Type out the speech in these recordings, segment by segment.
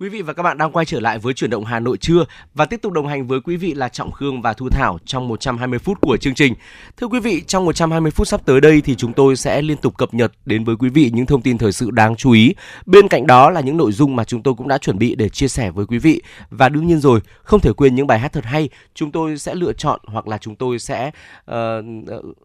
Quý vị và các bạn đang quay trở lại với chuyển động Hà Nội trưa và tiếp tục đồng hành với quý vị là Trọng Khương và Thu Thảo trong 120 phút của chương trình. Thưa quý vị, trong 120 phút sắp tới đây thì chúng tôi sẽ liên tục cập nhật đến với quý vị những thông tin thời sự đáng chú ý. Bên cạnh đó là những nội dung mà chúng tôi cũng đã chuẩn bị để chia sẻ với quý vị. Và đương nhiên rồi, không thể quên những bài hát thật hay, chúng tôi sẽ lựa chọn hoặc là chúng tôi sẽ uh,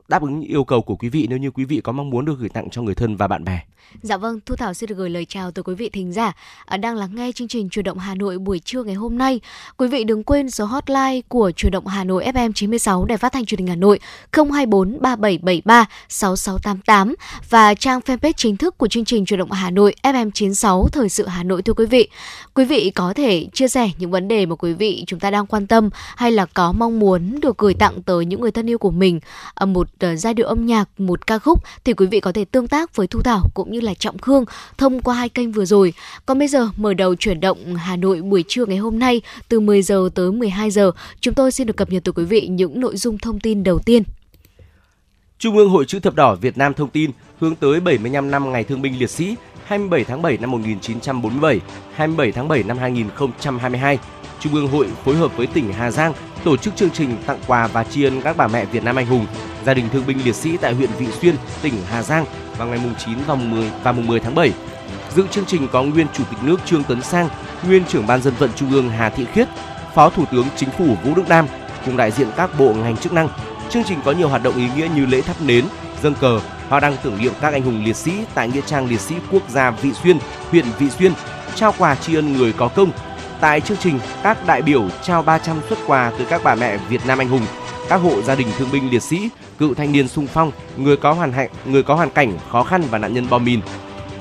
đáp ứng yêu cầu của quý vị nếu như quý vị có mong muốn được gửi tặng cho người thân và bạn bè. Dạ vâng, Thu Thảo xin được gửi lời chào tới quý vị thính giả ờ, đang lắng nghe chương chương trình Truyền động Hà Nội buổi trưa ngày hôm nay. Quý vị đừng quên số hotline của Truyền động Hà Nội FM 96 Đài Phát thanh Truyền hình Hà Nội 024 3773 6688 và trang fanpage chính thức của chương trình Truyền động Hà Nội FM 96 Thời sự Hà Nội thưa quý vị. Quý vị có thể chia sẻ những vấn đề mà quý vị chúng ta đang quan tâm hay là có mong muốn được gửi tặng tới những người thân yêu của mình một ờ, giai điệu âm nhạc, một ca khúc thì quý vị có thể tương tác với Thu Thảo cũng như là Trọng Khương thông qua hai kênh vừa rồi. Còn bây giờ mở đầu chuyển động Hà Nội buổi trưa ngày hôm nay từ 10 giờ tới 12 giờ, chúng tôi xin được cập nhật tới quý vị những nội dung thông tin đầu tiên. Trung ương Hội chữ thập đỏ Việt Nam thông tin hướng tới 75 năm ngày thương binh liệt sĩ 27 tháng 7 năm 1947, 27 tháng 7 năm 2022. Trung ương Hội phối hợp với tỉnh Hà Giang tổ chức chương trình tặng quà và tri ân các bà mẹ Việt Nam anh hùng, gia đình thương binh liệt sĩ tại huyện Vị Xuyên, tỉnh Hà Giang vào ngày mùng 9 và mùng 10 và mùng 10 tháng 7. Dự chương trình có nguyên Chủ tịch nước Trương Tấn Sang, nguyên trưởng ban dân vận Trung ương Hà Thị Khiết, Phó Thủ tướng Chính phủ Vũ Đức Đam cùng đại diện các bộ ngành chức năng. Chương trình có nhiều hoạt động ý nghĩa như lễ thắp nến, dâng cờ, hoa đăng tưởng niệm các anh hùng liệt sĩ tại nghĩa trang liệt sĩ quốc gia Vị Xuyên, huyện Vị Xuyên, trao quà tri ân người có công. Tại chương trình, các đại biểu trao 300 xuất quà tới các bà mẹ Việt Nam anh hùng, các hộ gia đình thương binh liệt sĩ, cựu thanh niên sung phong, người có hoàn hạnh, người có hoàn cảnh khó khăn và nạn nhân bom mìn.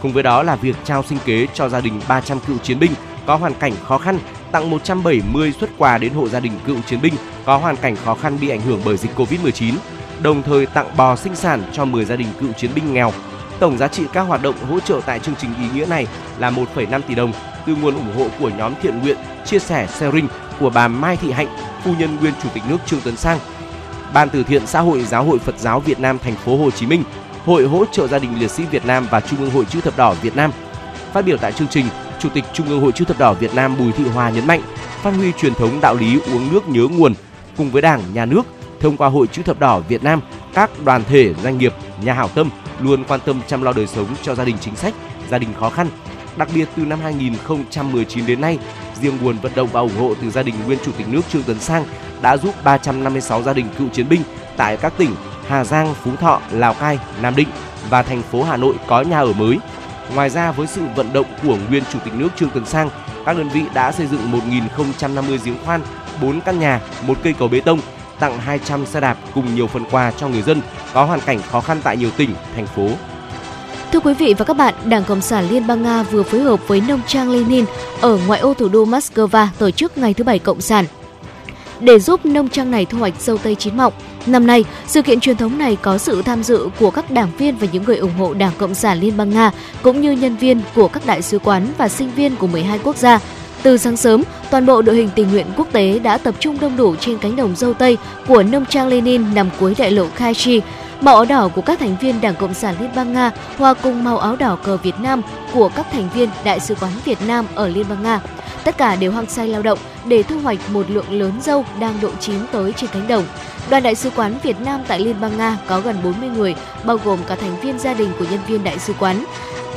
Cùng với đó là việc trao sinh kế cho gia đình 300 cựu chiến binh có hoàn cảnh khó khăn, tặng 170 xuất quà đến hộ gia đình cựu chiến binh có hoàn cảnh khó khăn bị ảnh hưởng bởi dịch Covid-19, đồng thời tặng bò sinh sản cho 10 gia đình cựu chiến binh nghèo. Tổng giá trị các hoạt động hỗ trợ tại chương trình ý nghĩa này là 1,5 tỷ đồng từ nguồn ủng hộ của nhóm thiện nguyện chia sẻ sharing của bà Mai Thị Hạnh, phu nhân nguyên chủ tịch nước Trương Tấn Sang. Ban từ thiện xã hội Giáo hội Phật giáo Việt Nam thành phố Hồ Chí Minh, Hội hỗ trợ gia đình liệt sĩ Việt Nam và Trung ương Hội chữ thập đỏ Việt Nam. Phát biểu tại chương trình, Chủ tịch Trung ương Hội chữ thập đỏ Việt Nam Bùi Thị Hòa nhấn mạnh, phát huy truyền thống đạo lý uống nước nhớ nguồn cùng với Đảng, Nhà nước thông qua Hội chữ thập đỏ Việt Nam, các đoàn thể, doanh nghiệp, nhà hảo tâm luôn quan tâm chăm lo đời sống cho gia đình chính sách, gia đình khó khăn. Đặc biệt từ năm 2019 đến nay, riêng nguồn vận động và ủng hộ từ gia đình nguyên chủ tịch nước Trương Tấn Sang đã giúp 356 gia đình cựu chiến binh tại các tỉnh Hà Giang, Phú Thọ, Lào Cai, Nam Định và thành phố Hà Nội có nhà ở mới. Ngoài ra với sự vận động của nguyên chủ tịch nước Trương Tấn Sang, các đơn vị đã xây dựng 1.050 giếng khoan, 4 căn nhà, một cây cầu bê tông, tặng 200 xe đạp cùng nhiều phần quà cho người dân có hoàn cảnh khó khăn tại nhiều tỉnh, thành phố. Thưa quý vị và các bạn, Đảng Cộng sản Liên bang Nga vừa phối hợp với nông trang Lenin ở ngoại ô thủ đô Moscow tổ chức ngày thứ bảy Cộng sản để giúp nông trang này thu hoạch dâu tây chín mọng. Năm nay, sự kiện truyền thống này có sự tham dự của các đảng viên và những người ủng hộ Đảng Cộng sản Liên bang Nga, cũng như nhân viên của các đại sứ quán và sinh viên của 12 quốc gia. Từ sáng sớm, toàn bộ đội hình tình nguyện quốc tế đã tập trung đông đủ trên cánh đồng dâu tây của nông trang Lenin nằm cuối đại lộ Kaichi. Màu áo đỏ của các thành viên Đảng Cộng sản Liên bang Nga hòa cùng màu áo đỏ cờ Việt Nam của các thành viên Đại sứ quán Việt Nam ở Liên bang Nga. Tất cả đều hăng say lao động để thu hoạch một lượng lớn dâu đang độ chín tới trên cánh đồng. Đoàn đại sứ quán Việt Nam tại Liên bang Nga có gần 40 người, bao gồm cả thành viên gia đình của nhân viên đại sứ quán.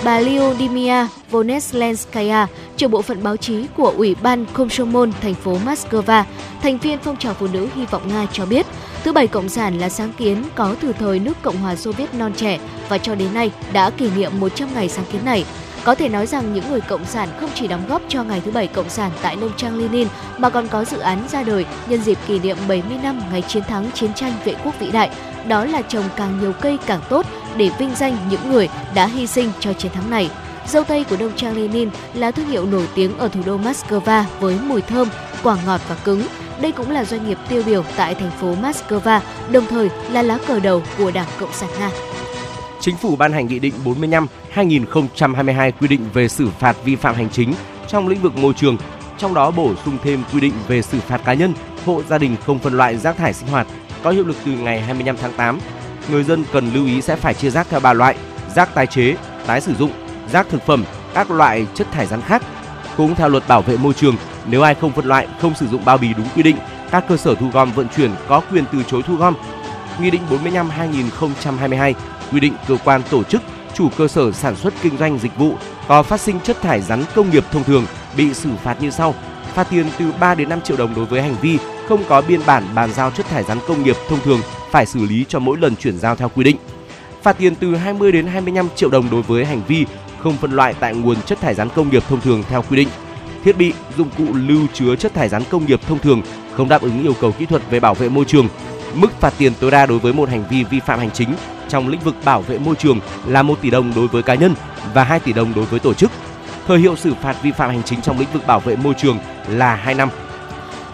Bà Lyudmila Voneslenskaya, trưởng bộ phận báo chí của Ủy ban Komsomol thành phố Moscow, thành viên phong trào phụ nữ hy vọng Nga cho biết, thứ bảy cộng sản là sáng kiến có từ thời nước Cộng hòa Xô Viết non trẻ và cho đến nay đã kỷ niệm 100 ngày sáng kiến này. Có thể nói rằng những người cộng sản không chỉ đóng góp cho ngày thứ bảy cộng sản tại nông trang Lenin mà còn có dự án ra đời nhân dịp kỷ niệm 70 năm ngày chiến thắng chiến tranh vệ quốc vĩ đại. Đó là trồng càng nhiều cây càng tốt để vinh danh những người đã hy sinh cho chiến thắng này. Dâu tây của nông trang Lenin là thương hiệu nổi tiếng ở thủ đô Moscow với mùi thơm, quả ngọt và cứng. Đây cũng là doanh nghiệp tiêu biểu tại thành phố Moscow, đồng thời là lá cờ đầu của Đảng Cộng sản Nga. Chính phủ ban hành Nghị định 45/2022 quy định về xử phạt vi phạm hành chính trong lĩnh vực môi trường, trong đó bổ sung thêm quy định về xử phạt cá nhân hộ gia đình không phân loại rác thải sinh hoạt có hiệu lực từ ngày 25 tháng 8. Người dân cần lưu ý sẽ phải chia rác theo ba loại: rác tái chế, tái sử dụng, rác thực phẩm, các loại chất thải rắn khác. Cũng theo luật bảo vệ môi trường, nếu ai không phân loại, không sử dụng bao bì đúng quy định, các cơ sở thu gom vận chuyển có quyền từ chối thu gom. Nghị định 45/2022 quy định cơ quan tổ chức chủ cơ sở sản xuất kinh doanh dịch vụ có phát sinh chất thải rắn công nghiệp thông thường bị xử phạt như sau: phạt tiền từ 3 đến 5 triệu đồng đối với hành vi không có biên bản bàn giao chất thải rắn công nghiệp thông thường phải xử lý cho mỗi lần chuyển giao theo quy định. Phạt tiền từ 20 đến 25 triệu đồng đối với hành vi không phân loại tại nguồn chất thải rắn công nghiệp thông thường theo quy định. Thiết bị, dụng cụ lưu chứa chất thải rắn công nghiệp thông thường không đáp ứng yêu cầu kỹ thuật về bảo vệ môi trường. Mức phạt tiền tối đa đối với một hành vi vi phạm hành chính trong lĩnh vực bảo vệ môi trường là 1 tỷ đồng đối với cá nhân và 2 tỷ đồng đối với tổ chức. Thời hiệu xử phạt vi phạm hành chính trong lĩnh vực bảo vệ môi trường là 2 năm.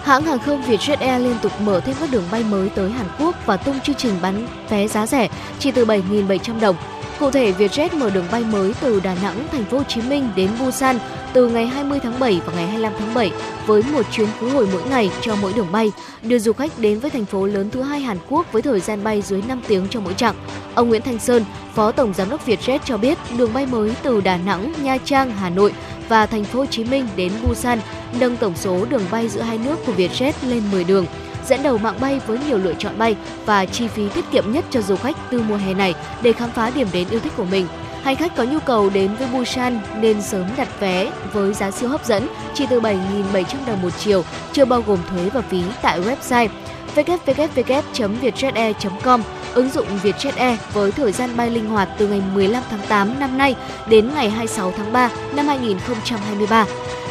Hãng hàng không Vietjet Air liên tục mở thêm các đường bay mới tới Hàn Quốc và tung chương trình bán vé giá rẻ, chỉ từ 7.700 đồng. Cụ thể, Vietjet mở đường bay mới từ Đà Nẵng, Thành phố Hồ Chí Minh đến Busan từ ngày 20 tháng 7 và ngày 25 tháng 7 với một chuyến khứ hồi mỗi ngày cho mỗi đường bay, đưa du khách đến với thành phố lớn thứ hai Hàn Quốc với thời gian bay dưới 5 tiếng cho mỗi chặng. Ông Nguyễn Thanh Sơn, Phó Tổng Giám đốc Vietjet cho biết đường bay mới từ Đà Nẵng, Nha Trang, Hà Nội và Thành phố Hồ Chí Minh đến Busan nâng tổng số đường bay giữa hai nước của Vietjet lên 10 đường dẫn đầu mạng bay với nhiều lựa chọn bay và chi phí tiết kiệm nhất cho du khách từ mùa hè này để khám phá điểm đến yêu thích của mình. Hành khách có nhu cầu đến với Busan nên sớm đặt vé với giá siêu hấp dẫn chỉ từ 7.700 đồng một chiều, chưa bao gồm thuế và phí tại website www.vietjetair.com ứng dụng Vietjet Air với thời gian bay linh hoạt từ ngày 15 tháng 8 năm nay đến ngày 26 tháng 3 năm 2023.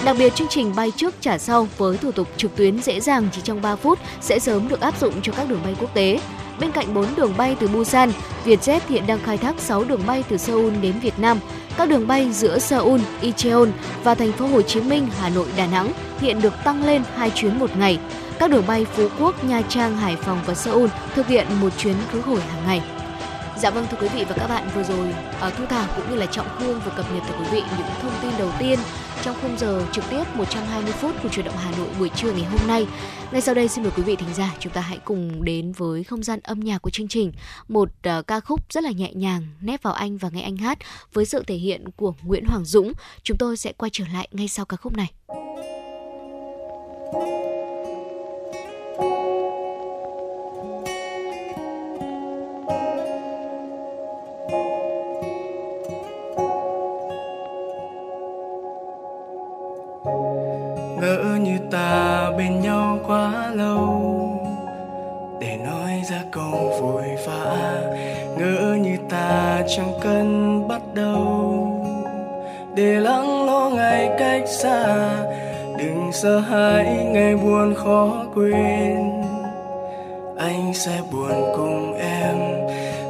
Đặc biệt chương trình bay trước trả sau với thủ tục trực tuyến dễ dàng chỉ trong 3 phút sẽ sớm được áp dụng cho các đường bay quốc tế. Bên cạnh 4 đường bay từ Busan, Vietjet hiện đang khai thác 6 đường bay từ Seoul đến Việt Nam. Các đường bay giữa Seoul, Incheon và thành phố Hồ Chí Minh, Hà Nội, Đà Nẵng hiện được tăng lên 2 chuyến một ngày. Các đường bay Phú Quốc, Nha Trang, Hải Phòng và Seoul thực hiện một chuyến khứ hồi hàng ngày. Dạ vâng thưa quý vị và các bạn vừa rồi uh, Thu Thảo cũng như là Trọng Khương vừa cập nhật tới quý vị những thông tin đầu tiên trong khung giờ trực tiếp 120 phút của chuyển động Hà Nội buổi trưa ngày hôm nay. Ngay sau đây xin mời quý vị thính giả chúng ta hãy cùng đến với không gian âm nhạc của chương trình, một uh, ca khúc rất là nhẹ nhàng nép vào anh và nghe anh hát với sự thể hiện của Nguyễn Hoàng Dũng. Chúng tôi sẽ quay trở lại ngay sau ca khúc này. Xa. Đừng sợ hãi, ngày buồn khó quên. Anh sẽ buồn cùng em.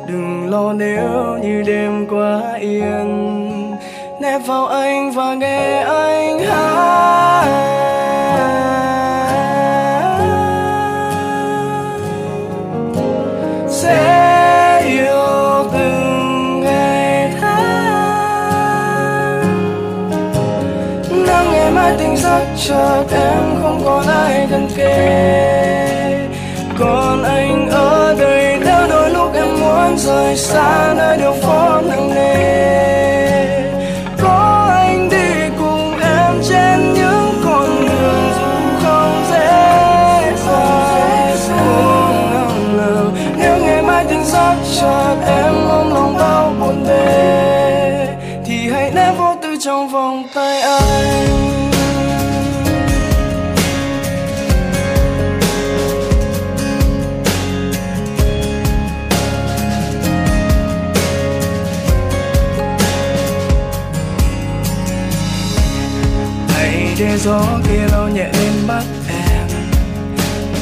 Đừng lo nếu như đêm quá yên. Nép vào anh và nghe anh hát. Sẽ xác chợt em không còn ai thân kề còn anh ở đây, đã đôi lúc em muốn rời xa nơi đường phố nặng nề. Gió kia lau nhẹ lên mắt em.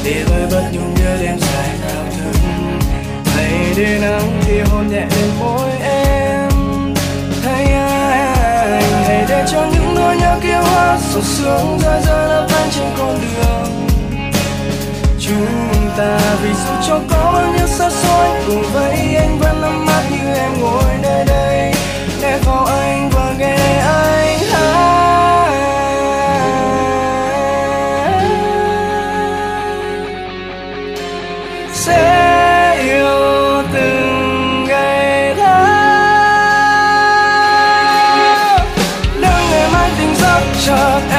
Để tôi bất nhung đưa đêm dài thao thức hãy đi nắng thì hôn nhẹ lên môi em. Thấy anh hãy để cho những nỗi nhớ kia hoa sầu sương rơi rơi lấp lánh trên con đường. Chúng ta vì dù cho có bao nhiêu xa xôi, cùng với anh vẫn nắm mắt như em ngồi nơi đây. Để vào anh và nghe anh. Sắc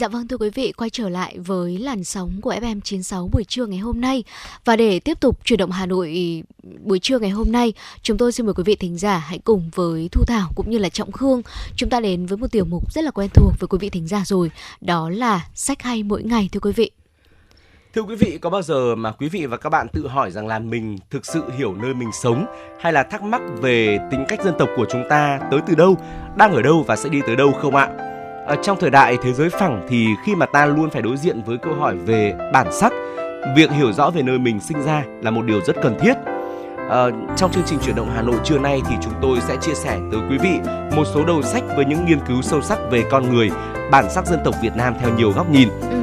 Dạ vâng thưa quý vị, quay trở lại với làn sóng của FM 96 buổi trưa ngày hôm nay. Và để tiếp tục chuyển động Hà Nội buổi trưa ngày hôm nay, chúng tôi xin mời quý vị thính giả hãy cùng với Thu Thảo cũng như là Trọng Khương, chúng ta đến với một tiểu mục rất là quen thuộc với quý vị thính giả rồi, đó là sách hay mỗi ngày thưa quý vị. Thưa quý vị, có bao giờ mà quý vị và các bạn tự hỏi rằng là mình thực sự hiểu nơi mình sống hay là thắc mắc về tính cách dân tộc của chúng ta tới từ đâu, đang ở đâu và sẽ đi tới đâu không ạ? Ở trong thời đại thế giới phẳng thì khi mà ta luôn phải đối diện với câu hỏi về bản sắc, việc hiểu rõ về nơi mình sinh ra là một điều rất cần thiết. Ờ, trong chương trình chuyển động Hà Nội trưa nay thì chúng tôi sẽ chia sẻ tới quý vị một số đầu sách với những nghiên cứu sâu sắc về con người, bản sắc dân tộc Việt Nam theo nhiều góc nhìn. Ừ.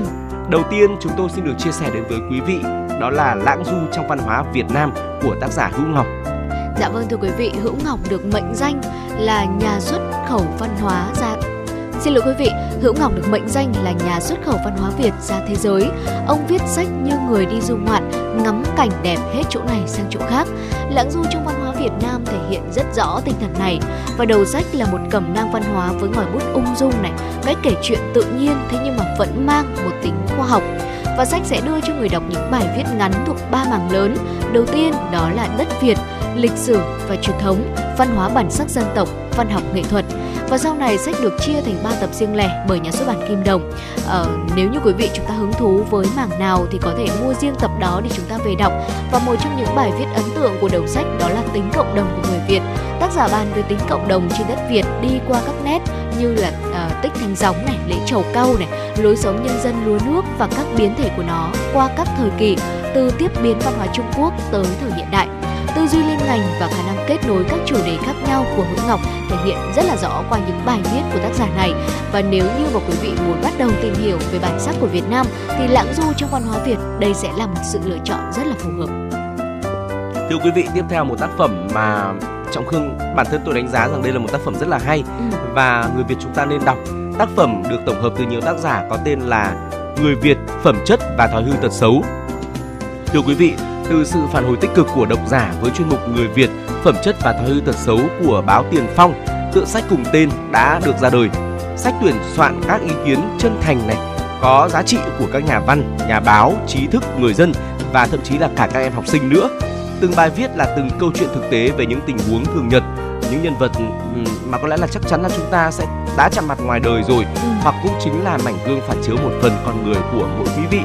Đầu tiên chúng tôi xin được chia sẻ đến với quý vị đó là lãng du trong văn hóa Việt Nam của tác giả Hữu Ngọc. Dạ vâng thưa quý vị, Hữu Ngọc được mệnh danh là nhà xuất khẩu văn hóa ra Xin lỗi quý vị, Hữu Ngọc được mệnh danh là nhà xuất khẩu văn hóa Việt ra thế giới. Ông viết sách như người đi du ngoạn, ngắm cảnh đẹp hết chỗ này sang chỗ khác. Lãng du trong văn hóa Việt Nam thể hiện rất rõ tinh thần này. Và đầu sách là một cẩm nang văn hóa với ngòi bút ung dung này, cách kể chuyện tự nhiên thế nhưng mà vẫn mang một tính khoa học. Và sách sẽ đưa cho người đọc những bài viết ngắn thuộc ba mảng lớn. Đầu tiên đó là đất Việt, lịch sử và truyền thống, văn hóa bản sắc dân tộc, văn học nghệ thuật. Và sau này sách được chia thành 3 tập riêng lẻ bởi nhà xuất bản Kim Đồng. Ờ, nếu như quý vị chúng ta hứng thú với mảng nào thì có thể mua riêng tập đó để chúng ta về đọc. Và một trong những bài viết ấn tượng của đầu sách đó là tính cộng đồng của người Việt. Tác giả bàn về tính cộng đồng trên đất Việt đi qua các nét như là uh, tích thanh gióng này, lễ trầu cau này, lối sống nhân dân lúa nước và các biến thể của nó qua các thời kỳ từ tiếp biến văn hóa Trung Quốc tới thời hiện đại tư duy liên ngành và khả năng kết nối các chủ đề khác nhau của Hữu Ngọc thể hiện rất là rõ qua những bài viết của tác giả này. Và nếu như mà quý vị muốn bắt đầu tìm hiểu về bản sắc của Việt Nam thì lãng du trong văn hóa Việt đây sẽ là một sự lựa chọn rất là phù hợp. Thưa quý vị, tiếp theo một tác phẩm mà Trọng Khương bản thân tôi đánh giá rằng đây là một tác phẩm rất là hay Ừ. và người Việt chúng ta nên đọc. Tác phẩm được tổng hợp từ nhiều tác giả có tên là Người Việt, phẩm chất và thói hư tật xấu. Thưa quý vị, từ sự phản hồi tích cực của độc giả với chuyên mục Người Việt, phẩm chất và thói hư tật xấu của báo Tiền Phong, tựa sách cùng tên đã được ra đời. Sách tuyển soạn các ý kiến chân thành này, có giá trị của các nhà văn, nhà báo, trí thức, người dân và thậm chí là cả các em học sinh nữa. Từng bài viết là từng câu chuyện thực tế về những tình huống thường nhật những nhân vật mà có lẽ là chắc chắn là chúng ta sẽ đã chạm mặt ngoài đời rồi ừ. hoặc cũng chính là mảnh gương phản chiếu một phần con người của mỗi quý vị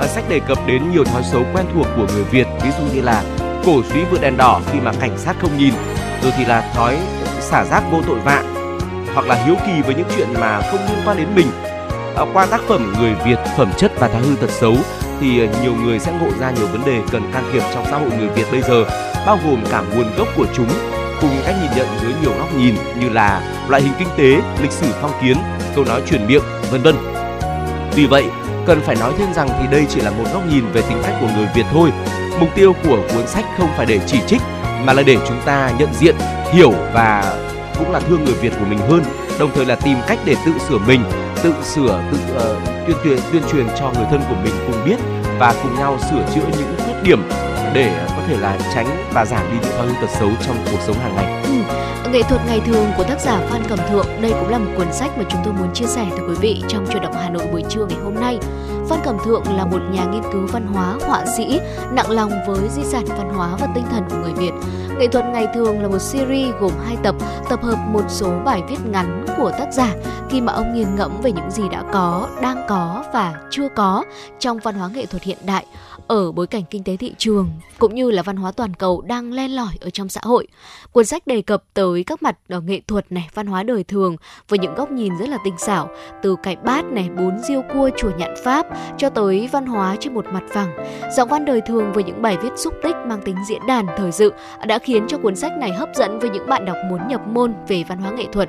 à, sách đề cập đến nhiều thói xấu quen thuộc của người Việt ví dụ như là cổ suý vượt đèn đỏ khi mà cảnh sát không nhìn rồi thì là thói xả rác vô tội vạ hoặc là hiếu kỳ với những chuyện mà không liên quan đến mình à, qua tác phẩm người Việt phẩm chất và thói hư tật xấu thì ờ, nhiều người sẽ ngộ ra nhiều vấn đề cần can thiệp trong xã hội người Việt bây giờ bao gồm cả nguồn gốc của chúng cùng cách nhìn nhận dưới nhiều góc nhìn như là loại hình kinh tế, lịch sử phong kiến, câu nói truyền miệng, vân vân. Vì vậy, cần phải nói thêm rằng thì đây chỉ là một góc nhìn về tính cách của người Việt thôi. Mục tiêu của cuốn sách không phải để chỉ trích mà là để chúng ta nhận diện, hiểu và cũng là thương người Việt của mình hơn, đồng thời là tìm cách để tự sửa mình, tự sửa, tự uh, tuyên truyền tuyên truyền cho người thân của mình cùng biết và cùng nhau sửa chữa những khuyết điểm để có thể là tránh và giảm đi những thói hư tật xấu trong cuộc sống hàng ngày. Ừ. Nghệ thuật ngày thường của tác giả Phan Cẩm Thượng đây cũng là một cuốn sách mà chúng tôi muốn chia sẻ tới quý vị trong chuyển động Hà Nội buổi trưa ngày hôm nay. Phan Cẩm Thượng là một nhà nghiên cứu văn hóa, họa sĩ, nặng lòng với di sản văn hóa và tinh thần của người Việt. Nghệ thuật ngày thường là một series gồm hai tập, tập hợp một số bài viết ngắn của tác giả khi mà ông nghiền ngẫm về những gì đã có, đang có và chưa có trong văn hóa nghệ thuật hiện đại ở bối cảnh kinh tế thị trường cũng như là văn hóa toàn cầu đang len lỏi ở trong xã hội. Cuốn sách đề cập tới các mặt ở nghệ thuật này, văn hóa đời thường với những góc nhìn rất là tinh xảo, từ cái bát này, bún riêu cua chùa nhạn Pháp cho tới văn hóa trên một mặt phẳng. Giọng văn đời thường với những bài viết xúc tích mang tính diễn đàn thời sự đã khiến cho cuốn sách này hấp dẫn với những bạn đọc muốn nhập môn về văn hóa nghệ thuật.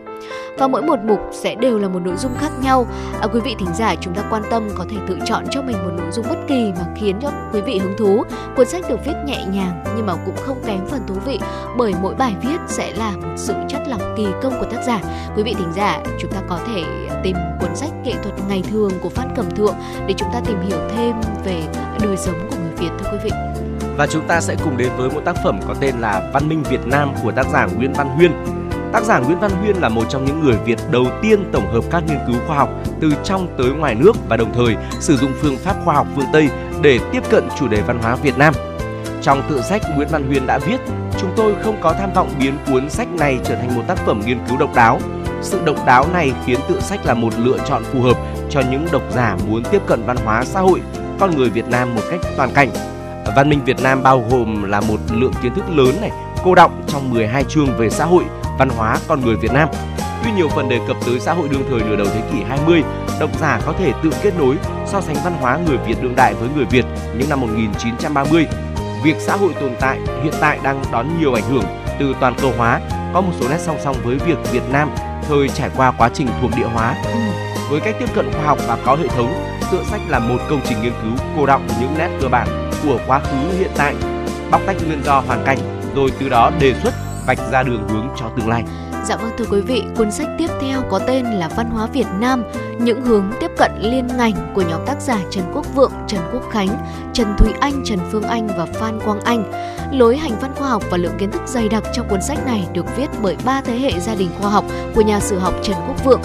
Và mỗi một mục sẽ đều là một nội dung khác nhau. À, quý vị thính giả chúng ta quan tâm có thể tự chọn cho mình một nội dung bất kỳ mà khiến cho quý vị hứng thú. Cuốn sách được viết nhẹ nhàng nhưng mà cũng không kém phần thú vị bởi mỗi bài viết sẽ là một sự chất lọc kỳ công của tác giả. Quý vị thính giả, chúng ta có thể tìm cuốn sách nghệ thuật ngày thường của Phan Cẩm Thượng để chúng ta tìm hiểu thêm về đời sống của người Việt thưa quý vị. Và chúng ta sẽ cùng đến với một tác phẩm có tên là Văn minh Việt Nam của tác giả Nguyễn Văn Huyên. Tác giả Nguyễn Văn Huyên là một trong những người Việt đầu tiên tổng hợp các nghiên cứu khoa học từ trong tới ngoài nước và đồng thời sử dụng phương pháp khoa học phương Tây để tiếp cận chủ đề văn hóa Việt Nam. Trong tự sách, Nguyễn Văn Huyên đã viết, chúng tôi không có tham vọng biến cuốn sách này trở thành một tác phẩm nghiên cứu độc đáo. Sự độc đáo này khiến tự sách là một lựa chọn phù hợp cho những độc giả muốn tiếp cận văn hóa xã hội, con người Việt Nam một cách toàn cảnh. Văn minh Việt Nam bao gồm là một lượng kiến thức lớn này, cô động trong 12 chương về xã hội, văn hóa, con người Việt Nam. Tuy nhiều phần đề cập tới xã hội đương thời nửa đầu thế kỷ 20, độc giả có thể tự kết nối, so sánh văn hóa người Việt đương đại với người Việt những năm 1930. Việc xã hội tồn tại hiện tại đang đón nhiều ảnh hưởng từ toàn cầu hóa, có một số nét song song với việc Việt Nam thời trải qua quá trình thuộc địa hóa. Với cách tiếp cận khoa học và có hệ thống, tựa sách là một công trình nghiên cứu cô động những nét cơ bản của quá khứ hiện tại, bóc tách nguyên do hoàn cảnh, rồi từ đó đề xuất vạch ra đường hướng cho tương lai. Dạ vâng thưa quý vị, cuốn sách tiếp theo có tên là Văn hóa Việt Nam, những hướng tiếp cận liên ngành của nhóm tác giả Trần Quốc Vượng, Trần Quốc Khánh, Trần Thúy Anh, Trần Phương Anh và Phan Quang Anh. Lối hành văn khoa học và lượng kiến thức dày đặc trong cuốn sách này được viết bởi ba thế hệ gia đình khoa học của nhà sử học Trần Quốc Vượng.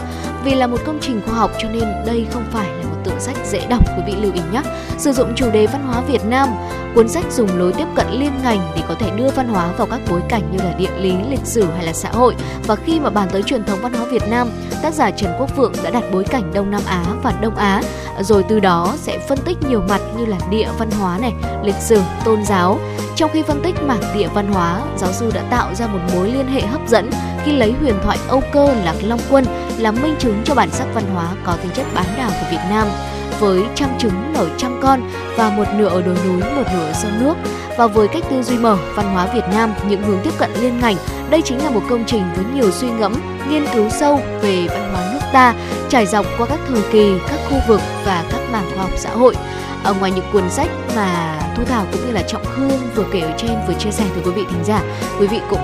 Vì là một công trình khoa học cho nên đây không phải là một tựa sách dễ đọc quý vị lưu ý nhé. Sử dụng chủ đề văn hóa Việt Nam, cuốn sách dùng lối tiếp cận liên ngành để có thể đưa văn hóa vào các bối cảnh như là địa lý, lịch sử hay là xã hội. Và khi mà bàn tới truyền thống văn hóa Việt Nam, tác giả Trần Quốc Vượng đã đặt bối cảnh Đông Nam Á và Đông Á, rồi từ đó sẽ phân tích nhiều mặt như là địa văn hóa này, lịch sử, tôn giáo. Trong khi phân tích mảng địa văn hóa, giáo sư đã tạo ra một mối liên hệ hấp dẫn khi lấy huyền thoại Âu Cơ Lạc Long Quân là minh chứng cho bản sắc văn hóa có tính chất bán đảo của Việt Nam với trăm trứng nở trăm con và một nửa ở đồi núi, một nửa ở sông nước. Và với cách tư duy mở, văn hóa Việt Nam, những hướng tiếp cận liên ngành, đây chính là một công trình với nhiều suy ngẫm, nghiên cứu sâu về văn hóa nước ta, trải dọc qua các thời kỳ, các khu vực và các mảng khoa học xã hội. Ở ngoài những cuốn sách mà Thu Thảo cũng như là Trọng Khương vừa kể ở trên vừa chia sẻ với quý vị thính giả, quý vị cũng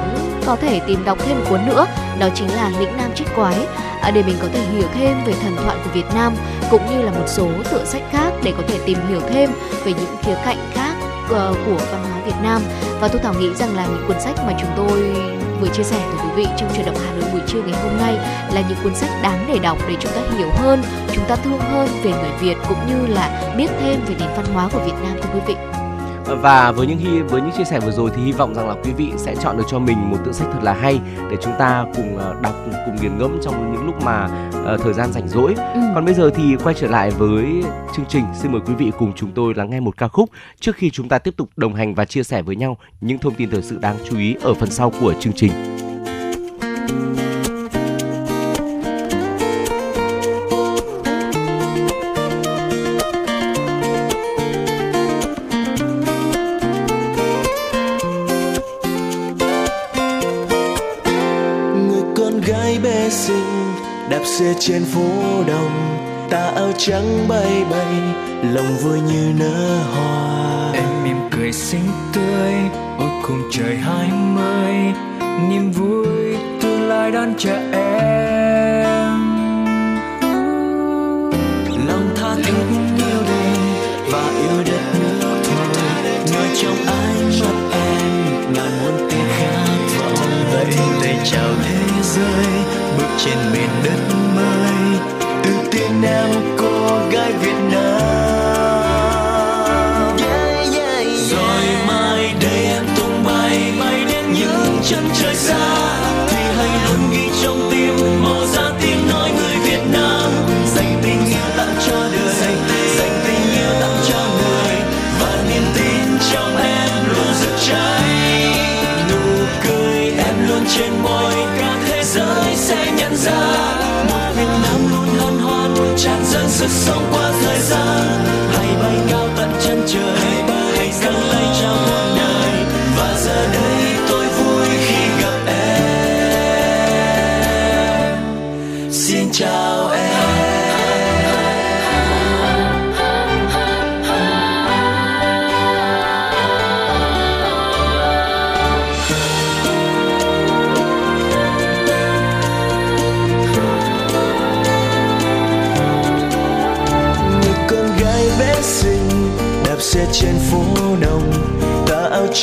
có thể tìm đọc thêm một cuốn nữa, đó chính là Lĩnh Nam Trích Quái à, để mình có thể hiểu thêm về thần thoại của Việt Nam cũng như là một số tựa sách khác để có thể tìm hiểu thêm về những khía cạnh khác uh, của văn hóa Việt Nam và tôi Thảo nghĩ rằng là những cuốn sách mà chúng tôi vừa chia sẻ với quý vị trong truyền động Hà Nội buổi trưa ngày hôm nay là những cuốn sách đáng để đọc để chúng ta hiểu hơn, chúng ta thương hơn về người Việt cũng như là biết thêm về nền văn hóa của Việt Nam thưa quý vị và với những hy với những chia sẻ vừa rồi thì hy vọng rằng là quý vị sẽ chọn được cho mình một tựa sách thật là hay để chúng ta cùng ờ, đọc cùng nghiền ngẫm trong những lúc mà uh, thời gian rảnh rỗi. Ừ. Còn bây giờ thì quay trở lại với chương trình, xin mời quý vị cùng chúng tôi lắng nghe một ca khúc trước khi chúng ta tiếp tục đồng hành và chia sẻ với nhau những thông tin thời sự đáng chú ý ở phần sau của chương trình. Xe trên phố đông ta áo trắng bay bay lòng vui như nở hoa. Em mỉm cười xinh tươi ôi cùng trời hai mươi niềm vui tương lai đón chờ em. Lòng tha thiết yêu đêm và yêu đất nước thôi. Nơi trong ánh mắt em ngàn muôn tiếng khát vọng vậy tay chào thế giới bước trên miền đất mới từ tiên nam cô gái Việt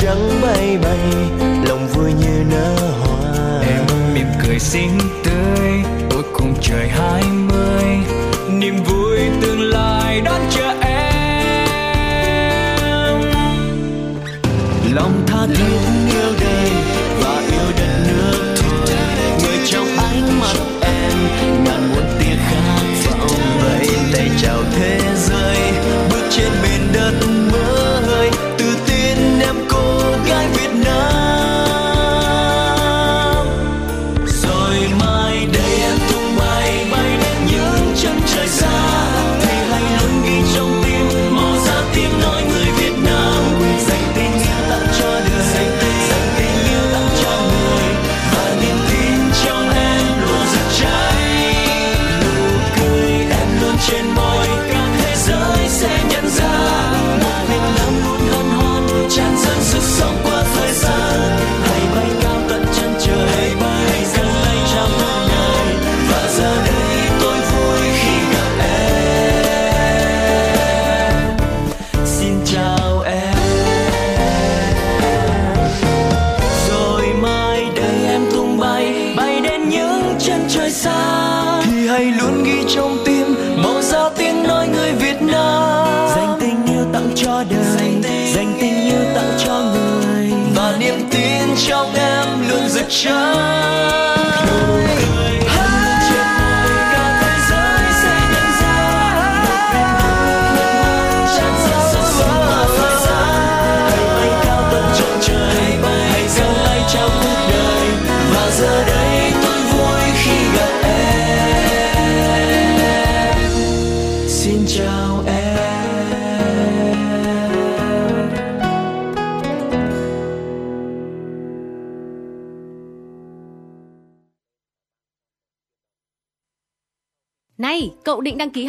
trắng bay bay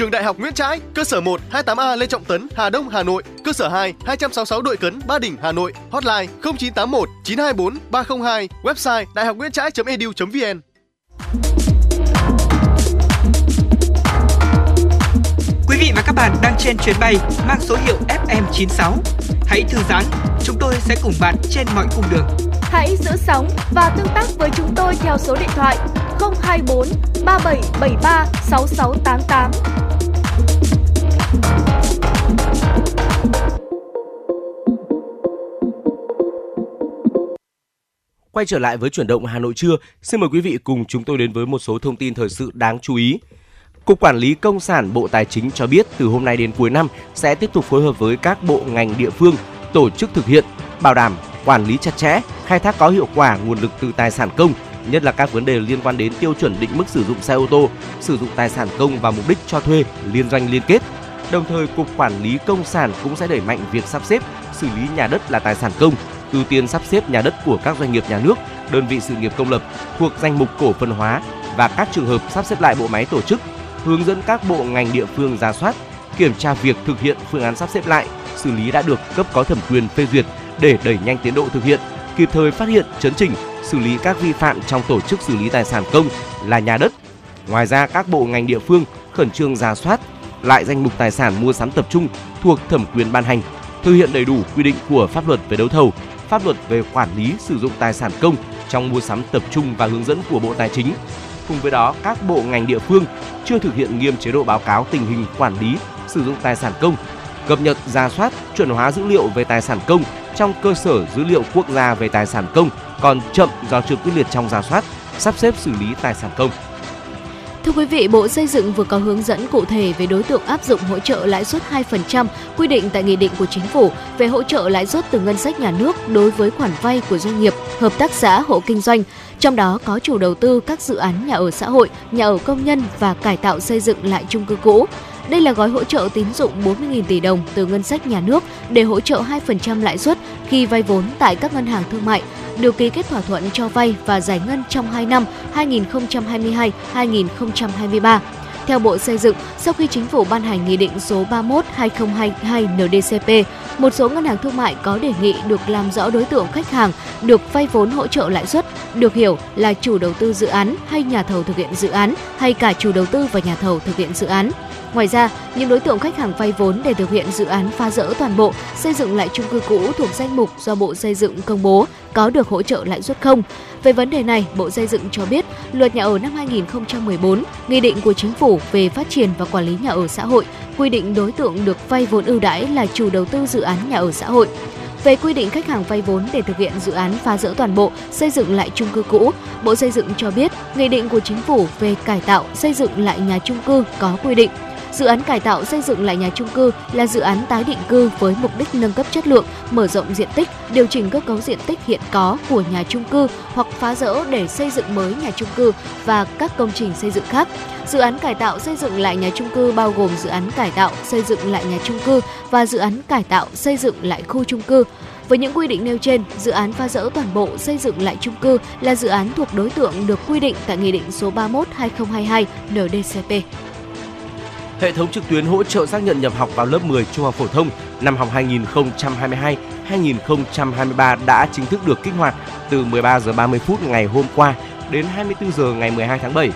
Trường Đại học Nguyễn Trãi, cơ sở 1 28A Lê Trọng Tấn, Hà Đông, Hà Nội, cơ sở 2 266 Đội Cấn, Ba Đình, Hà Nội, hotline 0981 924 302, website đạihocnguyentrai.edu.vn. Quý vị và các bạn đang trên chuyến bay mang số hiệu FM96. Hãy thư giãn, chúng tôi sẽ cùng bạn trên mọi cung đường. Hãy giữ sóng và tương tác với chúng tôi theo số điện thoại 024 3773 6688. Quay trở lại với chuyển động Hà Nội trưa, xin mời quý vị cùng chúng tôi đến với một số thông tin thời sự đáng chú ý. Cục Quản lý Công sản Bộ Tài chính cho biết từ hôm nay đến cuối năm sẽ tiếp tục phối hợp với các bộ ngành địa phương tổ chức thực hiện, bảo đảm quản lý chặt chẽ, khai thác có hiệu quả nguồn lực từ tài sản công, nhất là các vấn đề liên quan đến tiêu chuẩn định mức sử dụng xe ô tô, sử dụng tài sản công và mục đích cho thuê, liên doanh liên kết. Đồng thời, Cục Quản lý Công sản cũng sẽ đẩy mạnh việc sắp xếp, xử lý nhà đất là tài sản công, ưu tiên sắp xếp nhà đất của các doanh nghiệp nhà nước, đơn vị sự nghiệp công lập thuộc danh mục cổ phần hóa và các trường hợp sắp xếp lại bộ máy tổ chức, hướng dẫn các bộ ngành địa phương ra soát, kiểm tra việc thực hiện phương án sắp xếp lại, xử lý đã được cấp có thẩm quyền phê duyệt để đẩy nhanh tiến độ thực hiện, kịp thời phát hiện, chấn chỉnh, xử lý các vi phạm trong tổ chức xử lý tài sản công là nhà đất. Ngoài ra, các bộ ngành địa phương khẩn trương ra soát lại danh mục tài sản mua sắm tập trung thuộc thẩm quyền ban hành, thực hiện đầy đủ quy định của pháp luật về đấu thầu, pháp luật về quản lý sử dụng tài sản công trong mua sắm tập trung và hướng dẫn của Bộ Tài chính. Cùng với đó, các bộ ngành địa phương chưa thực hiện nghiêm chế độ báo cáo tình hình quản lý sử dụng tài sản công, cập nhật ra soát, chuẩn hóa dữ liệu về tài sản công trong cơ sở dữ liệu quốc gia về tài sản công còn chậm do chưa quyết liệt trong ra soát, sắp xếp xử lý tài sản công. Thưa quý vị, Bộ Xây dựng vừa có hướng dẫn cụ thể về đối tượng áp dụng hỗ trợ lãi suất 2% quy định tại Nghị định của Chính phủ về hỗ trợ lãi suất từ ngân sách nhà nước đối với khoản vay của doanh nghiệp, hợp tác xã, hộ kinh doanh, trong đó có chủ đầu tư các dự án nhà ở xã hội, nhà ở công nhân và cải tạo xây dựng lại chung cư cũ. Đây là gói hỗ trợ tín dụng 40.000 tỷ đồng từ ngân sách nhà nước để hỗ trợ 2% lãi suất khi vay vốn tại các ngân hàng thương mại, được ký kết thỏa thuận cho vay và giải ngân trong 2 năm 2022-2023. Theo Bộ Xây dựng, sau khi chính phủ ban hành Nghị định số 31-2022 NDCP, một số ngân hàng thương mại có đề nghị được làm rõ đối tượng khách hàng được vay vốn hỗ trợ lãi suất, được hiểu là chủ đầu tư dự án hay nhà thầu thực hiện dự án hay cả chủ đầu tư và nhà thầu thực hiện dự án. Ngoài ra, những đối tượng khách hàng vay vốn để thực hiện dự án phá rỡ toàn bộ, xây dựng lại chung cư cũ thuộc danh mục do Bộ Xây dựng công bố có được hỗ trợ lãi suất không. Về vấn đề này, Bộ Xây dựng cho biết, Luật Nhà ở năm 2014, Nghị định của Chính phủ về phát triển và quản lý nhà ở xã hội quy định đối tượng được vay vốn ưu đãi là chủ đầu tư dự án nhà ở xã hội. Về quy định khách hàng vay vốn để thực hiện dự án phá rỡ toàn bộ, xây dựng lại chung cư cũ, Bộ Xây dựng cho biết, Nghị định của Chính phủ về cải tạo, xây dựng lại nhà chung cư có quy định Dự án cải tạo xây dựng lại nhà chung cư là dự án tái định cư với mục đích nâng cấp chất lượng, mở rộng diện tích, điều chỉnh cơ cấu diện tích hiện có của nhà chung cư hoặc phá rỡ để xây dựng mới nhà chung cư và các công trình xây dựng khác. Dự án cải tạo xây dựng lại nhà chung cư bao gồm dự án cải tạo xây dựng lại nhà chung cư và dự án cải tạo xây dựng lại khu chung cư. Với những quy định nêu trên, dự án phá rỡ toàn bộ xây dựng lại chung cư là dự án thuộc đối tượng được quy định tại Nghị định số 31/2022 NDCP. Hệ thống trực tuyến hỗ trợ xác nhận nhập học vào lớp 10 trung học phổ thông năm học 2022-2023 đã chính thức được kích hoạt từ 13 giờ 30 phút ngày hôm qua đến 24 giờ ngày 12 tháng 7.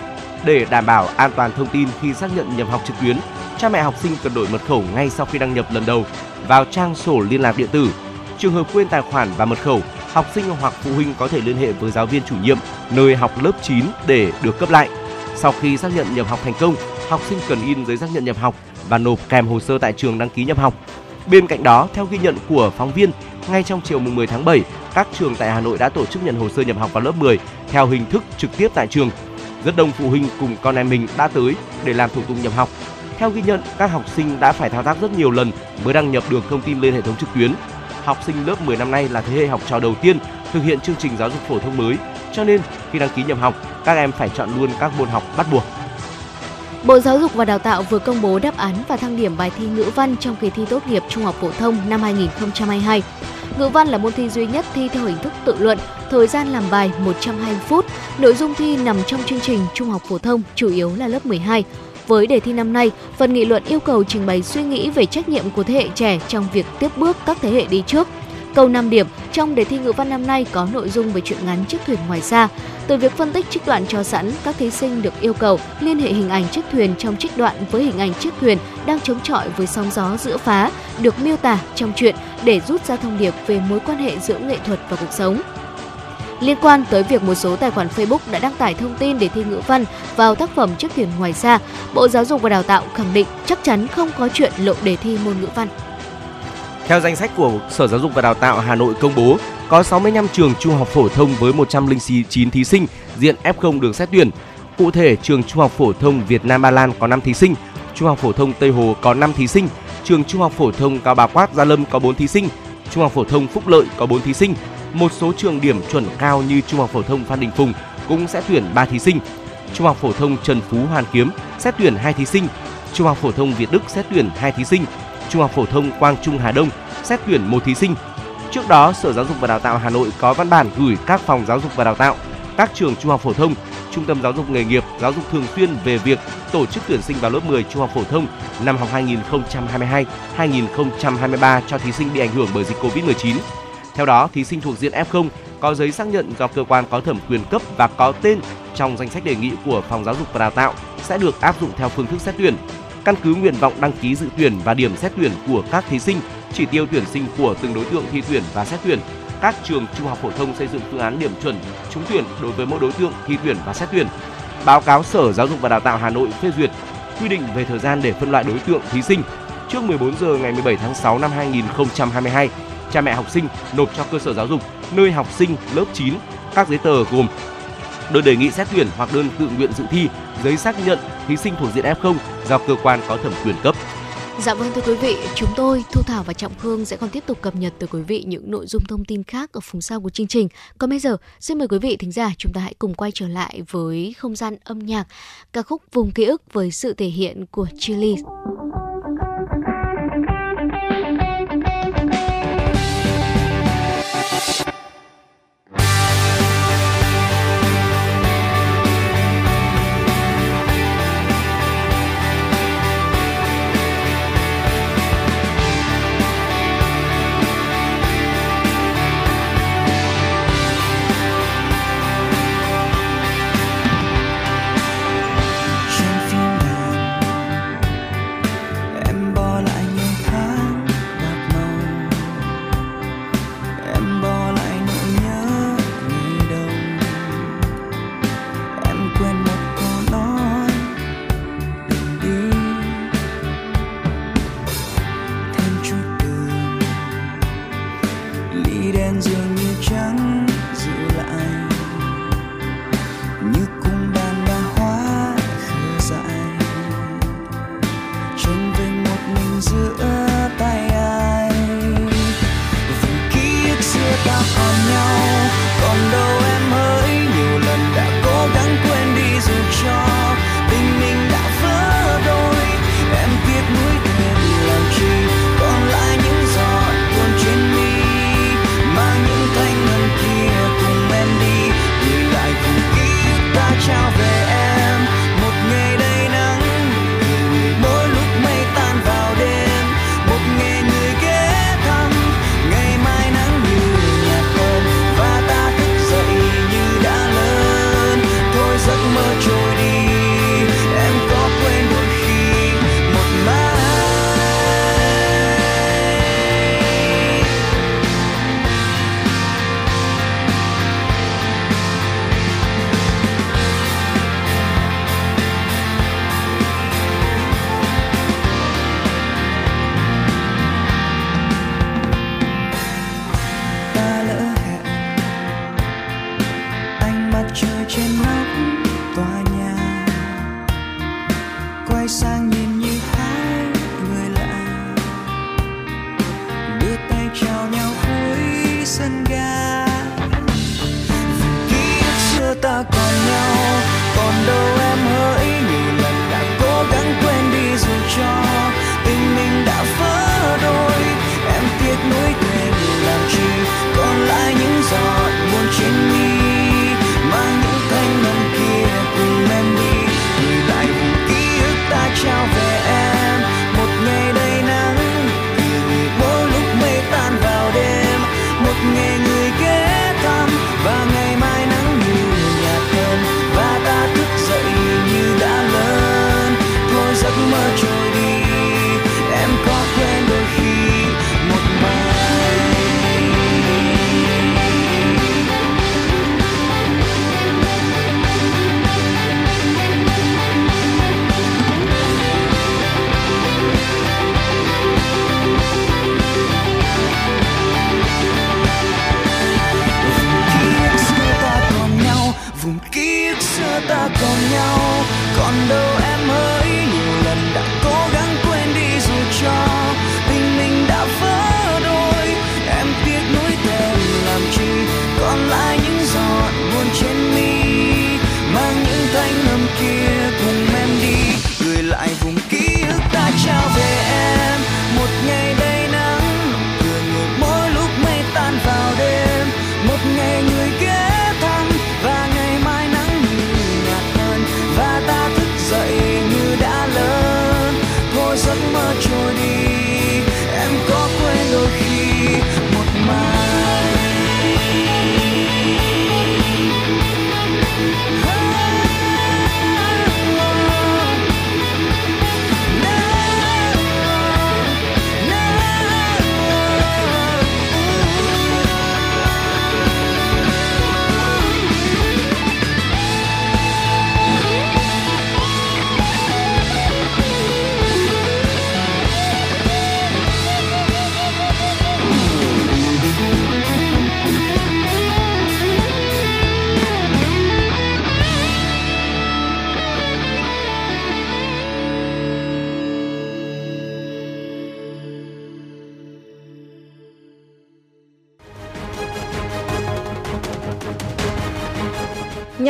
Để đảm bảo an toàn thông tin khi xác nhận nhập học trực tuyến, cha mẹ học sinh cần đổi mật khẩu ngay sau khi đăng nhập lần đầu vào trang sổ liên lạc điện tử. Trường hợp quên tài khoản và mật khẩu, học sinh hoặc phụ huynh có thể liên hệ với giáo viên chủ nhiệm nơi học lớp 9 để được cấp lại. Sau khi xác nhận nhập học thành công, học sinh cần in giấy xác nhận nhập học và nộp kèm hồ sơ tại trường đăng ký nhập học. Bên cạnh đó, theo ghi nhận của phóng viên, ngay trong chiều mùng 10 tháng 7, các trường tại Hà Nội đã tổ chức nhận hồ sơ nhập học vào lớp 10 theo hình thức trực tiếp tại trường. Rất đông phụ huynh cùng con em mình đã tới để làm thủ tục nhập học. Theo ghi nhận, các học sinh đã phải thao tác rất nhiều lần mới đăng nhập được thông tin lên hệ thống trực tuyến. học sinh lớp 10 năm nay là thế hệ học trò đầu tiên thực hiện chương trình giáo dục phổ thông mới, cho nên khi đăng ký nhập học, các em phải chọn luôn các môn học bắt buộc. Bộ Giáo dục và Đào tạo vừa công bố đáp án và thang điểm bài thi ngữ văn trong kỳ thi tốt nghiệp trung học phổ thông năm 2022. Ngữ văn là môn thi duy nhất thi theo hình thức tự luận, thời gian làm bài 120 phút. Nội dung thi nằm trong chương trình trung học phổ thông, chủ yếu là lớp 12. Với đề thi năm nay, phần nghị luận yêu cầu trình bày suy nghĩ về trách nhiệm của thế hệ trẻ trong việc tiếp bước các thế hệ đi trước. Câu 5 điểm trong đề thi ngữ văn năm nay có nội dung về chuyện ngắn chiếc thuyền ngoài xa. Từ việc phân tích trích đoạn cho sẵn, các thí sinh được yêu cầu liên hệ hình ảnh chiếc thuyền trong trích đoạn với hình ảnh chiếc thuyền đang chống chọi với sóng gió giữa phá, được miêu tả trong truyện để rút ra thông điệp về mối quan hệ giữa nghệ thuật và cuộc sống. Liên quan tới việc một số tài khoản Facebook đã đăng tải thông tin để thi ngữ văn vào tác phẩm Chiếc thuyền ngoài xa, Bộ Giáo dục và Đào tạo khẳng định chắc chắn không có chuyện lộ đề thi môn ngữ văn. Theo danh sách của Sở Giáo dục và Đào tạo Hà Nội công bố, có 65 trường trung học phổ thông với 109 thí sinh diện F0 được xét tuyển. Cụ thể, trường Trung học phổ thông Việt Nam Ba Lan có 5 thí sinh, Trung học phổ thông Tây Hồ có 5 thí sinh, trường Trung học phổ thông Cao Bá Quát Gia Lâm có 4 thí sinh, Trung học phổ thông Phúc Lợi có 4 thí sinh. Một số trường điểm chuẩn cao như Trung học phổ thông Phan Đình Phùng cũng sẽ tuyển 3 thí sinh. Trung học phổ thông Trần Phú Hoàn Kiếm xét tuyển 2 thí sinh, Trung học phổ thông Việt Đức xét tuyển 2 thí sinh, Trung học phổ thông Quang Trung Hà Đông xét tuyển một thí sinh. Trước đó, Sở Giáo dục và Đào tạo Hà Nội có văn bản gửi các phòng giáo dục và đào tạo, các trường trung học phổ thông, trung tâm giáo dục nghề nghiệp, giáo dục thường xuyên về việc tổ chức tuyển sinh vào lớp 10 trung học phổ thông năm học 2022-2023 cho thí sinh bị ảnh hưởng bởi dịch Covid-19. Theo đó, thí sinh thuộc diện F0 có giấy xác nhận do cơ quan có thẩm quyền cấp và có tên trong danh sách đề nghị của phòng giáo dục và đào tạo sẽ được áp dụng theo phương thức xét tuyển căn cứ nguyện vọng đăng ký dự tuyển và điểm xét tuyển của các thí sinh, chỉ tiêu tuyển sinh của từng đối tượng thi tuyển và xét tuyển. Các trường trung học phổ thông xây dựng phương án điểm chuẩn trúng tuyển đối với mỗi đối tượng thi tuyển và xét tuyển. Báo cáo Sở Giáo dục và Đào tạo Hà Nội phê duyệt quy định về thời gian để phân loại đối tượng thí sinh. Trước 14 giờ ngày 17 tháng 6 năm 2022, cha mẹ học sinh nộp cho cơ sở giáo dục nơi học sinh lớp 9 các giấy tờ gồm đơn đề nghị xét tuyển hoặc đơn tự nguyện dự thi, giấy xác nhận thí sinh thuộc diện F0 do cơ quan có thẩm quyền cấp. Dạ vâng thưa quý vị, chúng tôi Thu Thảo và Trọng Khương sẽ còn tiếp tục cập nhật tới quý vị những nội dung thông tin khác ở phần sau của chương trình. Còn bây giờ, xin mời quý vị thính giả chúng ta hãy cùng quay trở lại với không gian âm nhạc ca khúc Vùng ký ức với sự thể hiện của Chili.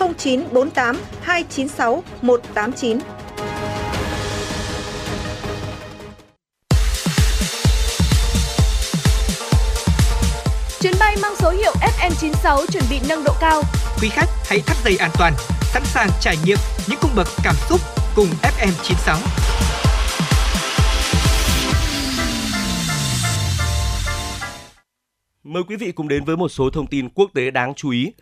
0948 296 189. Chuyến bay mang số hiệu FM96 chuẩn bị nâng độ cao. Quý khách hãy thắt dây an toàn, sẵn sàng trải nghiệm những cung bậc cảm xúc cùng FM96. Mời quý vị cùng đến với một số thông tin quốc tế đáng chú ý.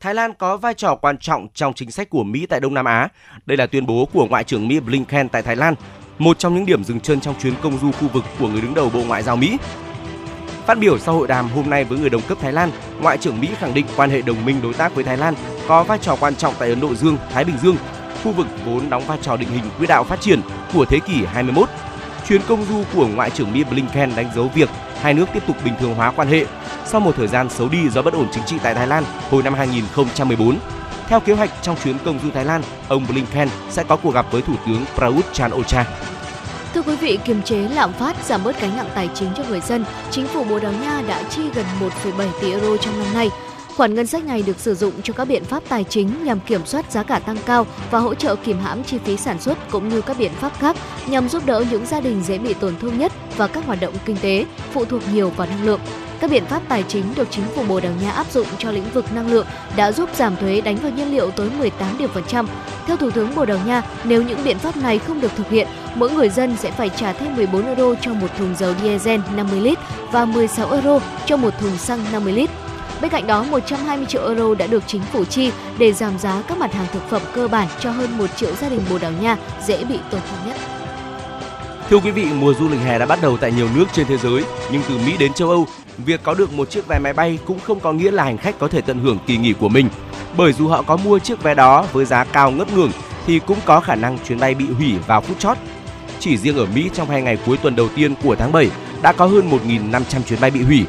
Thái Lan có vai trò quan trọng trong chính sách của Mỹ tại Đông Nam Á. Đây là tuyên bố của Ngoại trưởng Mỹ Blinken tại Thái Lan, một trong những điểm dừng chân trong chuyến công du khu vực của người đứng đầu Bộ Ngoại giao Mỹ. Phát biểu sau hội đàm hôm nay với người đồng cấp Thái Lan, Ngoại trưởng Mỹ khẳng định quan hệ đồng minh đối tác với Thái Lan có vai trò quan trọng tại Ấn Độ Dương, Thái Bình Dương, khu vực vốn đóng vai trò định hình quỹ đạo phát triển của thế kỷ 21. Chuyến công du của Ngoại trưởng Mỹ Blinken đánh dấu việc hai nước tiếp tục bình thường hóa quan hệ sau một thời gian xấu đi do bất ổn chính trị tại Thái Lan hồi năm 2014. Theo kế hoạch trong chuyến công du Thái Lan, ông Blinken sẽ có cuộc gặp với Thủ tướng Prayut Chan Ocha. Thưa quý vị, kiềm chế lạm phát, giảm bớt gánh nặng tài chính cho người dân, chính phủ Bồ Đào Nha đã chi gần 1,7 tỷ euro trong năm nay. Khoản ngân sách này được sử dụng cho các biện pháp tài chính nhằm kiểm soát giá cả tăng cao và hỗ trợ kìm hãm chi phí sản xuất cũng như các biện pháp khác nhằm giúp đỡ những gia đình dễ bị tổn thương nhất và các hoạt động kinh tế phụ thuộc nhiều vào năng lượng. Các biện pháp tài chính được chính phủ Bồ Đào Nha áp dụng cho lĩnh vực năng lượng đã giúp giảm thuế đánh vào nhiên liệu tới 18 điểm phần trăm. Theo Thủ tướng Bồ Đào Nha, nếu những biện pháp này không được thực hiện, mỗi người dân sẽ phải trả thêm 14 euro cho một thùng dầu diesel 50 lít và 16 euro cho một thùng xăng 50 lít. Bên cạnh đó, 120 triệu euro đã được chính phủ chi để giảm giá các mặt hàng thực phẩm cơ bản cho hơn 1 triệu gia đình Bồ Đào Nha dễ bị tổn thương nhất. Thưa quý vị, mùa du lịch hè đã bắt đầu tại nhiều nước trên thế giới, nhưng từ Mỹ đến châu Âu, việc có được một chiếc vé máy bay cũng không có nghĩa là hành khách có thể tận hưởng kỳ nghỉ của mình. Bởi dù họ có mua chiếc vé đó với giá cao ngất ngưỡng thì cũng có khả năng chuyến bay bị hủy vào phút chót. Chỉ riêng ở Mỹ trong hai ngày cuối tuần đầu tiên của tháng 7 đã có hơn 1.500 chuyến bay bị hủy.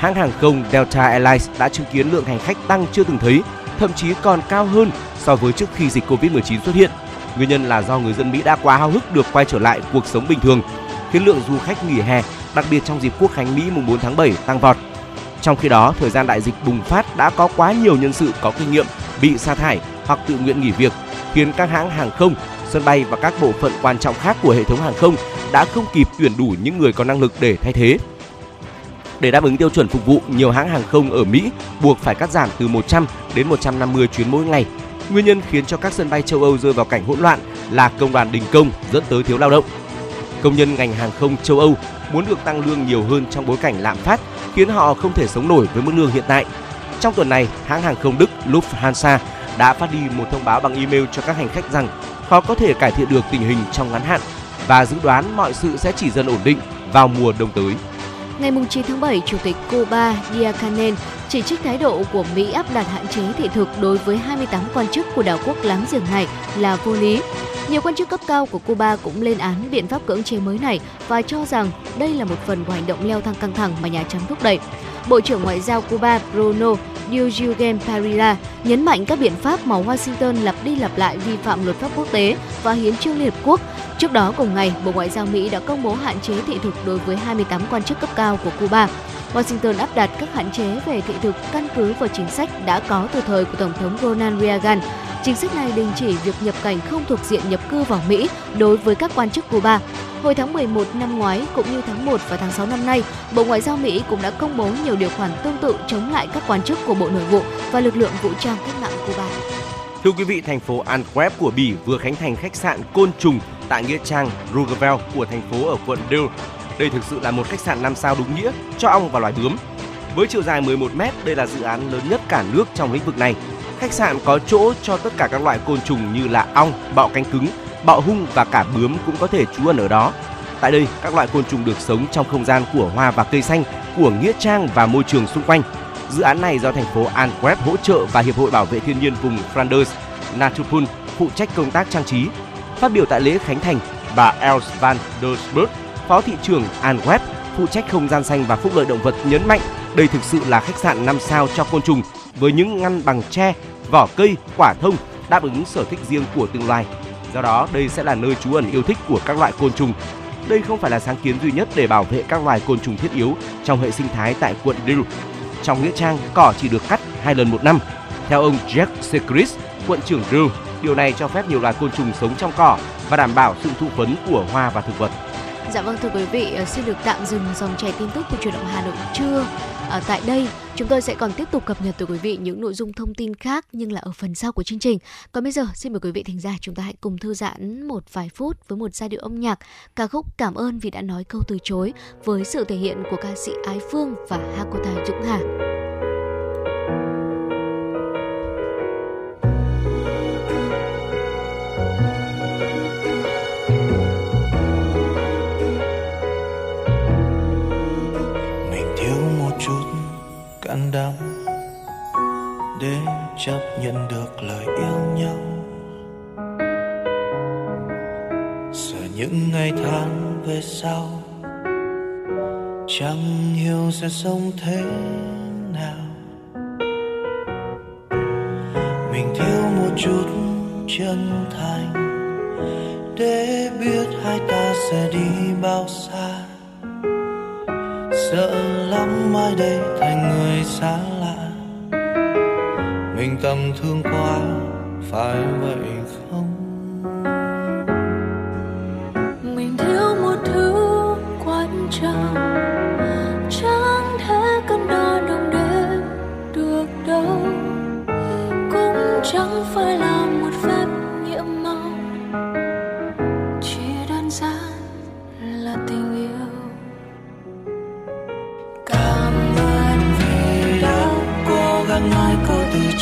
Hãng hàng không Delta Airlines đã chứng kiến lượng hành khách tăng chưa từng thấy, thậm chí còn cao hơn so với trước khi dịch Covid-19 xuất hiện. Nguyên nhân là do người dân Mỹ đã quá háo hức được quay trở lại cuộc sống bình thường, khiến lượng du khách nghỉ hè, đặc biệt trong dịp Quốc khánh Mỹ mùng 4 tháng 7 tăng vọt. Trong khi đó, thời gian đại dịch bùng phát đã có quá nhiều nhân sự có kinh nghiệm bị sa thải hoặc tự nguyện nghỉ việc, khiến các hãng hàng không, sân bay và các bộ phận quan trọng khác của hệ thống hàng không đã không kịp tuyển đủ những người có năng lực để thay thế. Để đáp ứng tiêu chuẩn phục vụ, nhiều hãng hàng không ở Mỹ buộc phải cắt giảm từ 100 đến 150 chuyến mỗi ngày. Nguyên nhân khiến cho các sân bay châu Âu rơi vào cảnh hỗn loạn là công đoàn đình công dẫn tới thiếu lao động. Công nhân ngành hàng không châu Âu muốn được tăng lương nhiều hơn trong bối cảnh lạm phát khiến họ không thể sống nổi với mức lương hiện tại. Trong tuần này, hãng hàng không Đức Lufthansa đã phát đi một thông báo bằng email cho các hành khách rằng khó có thể cải thiện được tình hình trong ngắn hạn và dự đoán mọi sự sẽ chỉ dần ổn định vào mùa đông tới. Ngày 9 tháng 7, Chủ tịch Cuba Díaz-Canel chỉ trích thái độ của Mỹ áp đặt hạn chế thị thực đối với 28 quan chức của đảo quốc láng giềng này là vô lý. Nhiều quan chức cấp cao của Cuba cũng lên án biện pháp cưỡng chế mới này và cho rằng đây là một phần của hành động leo thang căng thẳng mà Nhà Trắng thúc đẩy. Bộ trưởng Ngoại giao Cuba Bruno Diogen Parilla nhấn mạnh các biện pháp mà Washington lặp đi lặp lại vi phạm luật pháp quốc tế và hiến trương Liên Hợp Quốc. Trước đó cùng ngày, Bộ Ngoại giao Mỹ đã công bố hạn chế thị thực đối với 28 quan chức cấp cao của Cuba. Washington áp đặt các hạn chế về thị thực căn cứ vào chính sách đã có từ thời của Tổng thống Ronald Reagan. Chính sách này đình chỉ việc nhập cảnh không thuộc diện nhập cư vào Mỹ đối với các quan chức Cuba. Hồi tháng 11 năm ngoái cũng như tháng 1 và tháng 6 năm nay, Bộ Ngoại giao Mỹ cũng đã công bố nhiều điều khoản tương tự chống lại các quan chức của Bộ Nội vụ và lực lượng vũ trang cách mạng Cuba. Thưa quý vị, thành phố Antwerp của Bỉ vừa khánh thành khách sạn Côn Trùng tại nghĩa trang Roosevelt của thành phố ở quận Deal. Đây thực sự là một khách sạn 5 sao đúng nghĩa cho ong và loài bướm. Với chiều dài 11 m, đây là dự án lớn nhất cả nước trong lĩnh vực này. Khách sạn có chỗ cho tất cả các loại côn trùng như là ong, bọ cánh cứng, bọ hung và cả bướm cũng có thể trú ẩn ở đó. Tại đây, các loại côn trùng được sống trong không gian của hoa và cây xanh, của nghĩa trang và môi trường xung quanh. Dự án này do thành phố Antwerp hỗ trợ và Hiệp hội Bảo vệ Thiên nhiên vùng Flanders, Naturpun phụ trách công tác trang trí. Phát biểu tại lễ khánh thành, bà Els van der Spurt, Phó thị trưởng An Web, phụ trách không gian xanh và phúc lợi động vật nhấn mạnh đây thực sự là khách sạn 5 sao cho côn trùng với những ngăn bằng tre, vỏ cây, quả thông đáp ứng sở thích riêng của từng loài. Do đó, đây sẽ là nơi trú ẩn yêu thích của các loại côn trùng. Đây không phải là sáng kiến duy nhất để bảo vệ các loài côn trùng thiết yếu trong hệ sinh thái tại quận Drew. Trong nghĩa trang, cỏ chỉ được cắt hai lần một năm. Theo ông Jack Secris, quận trưởng Drew. điều này cho phép nhiều loài côn trùng sống trong cỏ và đảm bảo sự thụ phấn của hoa và thực vật. Dạ vâng thưa quý vị, ờ, xin được tạm dừng dòng chảy tin tức của truyền động Hà Nội trưa. Ở tại đây, chúng tôi sẽ còn tiếp tục cập nhật tới quý vị những nội dung thông tin khác nhưng là ở phần sau của chương trình. Còn bây giờ, xin mời quý vị thính giả chúng ta hãy cùng thư giãn một vài phút với một giai điệu âm nhạc ca khúc Cảm ơn vì đã nói câu từ chối với sự thể hiện của ca sĩ Ái Phương và Hakota Dũng Hà. Can đảm để chấp nhận được lời yêu nhau. Sợ những ngày tháng về sau, chẳng hiểu sẽ sống thế nào. Mình thiếu một chút chân thành để biết hai ta sẽ đi bao xa sợ lắm mai đây thành người xa lạ. Mình tầm thương quá phải vậy không? Mình thiếu một thứ quan trọng.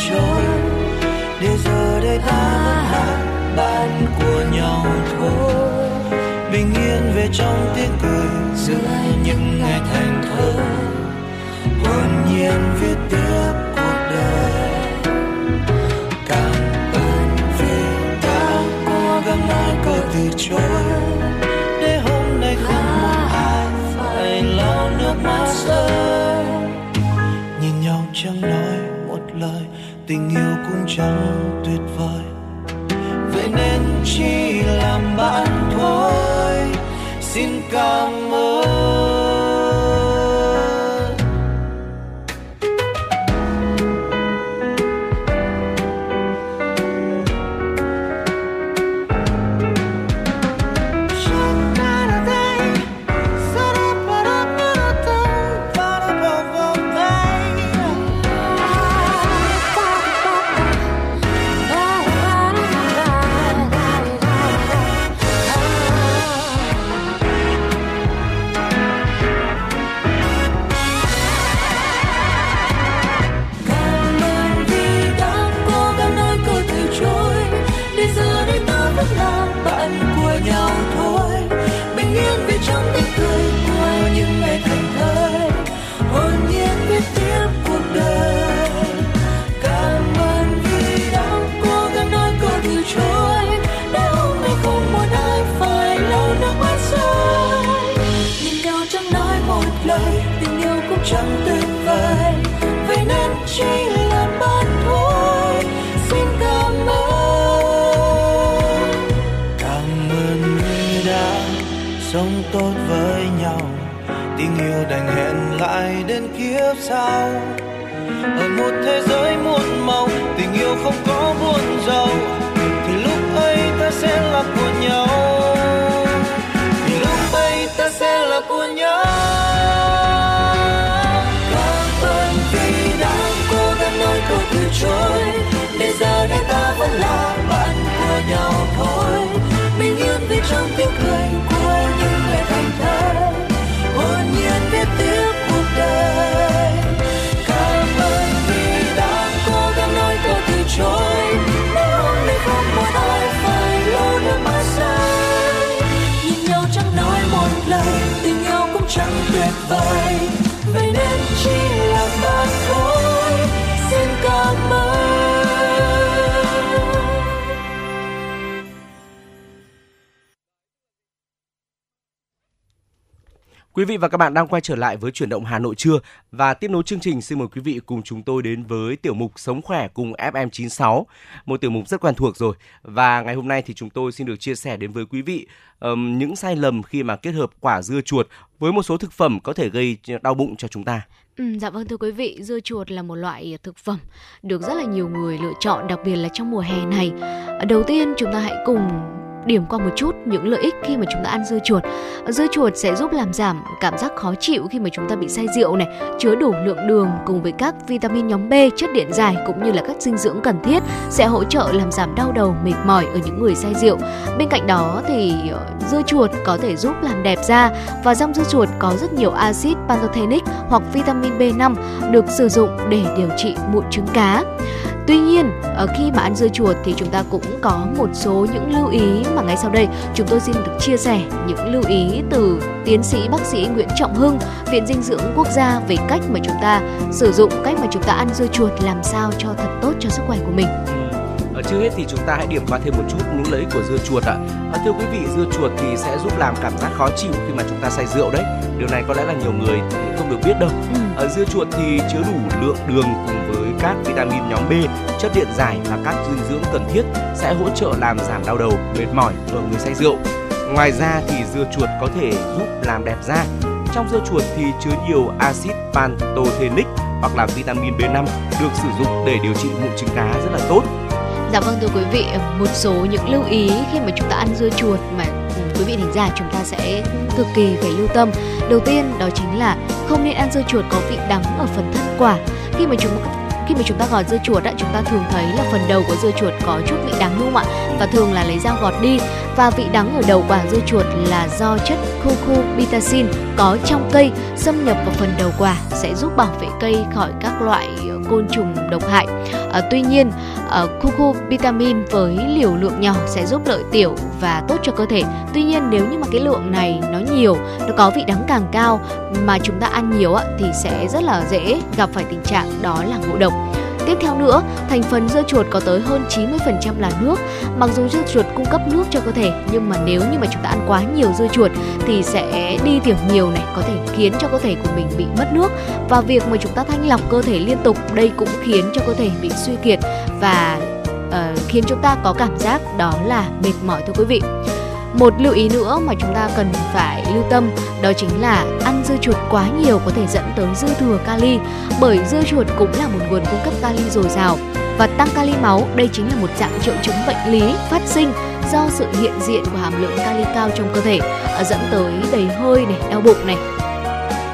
Trôi để giờ đây ta vẫn là bạn của nhau thôi. Bình yên về trong tiếng cười dưới tình yêu cũng chẳng tuyệt vời. Vậy nên chỉ làm bạn thôi. Xin cảm lại đến kiếp sau. Ở một thế giới muôn màu, tình yêu không có buồn giàu. Thì lúc ấy ta sẽ là của nhau. Thì lúc ấy ta sẽ là của nhau. Cảm ơn vì đã cố gắng nói câu từ chối. Để giờ đây ta vẫn là bạn của nhau thôi. Bình yên vì trong tiếng cười của những người thành thơ. Hồn nhiên biết tiếng Quý vị và các bạn đang quay trở lại với chuyển động Hà Nội trưa và tiếp nối chương trình xin mời quý vị cùng chúng tôi đến với tiểu mục Sống khỏe cùng FM96, một tiểu mục rất quen thuộc rồi. Và ngày hôm nay thì chúng tôi xin được chia sẻ đến với quý vị um, những sai lầm khi mà kết hợp quả dưa chuột với một số thực phẩm có thể gây đau bụng cho chúng ta. Ừ, dạ vâng thưa quý vị, dưa chuột là một loại thực phẩm được rất là nhiều người lựa chọn đặc biệt là trong mùa hè này. Đầu tiên chúng ta hãy cùng điểm qua một chút những lợi ích khi mà chúng ta ăn dưa chuột. Dưa chuột sẽ giúp làm giảm cảm giác khó chịu khi mà chúng ta bị say rượu này, chứa đủ lượng đường cùng với các vitamin nhóm B, chất điện giải cũng như là các dinh dưỡng cần thiết sẽ hỗ trợ làm giảm đau đầu, mệt mỏi ở những người say rượu. Bên cạnh đó thì ờ, dưa chuột có thể giúp làm đẹp da và trong dưa chuột có rất nhiều axit pantothenic hoặc vitamin B5 được sử dụng để điều trị mụn trứng cá. Tuy nhiên, ở khi mà ăn dưa chuột thì chúng ta cũng có một số những lưu ý mà ngay sau đây chúng tôi xin được chia sẻ những lưu ý từ tiến sĩ bác sĩ Nguyễn Trọng Hưng, Viện Dinh dưỡng Quốc gia về cách mà chúng ta sử dụng cách mà chúng ta ăn dưa chuột làm sao cho thật tốt cho sức khỏe của mình. Ở trước hết thì chúng ta hãy điểm qua thêm một chút những lợi ích của dưa chuột ạ. À, thưa quý vị, dưa chuột thì sẽ giúp làm cảm giác khó chịu khi mà chúng ta say rượu đấy. Điều này có lẽ là nhiều người không được biết đâu. Ừ. Ở dưa chuột thì chứa đủ lượng đường cùng với các vitamin nhóm B, chất điện giải và các dinh dưỡng cần thiết sẽ hỗ trợ làm giảm đau đầu, mệt mỏi ở người say rượu. Ngoài ra thì dưa chuột có thể giúp làm đẹp da. Trong dưa chuột thì chứa nhiều axit pantothenic hoặc là vitamin B5 được sử dụng để điều trị mụn trứng cá rất là tốt. Dạ vâng thưa quý vị, một số những lưu ý khi mà chúng ta ăn dưa chuột mà ừ, quý vị thính giả chúng ta sẽ cực kỳ phải lưu tâm. Đầu tiên đó chính là không nên ăn dưa chuột có vị đắng ở phần thân quả. Khi mà chúng khi mà chúng ta gọt dưa chuột á chúng ta thường thấy là phần đầu của dưa chuột có chút vị đắng đúng không ạ và thường là lấy dao gọt đi và vị đắng ở đầu quả dưa chuột là do chất cucurbitacin có trong cây xâm nhập vào phần đầu quả sẽ giúp bảo vệ cây khỏi các loại ờ, côn trùng độc hại. À, tuy nhiên, ờ, uh, cucurbitamin với liều lượng nhỏ sẽ giúp lợi tiểu và tốt cho cơ thể. Tuy nhiên nếu như mà cái lượng này nó nhiều, nó có vị đắng càng cao mà chúng ta ăn nhiều á, thì sẽ rất là dễ gặp phải tình trạng đó là ngộ độc. Tiếp theo nữa, thành phần dưa chuột có tới hơn 90% là nước. Mặc dù dưa chuột cung cấp nước cho cơ thể, nhưng mà nếu như mà chúng ta ăn quá nhiều dưa chuột thì sẽ đi tiểu nhiều này, có thể khiến cho cơ thể của mình bị mất nước. Và việc mà chúng ta thanh lọc cơ thể liên tục, đây cũng khiến cho cơ thể bị suy kiệt và uh, khiến chúng ta có cảm giác đó là mệt mỏi thưa quý vị. Một lưu ý nữa mà chúng ta cần phải lưu tâm đó chính là ăn dưa chuột quá nhiều có thể dẫn tới dư thừa kali bởi dưa chuột cũng là một nguồn cung cấp kali dồi dào và tăng kali máu. Đây chính là một dạng triệu chứng bệnh lý phát sinh do sự hiện diện của hàm lượng kali cao trong cơ thể à, dẫn tới đầy hơi này, đau bụng này,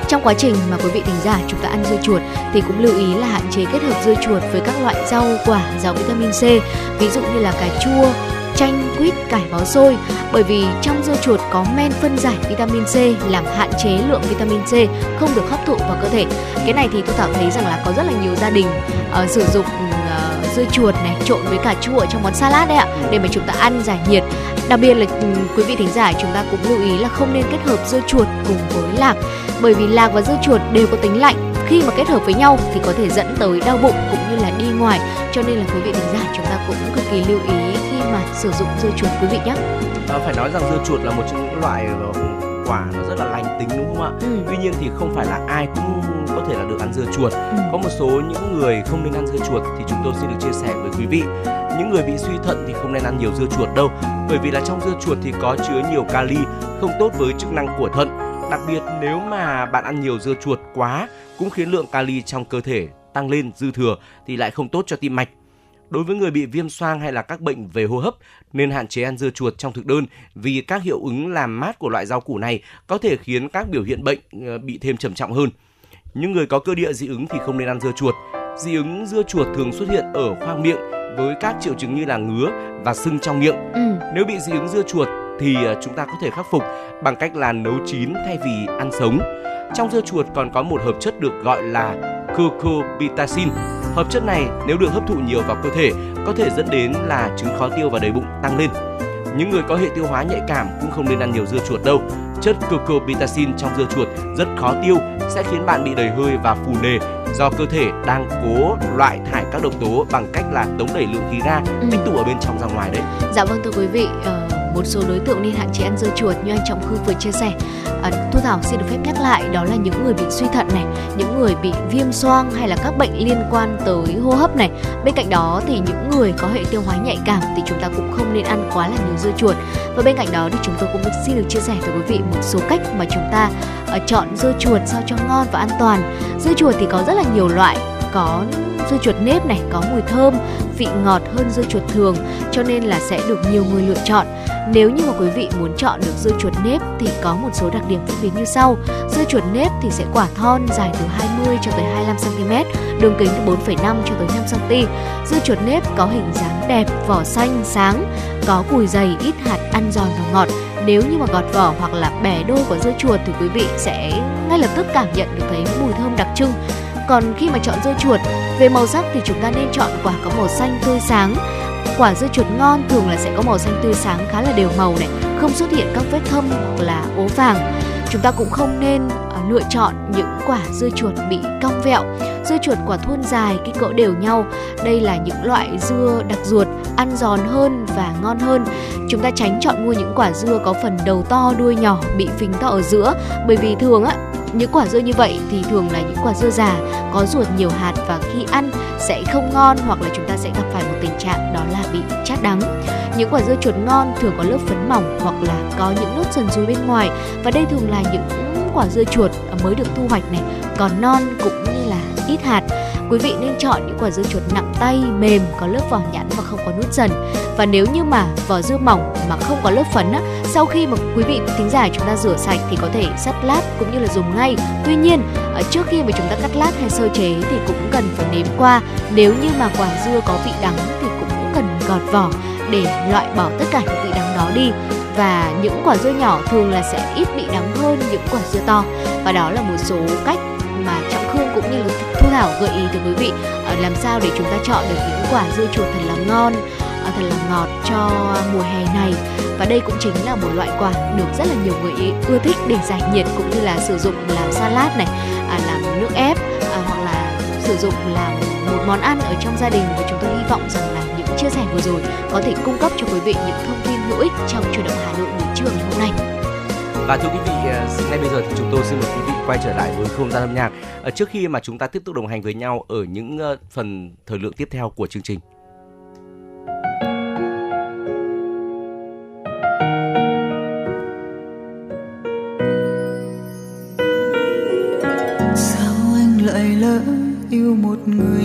trong quá trình mà quý vị thính giả chúng ta ăn dưa chuột thì cũng lưu ý là hạn chế kết hợp dưa chuột với các loại rau quả giàu vitamin C ví dụ như là cà chua chanh, quýt, cải bó xôi bởi vì trong dưa chuột có men phân giải vitamin C làm hạn chế lượng vitamin C không được hấp thụ vào cơ thể. Cái này thì tôi Thảo thấy rằng là có rất là nhiều gia đình uh, sử dụng uh, dưa chuột này trộn với cà chua trong món salad đấy ạ để mà chúng ta ăn giải nhiệt. Đặc biệt là um, quý vị thính giả chúng ta cũng lưu ý là không nên kết hợp dưa chuột cùng với lạc bởi vì lạc và dưa chuột đều có tính lạnh khi mà kết hợp với nhau thì có thể dẫn tới đau bụng cũng như là đi ngoài cho nên là quý vị thính giả chúng ta cũng cực kỳ lưu ý khi mà sử dụng dưa chuột quý vị nhé. À, phải nói rằng dưa chuột là một trong những loại ờ, quả nó rất là lành tính đúng không ạ? Ừ. Tuy nhiên thì không phải là ai cũng có thể là được ăn dưa chuột. Ừ. Có một số những người không nên ăn dưa chuột thì chúng tôi xin được chia sẻ với quý vị. Những người bị suy thận thì không nên ăn nhiều dưa chuột đâu, bởi vì là trong dưa chuột thì có chứa nhiều kali không tốt với chức năng của thận. Đặc biệt nếu mà bạn ăn nhiều dưa chuột quá cũng khiến lượng kali trong cơ thể tăng lên dư thừa thì lại không tốt cho tim mạch. Đối với người bị viêm xoang hay là các bệnh về hô hấp nên hạn chế ăn dưa chuột trong thực đơn vì các hiệu ứng làm mát của loại rau củ này có thể khiến các biểu hiện bệnh ờ, bị thêm trầm trọng hơn. Những người có cơ địa dị ứng thì không nên ăn dưa chuột. Dị ứng dưa chuột thường xuất hiện ở khoang miệng với các triệu chứng như là ngứa và sưng trong miệng. Ừ. Nếu bị dị ứng dưa chuột thì ờ, chúng ta có thể khắc phục bằng cách là nấu chín thay vì ăn sống. Trong dưa chuột còn có một hợp chất được gọi là cucurbitacin. Hợp chất này nếu được hấp thụ nhiều vào cơ thể có thể dẫn đến là chứng khó tiêu và đầy bụng tăng lên. Những người có hệ tiêu hóa nhạy cảm cũng không nên ăn nhiều dưa chuột đâu. Chất cucurbitacin trong dưa chuột rất khó tiêu, sẽ khiến bạn bị đầy hơi và phù nề do cơ thể đang cố loại thải các độc tố bằng cách là tống đẩy lượng khí ga tích tụ ở bên trong ra ngoài đấy. Dạ vâng thưa quý vị, uh một số đối tượng nên hạn chế ăn dưa chuột như anh Trọng Khư vừa chia sẻ. À, Thu Thảo xin được phép nhắc lại đó là những người bị suy thận này, những người bị viêm xoang hay là các bệnh liên quan tới hô hấp này. Bên cạnh đó thì những người có hệ tiêu hóa nhạy cảm thì chúng ta cũng không nên ăn quá là nhiều dưa chuột. Và bên cạnh đó thì chúng tôi cũng xin được chia sẻ với quý vị một số cách mà chúng ta uh, chọn dưa chuột sao cho ngon và an toàn. Dưa chuột thì có rất là nhiều loại, có dưa chuột nếp này có mùi thơm, vị ngọt hơn dưa chuột thường cho nên là sẽ được nhiều người lựa chọn. Nếu như mà quý vị muốn chọn được dưa chuột nếp thì có một số đặc điểm phổ biến như sau. Dưa chuột nếp thì sẽ quả thon dài từ 20 cho tới 25 cm, đường kính từ 4,5 cho tới 5 cm. Dưa chuột nếp có hình dáng đẹp, vỏ xanh sáng, có cùi dày, ít hạt, ăn giòn và ngọt. Nếu như mà gọt vỏ hoặc là bẻ đôi của dưa chuột thì quý vị sẽ ngay lập tức cảm nhận được thấy mùi thơm đặc trưng còn khi mà chọn dưa chuột, về màu sắc thì chúng ta nên chọn quả có màu xanh tươi sáng. Quả dưa chuột ngon thường là sẽ có màu xanh tươi sáng khá là đều màu này, không xuất hiện các vết thâm hoặc là ố vàng. Chúng ta cũng không nên lựa chọn những quả dưa chuột bị cong vẹo. Dưa chuột quả thuôn dài, kích cỡ đều nhau. Đây là những loại dưa đặc ruột, ăn giòn hơn và ngon hơn. Chúng ta tránh chọn mua những quả dưa có phần đầu to đuôi nhỏ bị phình to ở giữa bởi vì thường á những quả dưa như vậy thì thường là những quả dưa già có ruột nhiều hạt và khi ăn sẽ không ngon hoặc là chúng ta sẽ gặp phải một tình trạng đó là bị chát đắng. Những quả dưa chuột ngon thường có lớp phấn mỏng hoặc là có những nốt sần ruồi bên ngoài và đây thường là những quả dưa chuột mới được thu hoạch này, còn non cũng như là ít hạt quý vị nên chọn những quả dưa chuột nặng tay, mềm, có lớp vỏ nhẵn và không có nút dần. Và nếu như mà vỏ dưa mỏng mà không có lớp phấn á, sau khi mà quý vị thính giả chúng ta rửa sạch thì có thể sắt lát cũng như là dùng ngay. Tuy nhiên, ở trước khi mà chúng ta cắt lát hay sơ chế thì cũng cần phải nếm qua. Nếu như mà quả dưa có vị đắng thì cũng cần gọt vỏ để loại bỏ tất cả những vị đắng đó đi và những quả dưa nhỏ thường là sẽ ít bị đắng hơn những quả dưa to. Và đó là một số cách mà trọng khương cũng như là thu thảo gợi ý tới quý vị ờ, làm sao để chúng ta chọn được những quả dưa chuột thật là ngon ờ, thật là ngọt cho mùa hè này. Và đây cũng chính là một loại quả được rất là nhiều người ưa thích để giải nhiệt cũng như là sử dụng làm salad này à, làm nước ép sử dụng làm một món ăn ở trong gia đình và chúng tôi hy vọng rằng là những chia sẻ vừa rồi có thể cung cấp cho quý vị những thông tin hữu ích trong chuyển động Hà Nội buổi trưa ngày hôm nay. Và thưa quý vị, ờ, ngay bây giờ thì chúng tôi xin mời quý vị quay trở lại với không gian âm nhạc. Ở trước khi mà chúng ta tiếp tục đồng hành với nhau ở những ờ, phần thời lượng tiếp theo của chương trình. Người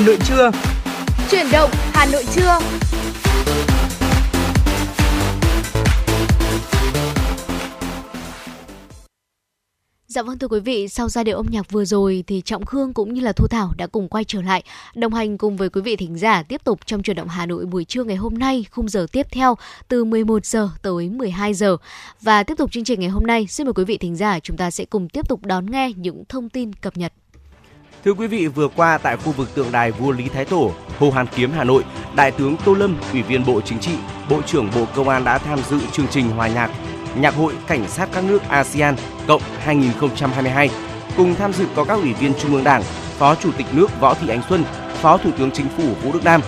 Hà Nội trưa. Chuyển động Hà Nội trưa. Dạ vâng thưa quý vị, sau giai điệu âm nhạc vừa rồi thì Trọng Khương cũng như là Thu Thảo đã cùng quay trở lại đồng hành cùng với quý vị thính giả tiếp tục trong chuyển động Hà Nội buổi trưa ngày hôm nay, khung giờ tiếp theo từ 11 giờ tới 12 giờ. Và tiếp tục chương trình ngày hôm nay, xin mời quý vị thính giả chúng ta sẽ cùng tiếp tục đón nghe những thông tin cập nhật. Thưa quý vị, vừa qua tại khu vực tượng đài vua Lý Thái Tổ, Hồ Hàn Kiếm, Hà Nội, Đại tướng Tô Lâm, Ủy viên Bộ Chính trị, Bộ trưởng Bộ Công an đã tham dự chương trình hòa nhạc Nhạc hội Cảnh sát các nước ASEAN Cộng 2022. Cùng tham dự có các ủy viên Trung ương Đảng, Phó Chủ tịch nước Võ Thị Ánh Xuân, Phó Thủ tướng Chính phủ Vũ Đức Đam.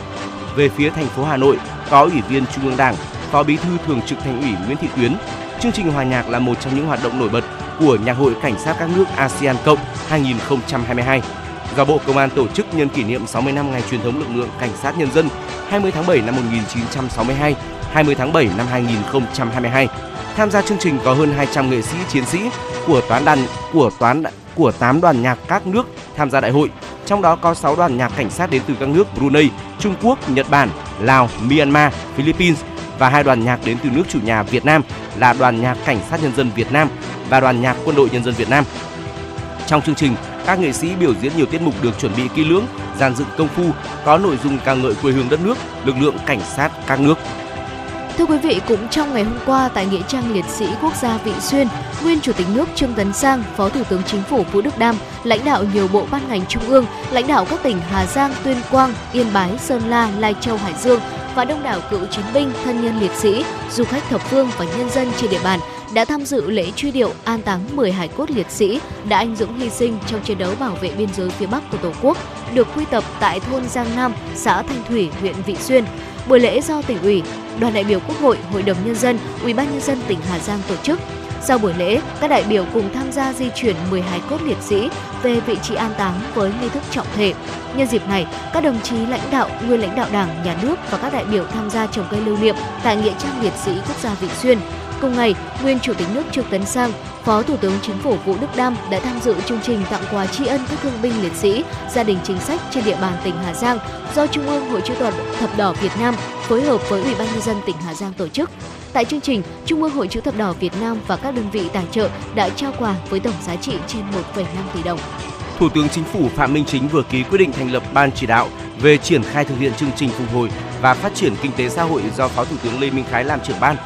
Về phía thành phố Hà Nội, có Ủy viên Trung ương Đảng, Phó Bí thư Thường trực Thành ủy Nguyễn Thị Tuyến. Chương trình hòa nhạc là một trong những hoạt động nổi bật của Nhạc hội Cảnh sát các nước ASEAN Cộng 2022 do Bộ Công an tổ chức nhân kỷ niệm 60 năm ngày truyền thống lực lượng cảnh sát nhân dân 20 tháng 7 năm 1962, 20 tháng 7 năm 2022. Tham gia chương trình có hơn 200 nghệ sĩ chiến sĩ của toán đàn của toán của 8 đoàn nhạc các nước tham gia đại hội. Trong đó có 6 đoàn nhạc cảnh sát đến từ các nước Brunei, Trung Quốc, Nhật Bản, Lào, Myanmar, Philippines và hai đoàn nhạc đến từ nước chủ nhà Việt Nam là đoàn nhạc cảnh sát nhân dân Việt Nam và đoàn nhạc quân đội nhân dân Việt Nam. Trong chương trình, các nghệ sĩ biểu diễn nhiều tiết mục được chuẩn bị kỹ lưỡng, dàn dựng công phu, có nội dung ca ngợi quê hương đất nước, lực lượng cảnh sát các nước. Thưa quý vị, cũng trong ngày hôm qua tại Nghĩa trang Liệt sĩ Quốc gia Vị Xuyên, nguyên Chủ tịch nước Trương Tấn Sang, Phó Thủ tướng Chính phủ Vũ Đức Đam, lãnh đạo nhiều bộ ban ngành trung ương, lãnh đạo các tỉnh Hà Giang, Tuyên Quang, Yên Bái, Sơn La, Lai Châu, Hải Dương và đông đảo cựu chiến binh, thân nhân liệt sĩ, du khách thập phương và nhân dân trên địa bàn đã tham dự lễ truy điệu an táng 10 hải cốt liệt sĩ đã anh dũng hy sinh trong chiến đấu bảo vệ biên giới phía Bắc của Tổ quốc, được quy tập tại thôn Giang Nam, xã Thanh Thủy, huyện Vị Xuyên. Buổi lễ do tỉnh ủy, đoàn đại biểu Quốc hội, Hội đồng nhân dân, Ủy ban nhân dân tỉnh Hà Giang tổ chức. Sau buổi lễ, các đại biểu cùng tham gia di chuyển 10 hài cốt liệt sĩ về vị trí an táng với nghi thức trọng thể. Nhân dịp này, các đồng chí lãnh đạo, nguyên lãnh đạo Đảng, Nhà nước và các đại biểu tham gia trồng cây lưu niệm tại nghĩa trang liệt sĩ quốc gia Vị Xuyên. Cùng ngày, nguyên Chủ tịch nước Trương Tấn Sang, Phó Thủ tướng Chính phủ Vũ Đức Đam đã tham dự chương trình tặng quà tri ân các thương binh liệt sĩ, gia đình chính sách trên địa bàn tỉnh Hà Giang do Trung ương Hội chữ thập Thập đỏ Việt Nam phối hợp với Ủy ban nhân dân tỉnh Hà Giang tổ chức. Tại chương trình, Trung ương Hội chữ thập đỏ Việt Nam và các đơn vị tài trợ đã trao quà với tổng giá trị trên 1,5 tỷ đồng. Thủ tướng Chính phủ Phạm Minh Chính vừa ký quyết định thành lập ban chỉ đạo về triển khai thực hiện chương trình phục hồi và phát triển kinh tế xã hội do Phó Thủ tướng Lê Minh Khái làm trưởng ban.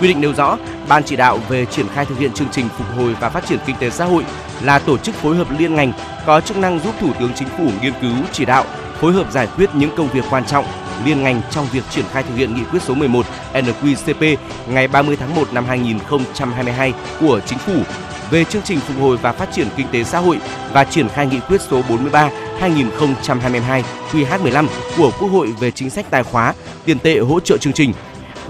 Quy định nêu rõ, ban chỉ đạo về triển khai thực hiện chương trình phục hồi và phát triển kinh tế xã hội là tổ chức phối hợp liên ngành có chức năng giúp Thủ tướng Chính phủ nghiên cứu, chỉ đạo, phối hợp giải quyết những công việc quan trọng liên ngành trong việc triển khai thực hiện nghị quyết số 11 NQCP ngày 30 tháng 1 năm 2022 của Chính phủ về chương trình phục hồi và phát triển kinh tế xã hội và triển khai nghị quyết số 43 2022 QH15 của Quốc hội về chính sách tài khóa, tiền tệ hỗ trợ chương trình.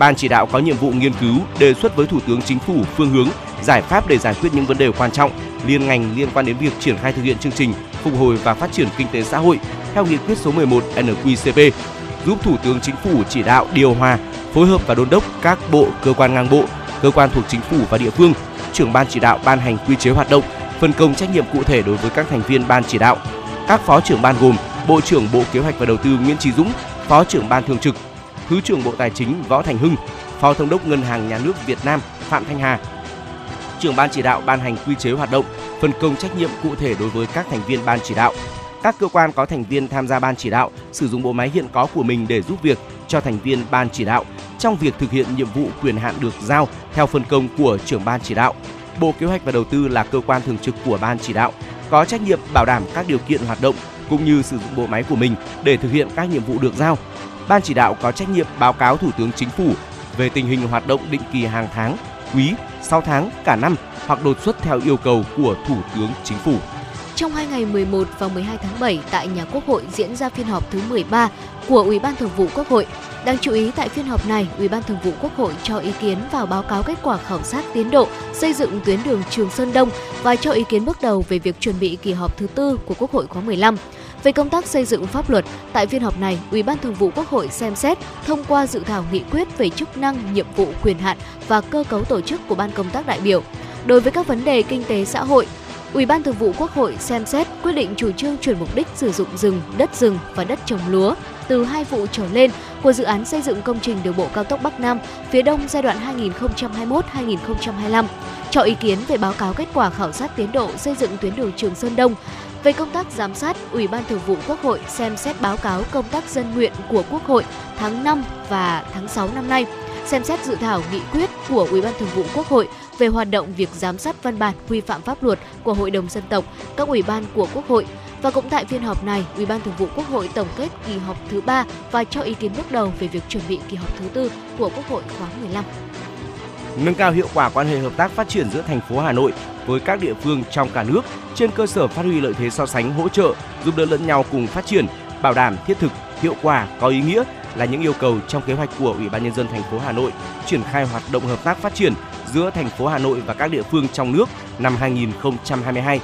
Ban chỉ đạo có nhiệm vụ nghiên cứu, đề xuất với Thủ tướng Chính phủ phương hướng, giải pháp để giải quyết những vấn đề quan trọng liên ngành liên quan đến việc triển khai thực hiện chương trình phục hồi và phát triển kinh tế xã hội theo nghị quyết số 11 NQCP, giúp Thủ tướng Chính phủ chỉ đạo điều hòa, phối hợp và đôn đốc các bộ, cơ quan ngang bộ, cơ quan thuộc chính phủ và địa phương, trưởng ban chỉ đạo ban hành quy chế hoạt động, phân công trách nhiệm cụ thể đối với các thành viên ban chỉ đạo. Các phó trưởng ban gồm Bộ trưởng Bộ Kế hoạch và Đầu tư Nguyễn Chí Dũng, Phó trưởng ban thường trực, Thứ trưởng Bộ Tài chính Võ Thành Hưng, Phó Thống đốc Ngân hàng Nhà nước Việt Nam Phạm Thanh Hà, trưởng ban chỉ đạo ban hành quy chế hoạt động, phân công trách nhiệm cụ thể đối với các thành viên ban chỉ đạo. Các cơ quan có thành viên tham gia ban chỉ đạo sử dụng bộ máy hiện có của mình để giúp việc cho thành viên ban chỉ đạo trong việc thực hiện nhiệm vụ quyền hạn được giao theo phân công của trưởng ban chỉ đạo. Bộ Kế hoạch và Đầu tư là cơ quan thường trực của ban chỉ đạo, có trách nhiệm bảo đảm các điều kiện hoạt động cũng như sử dụng bộ máy của mình để thực hiện các nhiệm vụ được giao. Ban chỉ đạo có trách nhiệm báo cáo Thủ tướng Chính phủ về tình hình hoạt động định kỳ hàng tháng, quý, 6 tháng, cả năm hoặc đột xuất theo yêu cầu của Thủ tướng Chính phủ. Trong hai ngày 11 và 12 tháng 7 tại nhà Quốc hội diễn ra phiên họp thứ 13 của Ủy ban Thường vụ Quốc hội. Đáng chú ý tại phiên họp này, Ủy ban Thường vụ Quốc hội cho ý kiến vào báo cáo kết quả khảo sát tiến độ xây dựng tuyến đường Trường Sơn Đông và cho ý kiến bước đầu về việc chuẩn bị kỳ họp thứ tư của Quốc hội khóa 15. Về công tác xây dựng pháp luật, tại phiên họp này, Ủy ban Thường vụ Quốc hội xem xét thông qua dự thảo nghị quyết về chức năng, nhiệm vụ, quyền hạn và cơ cấu tổ chức của ban công tác đại biểu. Đối với các vấn đề kinh tế xã hội, Ủy ban Thường vụ Quốc hội xem xét quyết định chủ trương chuyển mục đích sử dụng rừng, đất rừng và đất trồng lúa từ hai vụ trở lên của dự án xây dựng công trình đường bộ cao tốc Bắc Nam phía Đông giai đoạn 2021-2025, cho ý kiến về báo cáo kết quả khảo sát tiến độ xây dựng tuyến đường Trường Sơn Đông. Về công tác giám sát, Ủy ban Thường vụ Quốc hội xem xét báo cáo công tác dân nguyện của Quốc hội tháng 5 và tháng 6 năm nay, xem xét dự thảo nghị quyết của Ủy ban Thường vụ Quốc hội về hoạt động việc giám sát văn bản quy phạm pháp luật của Hội đồng dân tộc, các ủy ban của Quốc hội. Và cũng tại phiên họp này, Ủy ban Thường vụ Quốc hội tổng kết kỳ họp thứ 3 và cho ý kiến bước đầu về việc chuẩn bị kỳ họp thứ tư của Quốc hội khóa 15. Nâng cao hiệu quả quan hệ hợp tác phát triển giữa thành phố Hà Nội với các địa phương trong cả nước trên cơ sở phát huy lợi thế so sánh hỗ trợ, giúp đỡ lẫn nhau cùng phát triển, bảo đảm thiết thực, hiệu quả, có ý nghĩa là những yêu cầu trong kế hoạch của Ủy ban nhân dân thành phố Hà Nội triển khai hoạt động hợp tác phát triển giữa thành phố Hà Nội và các địa phương trong nước năm 2022.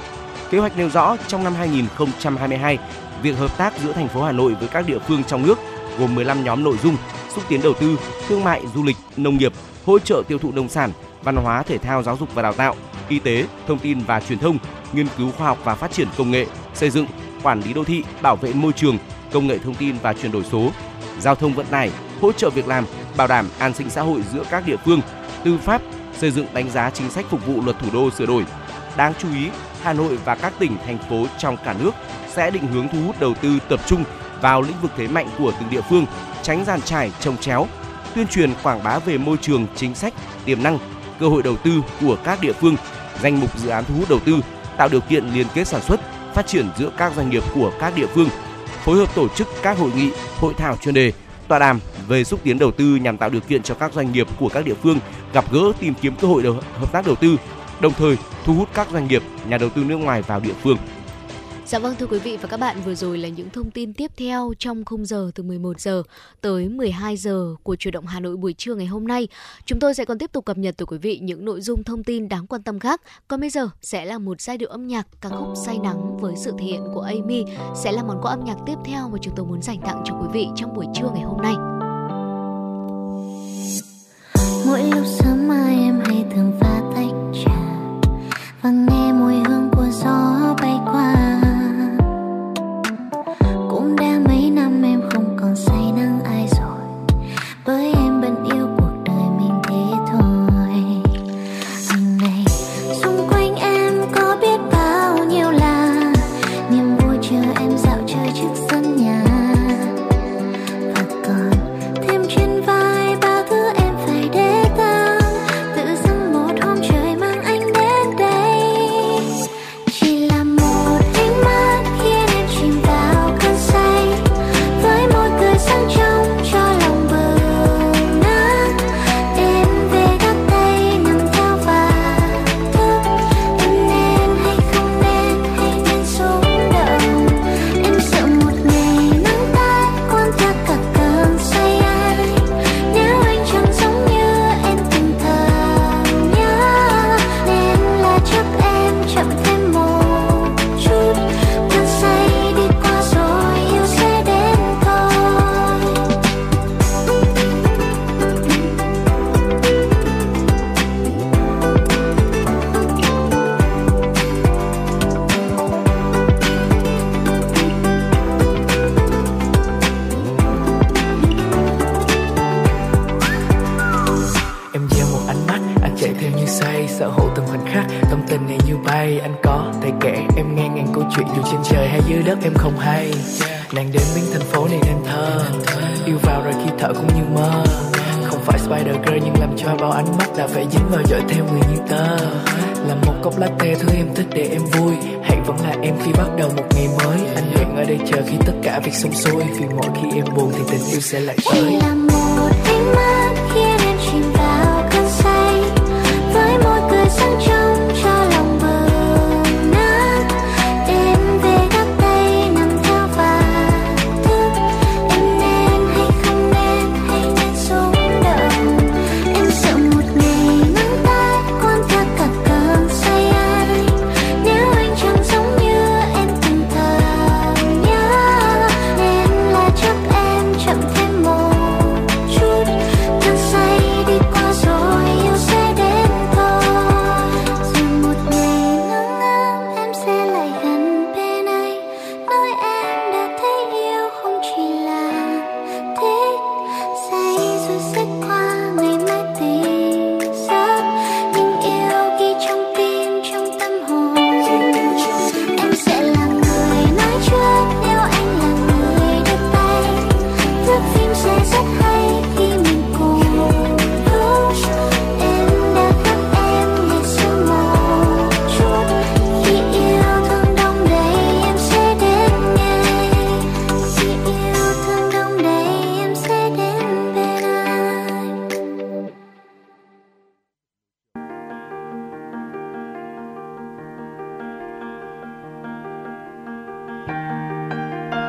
Kế hoạch nêu rõ trong năm 2022, việc hợp tác giữa thành phố Hà Nội với các địa phương trong nước gồm 15 nhóm nội dung: xúc tiến đầu tư, thương mại, du lịch, nông nghiệp, hỗ trợ tiêu thụ nông sản, văn hóa, thể thao, giáo dục và đào tạo, y tế, thông tin và truyền thông, nghiên cứu khoa học và phát triển công nghệ, xây dựng, quản lý đô thị, bảo vệ môi trường, công nghệ thông tin và chuyển đổi số, giao thông vận tải, hỗ trợ việc làm, bảo đảm an sinh xã hội giữa các địa phương, tư pháp, xây dựng đánh giá chính sách phục vụ luật thủ đô sửa đổi. Đáng chú ý, Hà Nội và các tỉnh, thành phố trong cả nước sẽ định hướng thu hút đầu tư tập trung vào lĩnh vực thế mạnh của từng địa phương, tránh giàn trải trồng chéo, tuyên truyền quảng bá về môi trường, chính sách, tiềm năng, cơ hội đầu tư của các địa phương, danh mục dự án thu hút đầu tư, tạo điều kiện liên kết sản xuất, phát triển giữa các doanh nghiệp của các địa phương, phối hợp tổ chức các hội nghị, hội thảo chuyên đề, tọa đàm về xúc tiến đầu tư nhằm tạo điều kiện cho các doanh nghiệp của các địa phương gặp gỡ tìm kiếm cơ hội hợp tác đầu tư, đồng thời thu hút các doanh nghiệp, nhà đầu tư nước ngoài vào địa phương. Dạ vâng thưa quý vị và các bạn, vừa rồi là những thông tin tiếp theo trong khung giờ từ 11 giờ tới 12 giờ của Chủ động Hà Nội buổi trưa ngày hôm nay. Chúng tôi sẽ còn tiếp tục cập nhật tới quý vị những nội dung thông tin đáng quan tâm khác. Còn bây giờ sẽ là một giai điệu âm nhạc ca khúc say nắng với sự thể hiện của Amy sẽ là món quà âm nhạc tiếp theo mà chúng tôi muốn dành tặng cho quý vị trong buổi trưa ngày hôm nay. Mỗi lúc sớm mai em hay thường pha tách trà và nghe mùi hương của gió cách sống sôi vì mỗi khi em buồn thì tình yêu sẽ lại tới.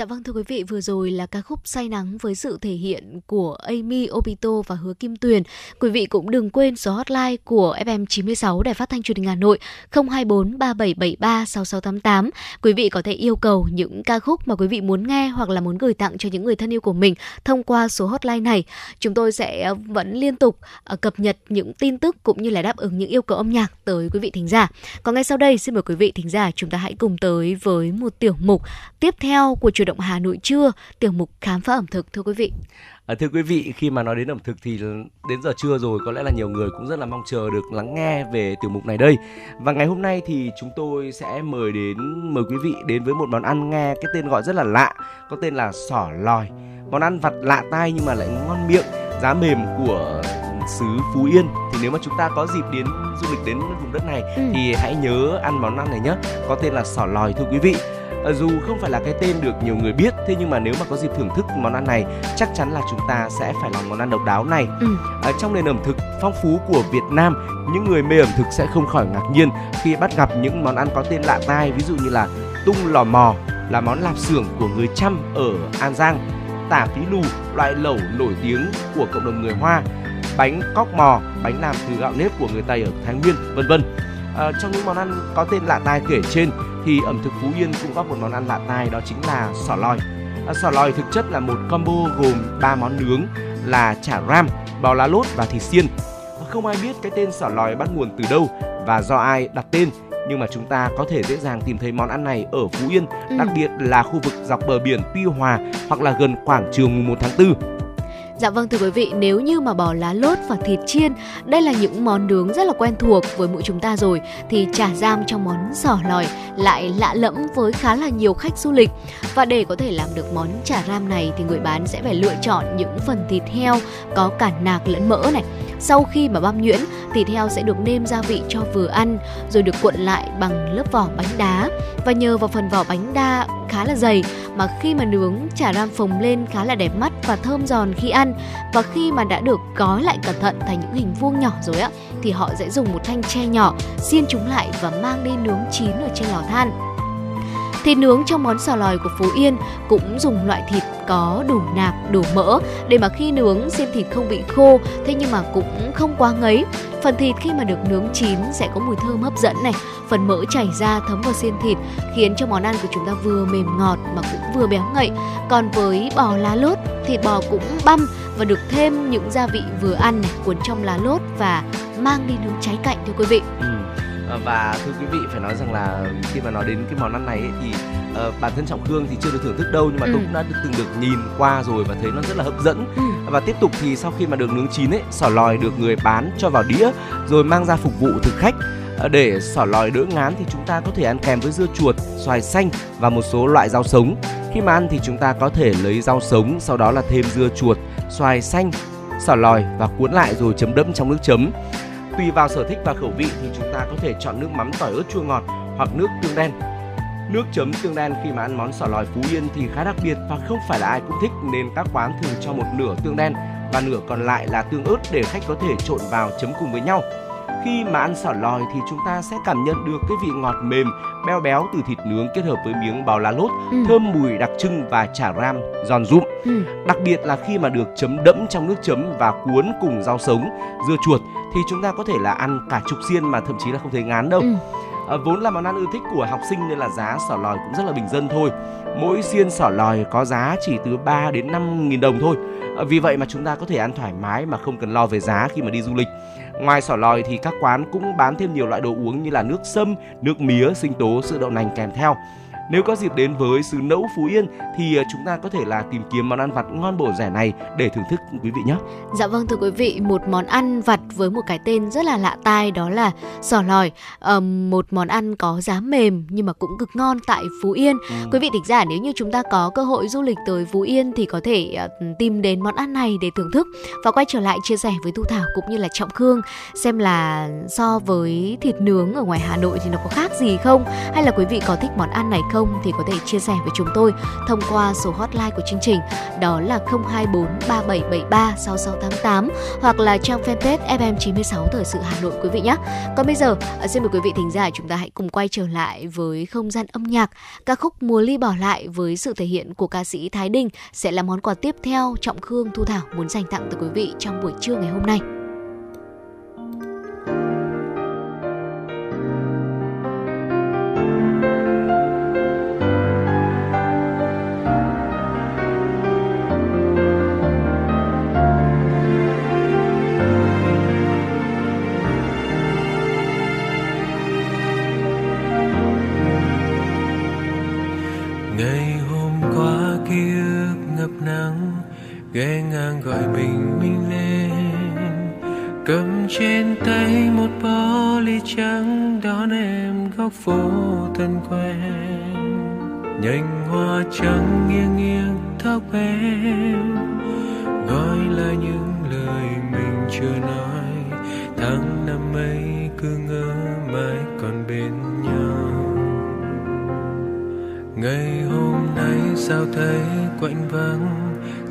Dạ vâng thưa quý vị, vừa rồi là ca khúc Say Nắng với sự thể hiện của Amy Obito và Hứa Kim Tuyền. Quý vị cũng đừng quên số hotline của FM96 Đài Phát thanh Truyền hình Hà Nội 024 3773 6688. Quý vị có thể yêu cầu những ca khúc mà quý vị muốn nghe hoặc là muốn gửi tặng cho những người thân yêu của mình thông qua số hotline này. Chúng tôi sẽ ờ, vẫn liên tục ờ, cập nhật những tin tức cũng như là đáp ứng những yêu cầu âm nhạc tới quý vị thính giả. Còn ngay sau đây xin mời quý vị thính giả chúng ta hãy cùng tới với một tiểu mục tiếp theo của chủ động Hà Nội trưa, tiểu mục khám phá ẩm thực thưa quý vị. À, thưa quý vị, khi mà nói đến ẩm thực thì đến giờ trưa rồi có lẽ là nhiều người cũng rất là mong chờ được lắng nghe về tiểu mục này đây. Và ngày hôm nay thì chúng tôi sẽ mời đến mời quý vị đến với một món ăn nghe cái tên gọi rất là lạ, có tên là sỏ lòi. Món ăn vặt lạ tai nhưng mà lại ngon miệng, giá mềm của xứ Phú Yên. Thì nếu mà chúng ta có dịp đến du lịch đến vùng đất này Ừ. thì hãy nhớ ăn món ăn này nhé. Có tên là sỏ lòi thưa quý vị. À, dù không phải là cái tên được nhiều người biết thế nhưng mà nếu mà có dịp thưởng thức món ăn này chắc chắn là chúng ta sẽ phải làm món ăn độc đáo này Ừ. à, trong nền ẩm thực phong phú của Việt Nam những người mê ẩm thực sẽ không khỏi ngạc nhiên khi bắt gặp những món ăn có tên lạ tai ví dụ như là tung lò mò là món lạp xưởng của người Chăm ở An Giang tả phí lù loại lẩu nổi tiếng của cộng đồng người Hoa bánh cóc mò bánh làm từ gạo nếp của người Tây ở Thái Nguyên vân vân à, trong những món ăn có tên lạ tai kể trên thì ẩm thực Phú Yên cũng có một món ăn lạ tai đó chính là sỏ lòi à, sỏ lòi thực chất là một combo gồm 3 món nướng là chả ram bò lá lốt và thịt xiên không ai biết cái tên sỏ lòi bắt nguồn từ đâu và do ai đặt tên nhưng mà chúng ta có thể dễ dàng tìm thấy món ăn này ở Phú Yên, Ừ. đặc biệt là khu vực dọc bờ biển Tuy Hòa hoặc là gần quảng trường mùng 1 tháng 4. Dạ vâng thưa quý vị, nếu như mà bỏ lá lốt và thịt chiên, đây là những món nướng rất là quen thuộc với mỗi chúng ta rồi, thì chả giam trong món sỏ lòi lại lạ lẫm với khá là nhiều khách du lịch. Và để có thể làm được món chả ram này thì người bán sẽ phải lựa chọn những phần thịt heo có cả nạc lẫn mỡ này. Sau khi mà băm nhuyễn, thịt heo sẽ được nêm gia vị cho vừa ăn, rồi được cuộn lại bằng lớp vỏ bánh đá. Và nhờ vào phần vỏ bánh đa khá là dày mà khi mà nướng chả ram phồng lên khá là đẹp mắt và thơm giòn khi ăn. Và khi mà đã được gói lại cẩn thận thành những hình vuông nhỏ rồi á, thì họ sẽ dùng một thanh tre nhỏ xiên chúng lại và mang đi nướng chín ở trên lò than. Thịt nướng trong món sò lòi của Phú Yên cũng dùng loại thịt có đủ nạc, đủ mỡ để mà khi nướng xiên thịt không bị khô, thế nhưng mà cũng không quá ngấy. Phần thịt khi mà được nướng chín sẽ có mùi thơm hấp dẫn này, phần mỡ chảy ra thấm vào xiên thịt khiến cho món ăn của chúng ta vừa mềm ngọt mà cũng vừa béo ngậy. Còn với bò lá lốt, thịt bò cũng băm và được thêm những gia vị vừa ăn này cuốn trong lá lốt và mang đi nướng cháy cạnh thưa quý vị. Ừ. À, và thưa quý vị phải nói rằng là khi mà nói đến cái món ăn này ấy, thì uh, bản thân trọng khương thì chưa được thưởng thức đâu nhưng mà Ừ. tôi cũng đã được, từng được nhìn qua rồi và thấy nó rất là hấp dẫn Ừ. và tiếp tục thì sau khi mà được nướng chín ấy sỏ lòi được người bán cho vào đĩa rồi mang ra phục vụ thực khách Ờ, để sỏ lòi đỡ ngán thì chúng ta có thể ăn kèm với dưa chuột, xoài xanh và một số loại rau sống. Khi mà ăn thì chúng ta có thể lấy rau sống, sau đó là thêm dưa chuột, xoài xanh, sỏ lòi và cuốn lại rồi chấm đẫm trong nước chấm. Tùy vào sở thích và khẩu vị thì chúng ta có thể chọn nước mắm tỏi ớt chua ngọt hoặc nước tương đen. Nước chấm tương đen khi mà ăn món sỏ lòi Phú Yên thì khá đặc biệt và không phải là ai cũng thích nên các quán thường cho một nửa tương đen và nửa còn lại là tương ớt để khách có thể trộn vào chấm cùng với nhau. Khi mà ăn sỏ lòi thì chúng ta sẽ cảm nhận được cái vị ngọt mềm, béo béo từ thịt nướng kết hợp với miếng bào lá lốt, Ừ. thơm mùi đặc trưng và chả ram giòn rụm. Ừ. Đặc biệt là khi mà được chấm đẫm trong nước chấm và cuốn cùng rau sống, dưa chuột thì chúng ta có thể là ăn cả chục xiên mà thậm chí là không thấy ngán đâu. Ừ. À, vốn là món ăn ưa thích của học sinh nên là giá sỏ lòi cũng rất là bình dân thôi. Mỗi xiên sỏ lòi có giá chỉ từ 3 đến 5 nghìn đồng thôi. À, vì vậy mà chúng ta có thể ăn thoải mái mà không cần lo về giá khi mà đi du lịch. Ngoài sỏ lòi thì các quán cũng bán thêm nhiều loại đồ uống như là nước sâm, nước mía, sinh tố, sữa đậu nành kèm theo. Nếu có dịp đến với xứ Nẫu Phú Yên thì à, chúng ta có thể là tìm kiếm món ăn vặt ngon bổ rẻ này để thưởng thức quý vị nhé. Dạ vâng thưa quý vị, một món ăn vặt với một cái tên rất là lạ tai đó là sò lòi. Một món ăn có giá mềm nhưng mà cũng cực ngon tại Phú Yên. Quý vị thính giả nếu như chúng ta có cơ hội du lịch tới Phú Yên thì có thể ờ, tìm đến món ăn này để thưởng thức và quay trở lại chia sẻ với Thu Thảo cũng như là Trọng Khương xem là so với thịt nướng ở ngoài Hà Nội thì nó có khác gì không hay là quý vị có thích món ăn này không thì có thể chia sẻ với chúng tôi thông qua số hotline của chương trình đó là 024 3773 6688 hoặc là trang fanpage FM96 Thời sự Hà Nội quý vị nhé. Còn bây giờ, ờ, xin mời quý vị thính giả chúng ta hãy cùng quay trở lại với không gian âm nhạc. Ca khúc Mùa ly bỏ lại với sự thể hiện của ca sĩ Thái Đình sẽ là món quà tiếp theo Trọng Khương Thu Thảo muốn dành tặng tới quý vị trong buổi trưa ngày hôm nay. Ghé ngang gọi bình minh lên. Cầm trên tay một bó ly trắng, đón em góc phố thân quen. Nhành hoa trắng nghiêng nghiêng tóc em. Gọi lại những lời mình chưa nói. Tháng năm ấy cứ ngỡ mãi còn bên nhau. Ngày hôm nay sao thấy quạnh vắng?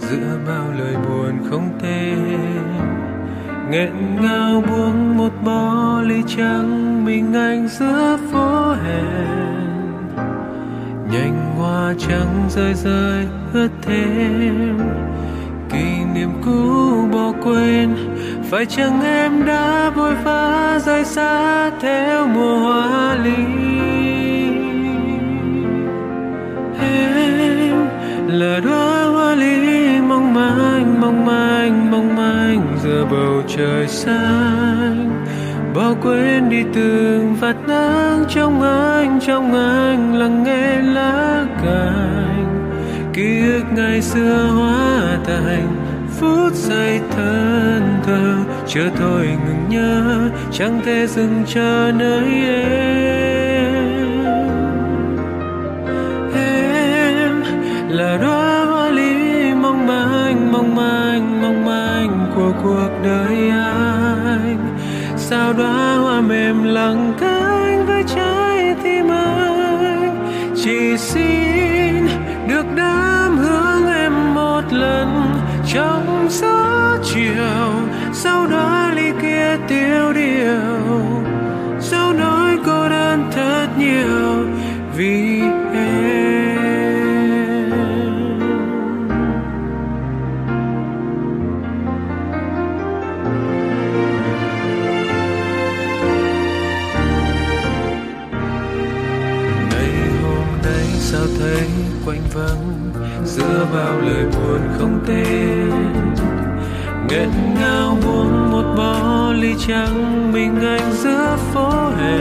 Giữa bao lời buồn không tên nghẹn ngào buông một bó ly trắng mình anh giữa phố hẹn. Nhành hoa trắng rơi rơi ướt thêm. Kỷ niệm cũ bỏ quên, phải chăng em đã vội vã rời xa theo mùa hoa ly? Em là đóa hoa ly mong manh mong manh mong manh giữa bầu trời xanh. Bỏ quên đi từng vạt nắng trong anh trong anh lắng nghe lá cành. Ký ức ngày xưa hóa thành phút giây thân thơ chưa thôi ngừng nhớ, chẳng thể dừng chờ nơi em. Cuộc đời anh. Sao đóa hoa mềm lặng cánh với trái tim anh? Chỉ xin được đám hướng em một lần. Trong gió chiều, sau đó ly kia tiêu điều. Sau nói cô đơn thật nhiều, vì giữa bao lời buồn không tên. Nghẹn ngào uống một bó ly trắng, mình anh giữa phố hè.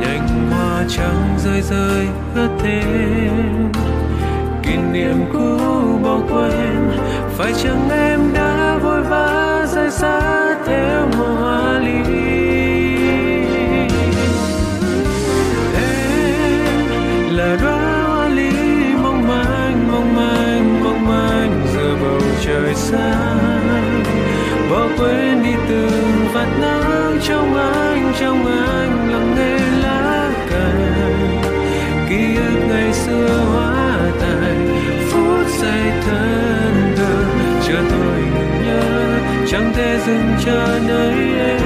Nhành hoa trắng rơi rơi ướt thêm. Kỷ niệm cũ bỏ quên, phải chăng em đã vội vã rời xa theo mùa hoa ly? Xa bỏ quên đi từng vạt nắng trong anh trong anh lặng nghe lá cành ký ức ngày xưa hóa thành phút giây thân thờ chờ tôi nhớ, chẳng thể dừng chờ nơi em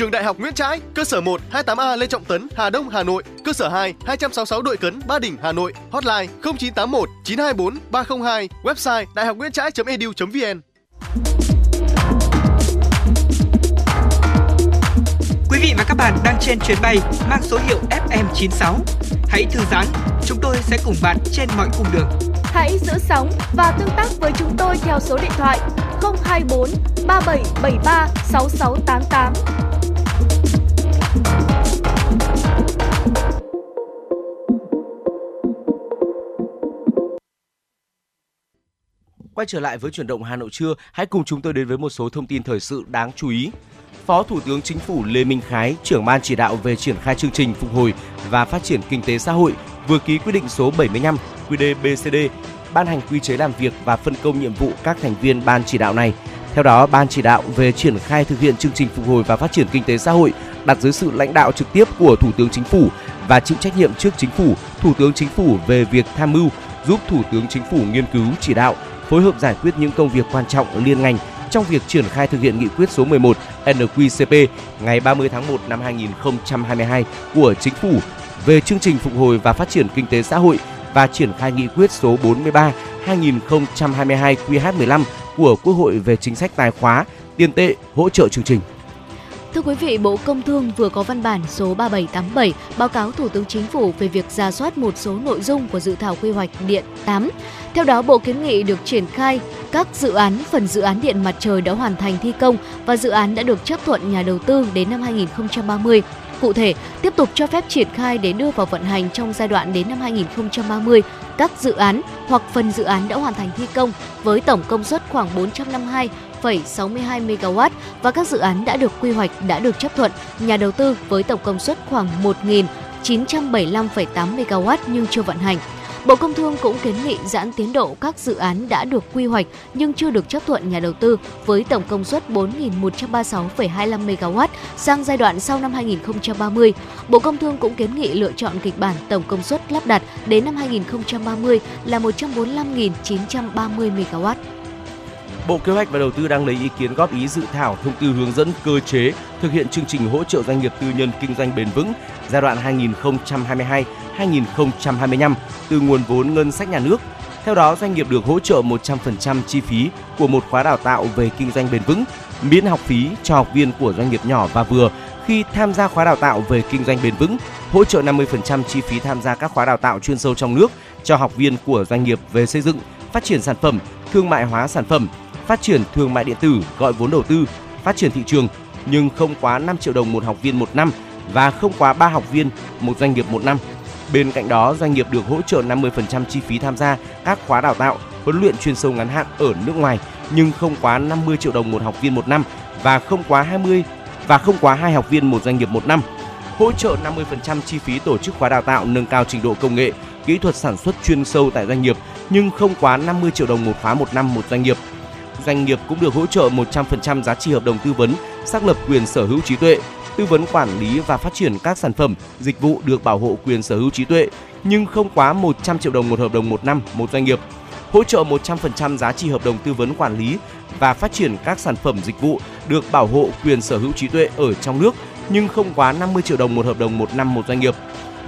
Trường Đại học Nguyễn Trãi, cơ sở 1 28A Lê Trọng Tấn, Hà Đông, Hà Nội, cơ sở 2 266 Đội Cấn, Ba Đình, Hà Nội, hotline 0981 924 302, website đạihocnguyentrai.edu.vn. Quý vị và các bạn đang trên chuyến bay mang số hiệu FM96. Hãy thư giãn, chúng tôi sẽ cùng bạn trên mọi cung đường. Hãy giữ sóng và tương tác với chúng tôi theo số điện thoại 024 3773 6688. Quay trở lại với chuyển động Hà Nội trưa, hãy cùng chúng tôi đến với một số thông tin thời sự đáng chú ý. Phó Thủ tướng Chính phủ Lê Minh Khái, trưởng ban chỉ đạo về triển khai chương trình phục hồi và phát triển kinh tế xã hội vừa ký quyết định số 75 QĐ-BCD ban hành quy chế làm việc và phân công nhiệm vụ các thành viên ban chỉ đạo này. Theo đó, ban chỉ đạo về triển khai thực hiện chương trình phục hồi và phát triển kinh tế xã hội đặt dưới sự lãnh đạo trực tiếp của Thủ tướng Chính phủ và chịu trách nhiệm trước Chính phủ, Thủ tướng Chính phủ về việc tham mưu giúp Thủ tướng Chính phủ nghiên cứu chỉ đạo phối hợp giải quyết những công việc quan trọng liên ngành trong việc triển khai thực hiện nghị quyết số 11 NQCP ngày 30 tháng 1 năm 2022 của Chính phủ về chương trình phục hồi và phát triển kinh tế xã hội và triển khai nghị quyết số 43 2022 QH15 của Quốc hội về chính sách tài khóa, tiền tệ, hỗ trợ chương trình. Thưa quý vị, Bộ Công Thương vừa có văn bản số 3787 báo cáo Thủ tướng Chính phủ về việc ra soát một số nội dung của dự thảo quy hoạch điện 8. Theo đó, Bộ kiến nghị được triển khai các dự án phần dự án điện mặt trời đã hoàn thành thi công và dự án đã được chấp thuận nhà đầu tư đến năm 2030. Cụ thể, tiếp tục cho phép triển khai để đưa vào vận hành trong giai đoạn đến năm 2030 các dự án hoặc phần dự án đã hoàn thành thi công với tổng công suất khoảng 452 1,62 MW và các dự án đã được quy hoạch đã được chấp thuận nhà đầu tư với tổng công suất khoảng 1.975,8 MW nhưng chưa vận hành. Bộ Công Thương cũng kiến nghị giãn tiến độ các dự án đã được quy hoạch nhưng chưa được chấp thuận nhà đầu tư với tổng công suất 4.136,25 MW sang giai đoạn sau năm 2030. Bộ Công Thương cũng kiến nghị lựa chọn kịch bản tổng công suất lắp đặt đến năm 2030 là 145.930 MW. Bộ Kế hoạch và Đầu tư đang lấy ý kiến góp ý dự thảo thông tư hướng dẫn cơ chế thực hiện chương trình hỗ trợ doanh nghiệp tư nhân kinh doanh bền vững giai đoạn 2022-2025 từ nguồn vốn ngân sách nhà nước. Theo đó, doanh nghiệp được hỗ trợ 100% chi phí của một khóa đào tạo về kinh doanh bền vững, miễn học phí cho học viên của doanh nghiệp nhỏ và vừa khi tham gia khóa đào tạo về kinh doanh bền vững, hỗ trợ 50% chi phí tham gia các khóa đào tạo chuyên sâu trong nước cho học viên của doanh nghiệp về xây dựng, phát triển sản phẩm, thương mại hóa sản phẩm, phát triển thương mại điện tử, gọi vốn đầu tư, phát triển thị trường nhưng không quá 5 triệu đồng một học viên một năm và không quá 3 học viên một doanh nghiệp một năm. Bên cạnh đó, doanh nghiệp được hỗ trợ 50% chi phí tham gia các khóa đào tạo, huấn luyện chuyên sâu ngắn hạn ở nước ngoài nhưng không quá 50 triệu đồng một học viên một năm và không quá 20 và không quá hai học viên một doanh nghiệp một năm. Hỗ trợ 50% chi phí tổ chức khóa đào tạo nâng cao trình độ công nghệ, kỹ thuật sản xuất chuyên sâu tại doanh nghiệp nhưng không quá 50 triệu đồng một khóa một năm một doanh nghiệp doanh nghiệp cũng được hỗ trợ 100% giá trị hợp đồng tư vấn, xác lập quyền sở hữu trí tuệ, tư vấn quản lý và phát triển các sản phẩm, dịch vụ được bảo hộ quyền sở hữu trí tuệ, nhưng không quá 100 triệu đồng một hợp đồng một năm một doanh nghiệp. Hỗ trợ 100% giá trị hợp đồng tư vấn quản lý và phát triển các sản phẩm dịch vụ được bảo hộ quyền sở hữu trí tuệ ở trong nước nhưng không quá 50 triệu đồng một hợp đồng một năm một doanh nghiệp.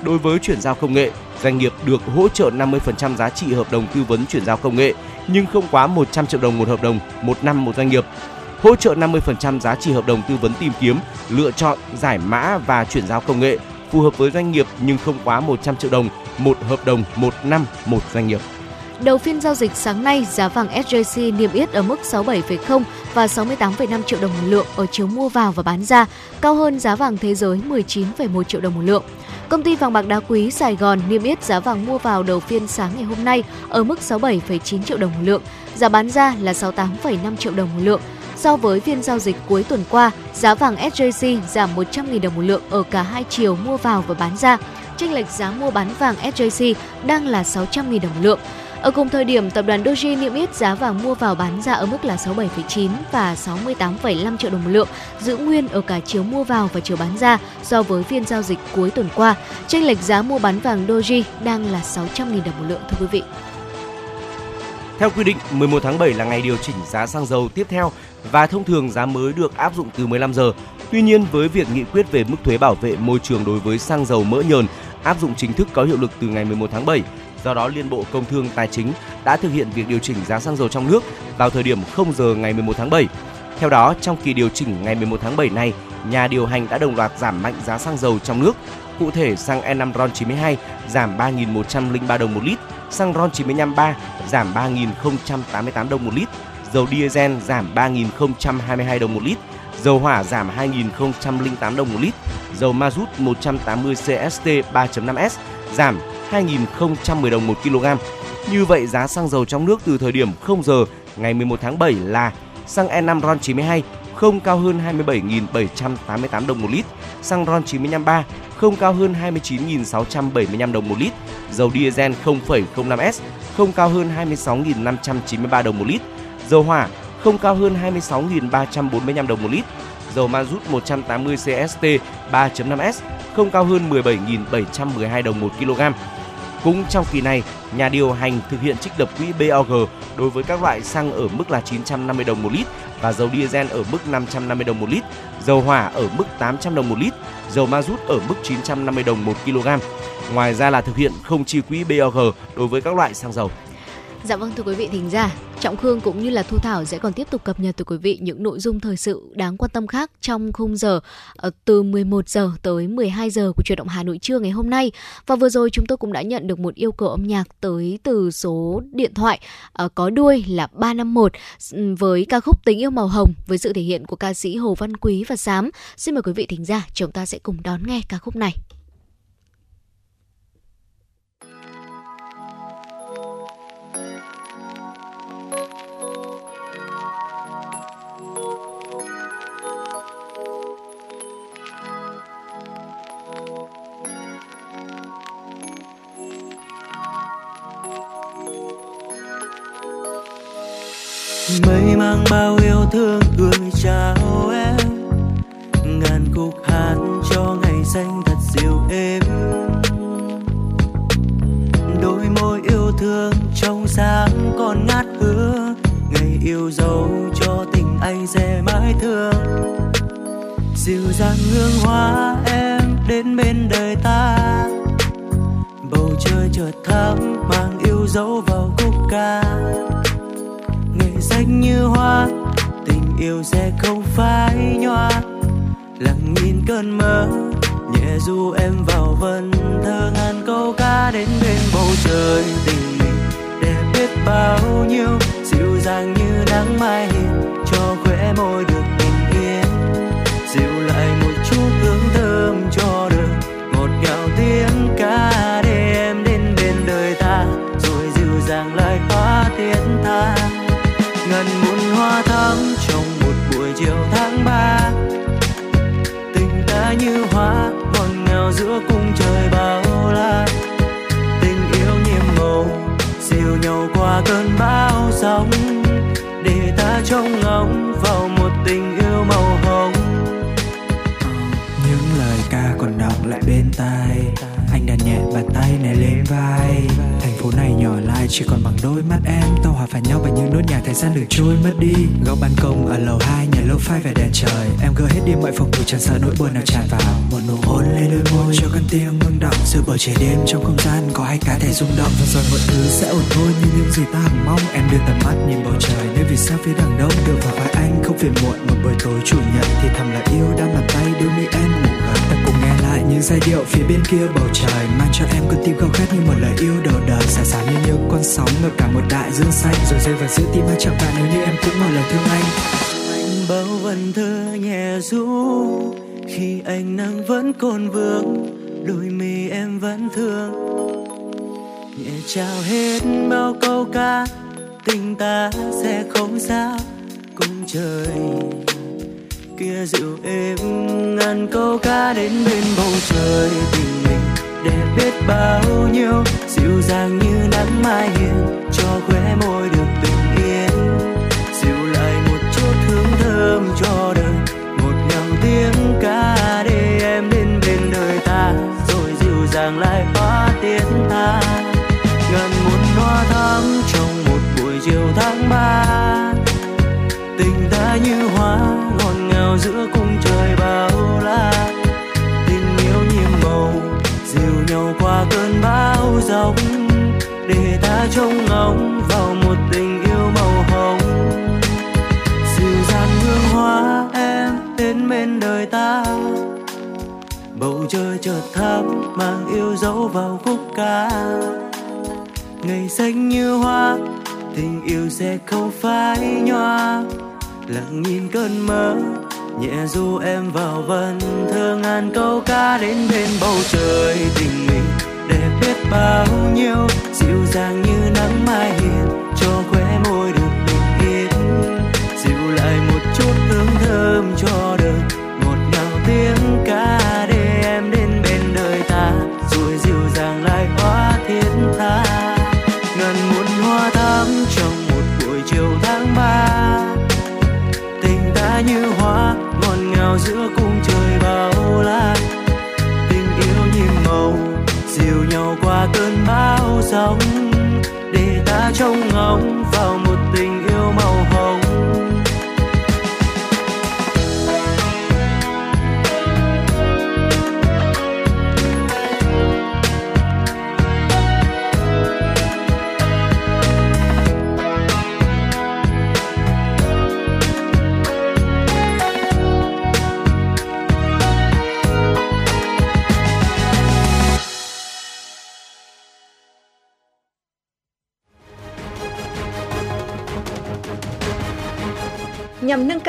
Đối với chuyển giao công nghệ, doanh nghiệp được hỗ trợ 50% giá trị hợp đồng tư vấn chuyển giao công nghệ nhưng không quá 100 triệu đồng một hợp đồng một năm một doanh nghiệp. Hỗ trợ 50% giá trị hợp đồng tư vấn tìm kiếm, lựa chọn, giải mã và chuyển giao công nghệ phù hợp với doanh nghiệp nhưng không quá 100 triệu đồng một hợp đồng một năm một doanh nghiệp. Đầu phiên giao dịch sáng nay, giá vàng SJC niêm yết ở mức 67,0 và 68,5 triệu đồng một lượng ở chiều mua vào và bán ra, cao hơn giá vàng thế giới 19,1 triệu đồng một lượng. Công ty vàng bạc đá quý Sài Gòn niêm yết giá vàng mua vào đầu phiên sáng ngày hôm nay ở mức 67,9 triệu đồng một lượng, giá bán ra là 68,5 triệu đồng một lượng. So với phiên giao dịch cuối tuần qua, giá vàng SJC giảm 100.000 đồng một lượng ở cả hai chiều mua vào và bán ra. Chênh lệch giá mua bán vàng SJC đang là 600.000 đồng một lượng. Ở cùng thời điểm, tập đoàn Doji niêm yết giá vàng mua vào bán ra ở mức là 67,9 và 68,5 triệu đồng một lượng, giữ nguyên ở cả chiều mua vào và chiều bán ra so với phiên giao dịch cuối tuần qua. Chênh lệch giá mua bán vàng Doji đang là 600.000 đồng một lượng thưa quý vị. Theo quy định, 11 tháng 7 là ngày điều chỉnh giá xăng dầu tiếp theo và thông thường giá mới được áp dụng từ 15 giờ. Tuy nhiên, với việc nghị quyết về mức thuế bảo vệ môi trường đối với xăng dầu mỡ nhờn áp dụng chính thức có hiệu lực từ ngày 11 tháng 7, Do đó, Liên Bộ Công Thương Tài chính đã thực hiện việc điều chỉnh giá xăng dầu trong nước vào thời điểm 0 giờ ngày 11 tháng 7. Theo đó, trong kỳ điều chỉnh ngày 11 tháng 7 này, nhà điều hành đã đồng loạt giảm mạnh giá xăng dầu trong nước. Cụ thể, xăng E5 RON92 giảm 3.103 đồng một lít, xăng RON 95 3 giảm 3.088 đồng một lít, dầu diesel giảm 3.022 đồng một lít, dầu hỏa giảm 2.008 đồng một lít, dầu ma rút 180 CST 3.5S giảm 2.010 đồng một kg. Như vậy giá xăng dầu trong nước từ thời điểm 0 giờ ngày 11 tháng 7 là xăng E5 RON 92 không cao hơn 27.788 đồng một lít, xăng RON 95 3 không cao hơn 29.675 đồng một lít, dầu diesel 0,05S không cao hơn 26.593 đồng một lít, dầu hỏa không cao hơn 26.345 đồng một lít, dầu ma rút 180 CST 3.5S không cao hơn 17.712 đồng một kg. Cũng trong kỳ này, nhà điều hành thực hiện trích lập quỹ BOG đối với các loại xăng ở mức là 950 đồng một lít và dầu diesel ở mức 550 đồng một lít, dầu hỏa ở mức 800 đồng một lít, dầu ma rút ở mức 950 đồng một kg. Ngoài ra là thực hiện không chi quỹ BOG đối với các loại xăng dầu. Dạ vâng thưa quý vị thính giả, Trọng Khương cũng như là Thu Thảo sẽ còn tiếp tục cập nhật tới quý vị những nội dung thời sự đáng quan tâm khác trong khung giờ ờ, từ 11 giờ tới 12 giờ của truyền động Hà Nội trưa ngày hôm nay. Và vừa rồi chúng tôi cũng đã nhận được một yêu cầu âm nhạc tới từ số điện thoại ờ, có đuôi là 351 ừ, với ca khúc Tình yêu màu hồng với sự thể hiện của ca sĩ Hồ Văn Quý và Sám. Xin mời quý vị thính giả chúng ta sẽ cùng đón nghe ca khúc này. Mây mang bao yêu thương gửi chào em. Ngàn khúc hát cho ngày xanh thật dịu êm. Đôi môi yêu thương trong sáng còn ngát hương ngày yêu dấu cho tình anh sẽ mãi thương. Dịu dàng hương hoa em đến bên đời ta. Bầu trời chợt thắm, mang yêu dấu vào khúc ca xanh như hoa, tình yêu sẽ không phai nhòa. Lặng nhìn cơn mơ, nhẹ du em vào vần thơ ngàn câu ca đến bên bầu trời. Tình mình đẹp biết bao nhiêu, dịu dàng như nắng mai hiền cho khỏe môi được bình yên. Dịu lại một chút hương thơm cho đời, ngọt ngào tiếng ca để em đến bên đời ta, rồi dịu dàng lại hóa tiếng tha ngần muôn hoa thắm trong một buổi chiều tháng ba. Tình ta như hoa, ngọt ngào giữa cung trời bao la. Tình yêu nhiệm màu, dìu nhau qua cơn bão sóng. Để ta trông ngóng vào một tình yêu màu hồng. Những lời ca còn đọng lại bên tai. Anh đặt nhẹ bàn tay này lên vai này nhỏ lại, chỉ còn bằng đôi mắt em. Tao hòa vào nhau bằng những nốt nhạc thời gian được trôi mất đi. Góc ban công ở lầu hai, nhà lô phai về đèn trời. Em gỡ hết đi mọi phòng thủ chẳng sợ nỗi buồn nào tràn vào. Một nụ hôn lên đôi môi, cho con tim ngưng động. Giữa bầu trời đêm trong không gian có hai cá thể rung động. Và rồi mọi thứ sẽ ổn thôi, như những gì ta hằng mong. Em đưa tầm mắt nhìn bầu trời, nơi vì sao phía đằng đông. Được vào vai anh không phiền muộn, một buổi tối chủ nhật thì thầm là yêu đang làm tay đưa mi em. ngủ những giai điệu phía bên kia bầu trời, mang cho em con tim khao khát như một lời yêu đầu đời. Xả xả như những con sóng ngập cả một đại dương xanh, rồi rơi vào giữa tim hai chẳng bạn nếu như em cũng một lời thương anh. Anh bao vần thơ nhẹ ru khi ánh nắng vẫn còn vương đôi mi em vẫn thương. Nhẹ trao hết bao câu ca, tình ta sẽ không sao cùng trời kia dịu êm, ngàn câu ca đến bên bầu trời tình mình để biết bao nhiêu, dịu dàng như nắng mai hiền cho khóe môi được trông ngóng vào một tình yêu màu hồng. Dịu dàng hương hoa em đến bên đời ta. Bầu trời chợt thắm mang yêu dấu vào khúc ca. Ngày xanh như hoa, tình yêu sẽ không phai nhòa. Lặng nhìn cơn mơ, nhẹ du em vào vần thơ ngàn câu ca đến bên bầu trời tình mình để biết bao nhiêu. Dịu dàng như nắng mai hiền, cho khóe môi được bình yên. Dịu lại một chút hương thơm cho đời, ngọt ngào tiếng ca.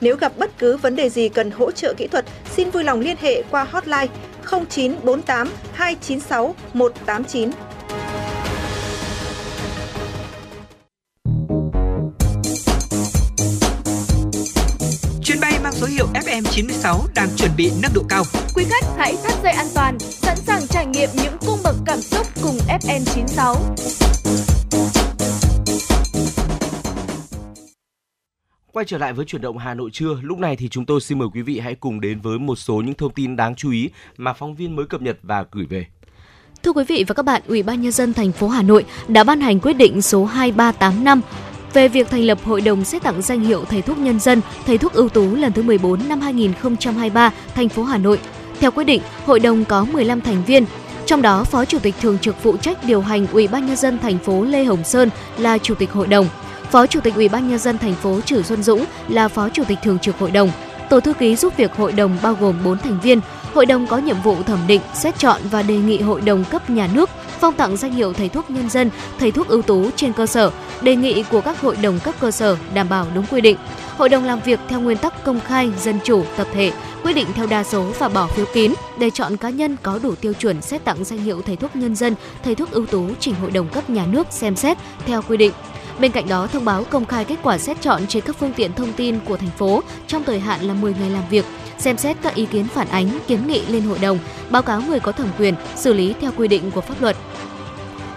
Nếu gặp bất cứ vấn đề gì cần hỗ trợ kỹ thuật, xin vui lòng liên hệ qua hotline 0948 296 189. Chuyến bay mang số hiệu FM96 đang chuẩn bị nâng độ cao. Quý khách hãy thắt dây an toàn, sẵn sàng trải nghiệm những cung bậc cảm xúc cùng FN96. Quay trở lại với chuyển động Hà Nội trưa, lúc này thì chúng tôi xin mời quý vị hãy cùng đến với một số những thông tin đáng chú ý mà phóng viên mới cập nhật và gửi về. Thưa quý vị và các bạn, Ủy ban nhân dân thành phố Hà Nội đã ban hành quyết định số 2385 về việc thành lập Hội đồng xét tặng danh hiệu Thầy thuốc nhân dân, Thầy thuốc ưu tú lần thứ 14 năm 2023 thành phố Hà Nội. Theo quyết định, hội đồng có 15 thành viên, trong đó Phó Chủ tịch thường trực phụ trách điều hành Ủy ban nhân dân thành phố Lê Hồng Sơn là Chủ tịch hội đồng. Phó Chủ tịch Ủy ban nhân dân thành phố Trử Xuân Dũng là Phó Chủ tịch thường trực hội đồng. Tổ thư ký giúp việc hội đồng bao gồm 4 thành viên. Hội đồng có nhiệm vụ thẩm định, xét chọn và đề nghị hội đồng cấp nhà nước phong tặng danh hiệu thầy thuốc nhân dân, thầy thuốc ưu tú trên cơ sở đề nghị của các hội đồng cấp cơ sở đảm bảo đúng quy định. Hội đồng làm việc theo nguyên tắc công khai, dân chủ, tập thể, quyết định theo đa số và bỏ phiếu kín để chọn cá nhân có đủ tiêu chuẩn xét tặng danh hiệu thầy thuốc nhân dân, thầy thuốc ưu tú trình hội đồng cấp nhà nước xem xét theo quy định. Bên cạnh đó, thông báo công khai kết quả xét chọn trên các phương tiện thông tin của thành phố trong thời hạn là 10 ngày làm việc, xem xét các ý kiến phản ánh, kiến nghị lên hội đồng, báo cáo người có thẩm quyền xử lý theo quy định của pháp luật.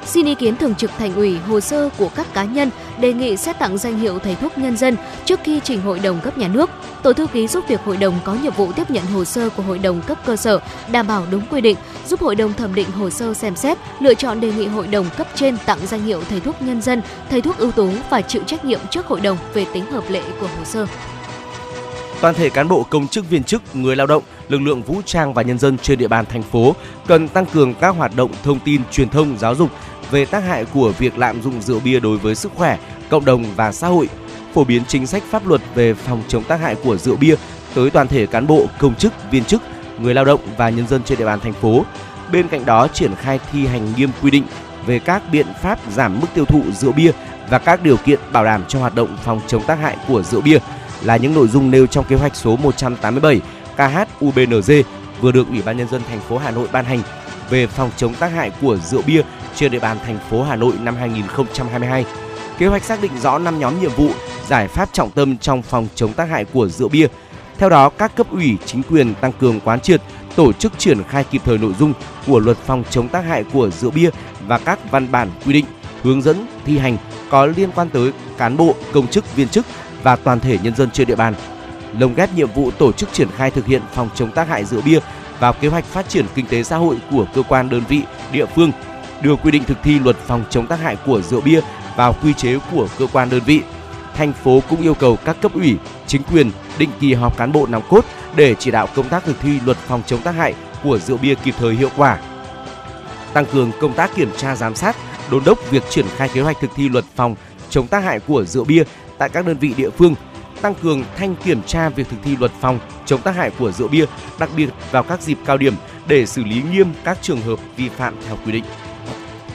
Xin ý kiến thường trực thành ủy hồ sơ của các cá nhân đề nghị xét tặng danh hiệu thầy thuốc nhân dân trước khi trình hội đồng cấp nhà nước. Tổ thư ký giúp việc hội đồng có nhiệm vụ tiếp nhận hồ sơ của hội đồng cấp cơ sở đảm bảo đúng quy định, giúp hội đồng thẩm định hồ sơ xem xét, lựa chọn đề nghị hội đồng cấp trên tặng danh hiệu thầy thuốc nhân dân, thầy thuốc ưu tú và chịu trách nhiệm trước hội đồng về tính hợp lệ của hồ sơ. Toàn thể cán bộ công chức viên chức, người lao động, lực lượng vũ trang và nhân dân trên địa bàn thành phố cần tăng cường các hoạt động thông tin, truyền thông, giáo dục về tác hại của việc lạm dụng rượu bia đối với sức khỏe, cộng đồng và xã hội, phổ biến chính sách pháp luật về phòng chống tác hại của rượu bia tới toàn thể cán bộ, công chức, viên chức, người lao động và nhân dân trên địa bàn thành phố. Bên cạnh đó, triển khai thi hành nghiêm quy định về các biện pháp giảm mức tiêu thụ rượu bia và các điều kiện bảo đảm cho hoạt động phòng chống tác hại của rượu bia là những nội dung nêu trong kế hoạch số 187 KHUBNZ vừa được Ủy ban nhân dân thành phố Hà Nội ban hành về phòng chống tác hại của rượu bia trên địa bàn thành phố Hà Nội năm 2022. Kế hoạch xác định rõ 5 nhóm nhiệm vụ, giải pháp trọng tâm trong phòng chống tác hại của rượu bia. Theo đó, các cấp ủy, chính quyền tăng cường quán triệt, tổ chức triển khai kịp thời nội dung của luật phòng chống tác hại của rượu bia và các văn bản quy định, hướng dẫn thi hành có liên quan tới cán bộ, công chức, viên chức và toàn thể nhân dân trên địa bàn. Lồng ghép nhiệm vụ tổ chức triển khai thực hiện phòng chống tác hại rượu bia vào kế hoạch phát triển kinh tế xã hội của cơ quan đơn vị, địa phương, đưa quy định thực thi luật phòng chống tác hại của rượu bia vào quy chế của cơ quan đơn vị. Thành phố cũng yêu cầu các cấp ủy, chính quyền định kỳ họp cán bộ nòng cốt để chỉ đạo công tác thực thi luật phòng chống tác hại của rượu bia kịp thời hiệu quả. Tăng cường công tác kiểm tra giám sát, đôn đốc việc triển khai kế hoạch thực thi luật phòng chống tác hại của rượu bia tại các đơn vị địa phương, tăng cường thanh kiểm tra việc thực thi luật phòng chống tác hại của rượu bia, đặc biệt vào các dịp cao điểm để xử lý nghiêm các trường hợp vi phạm theo quy định.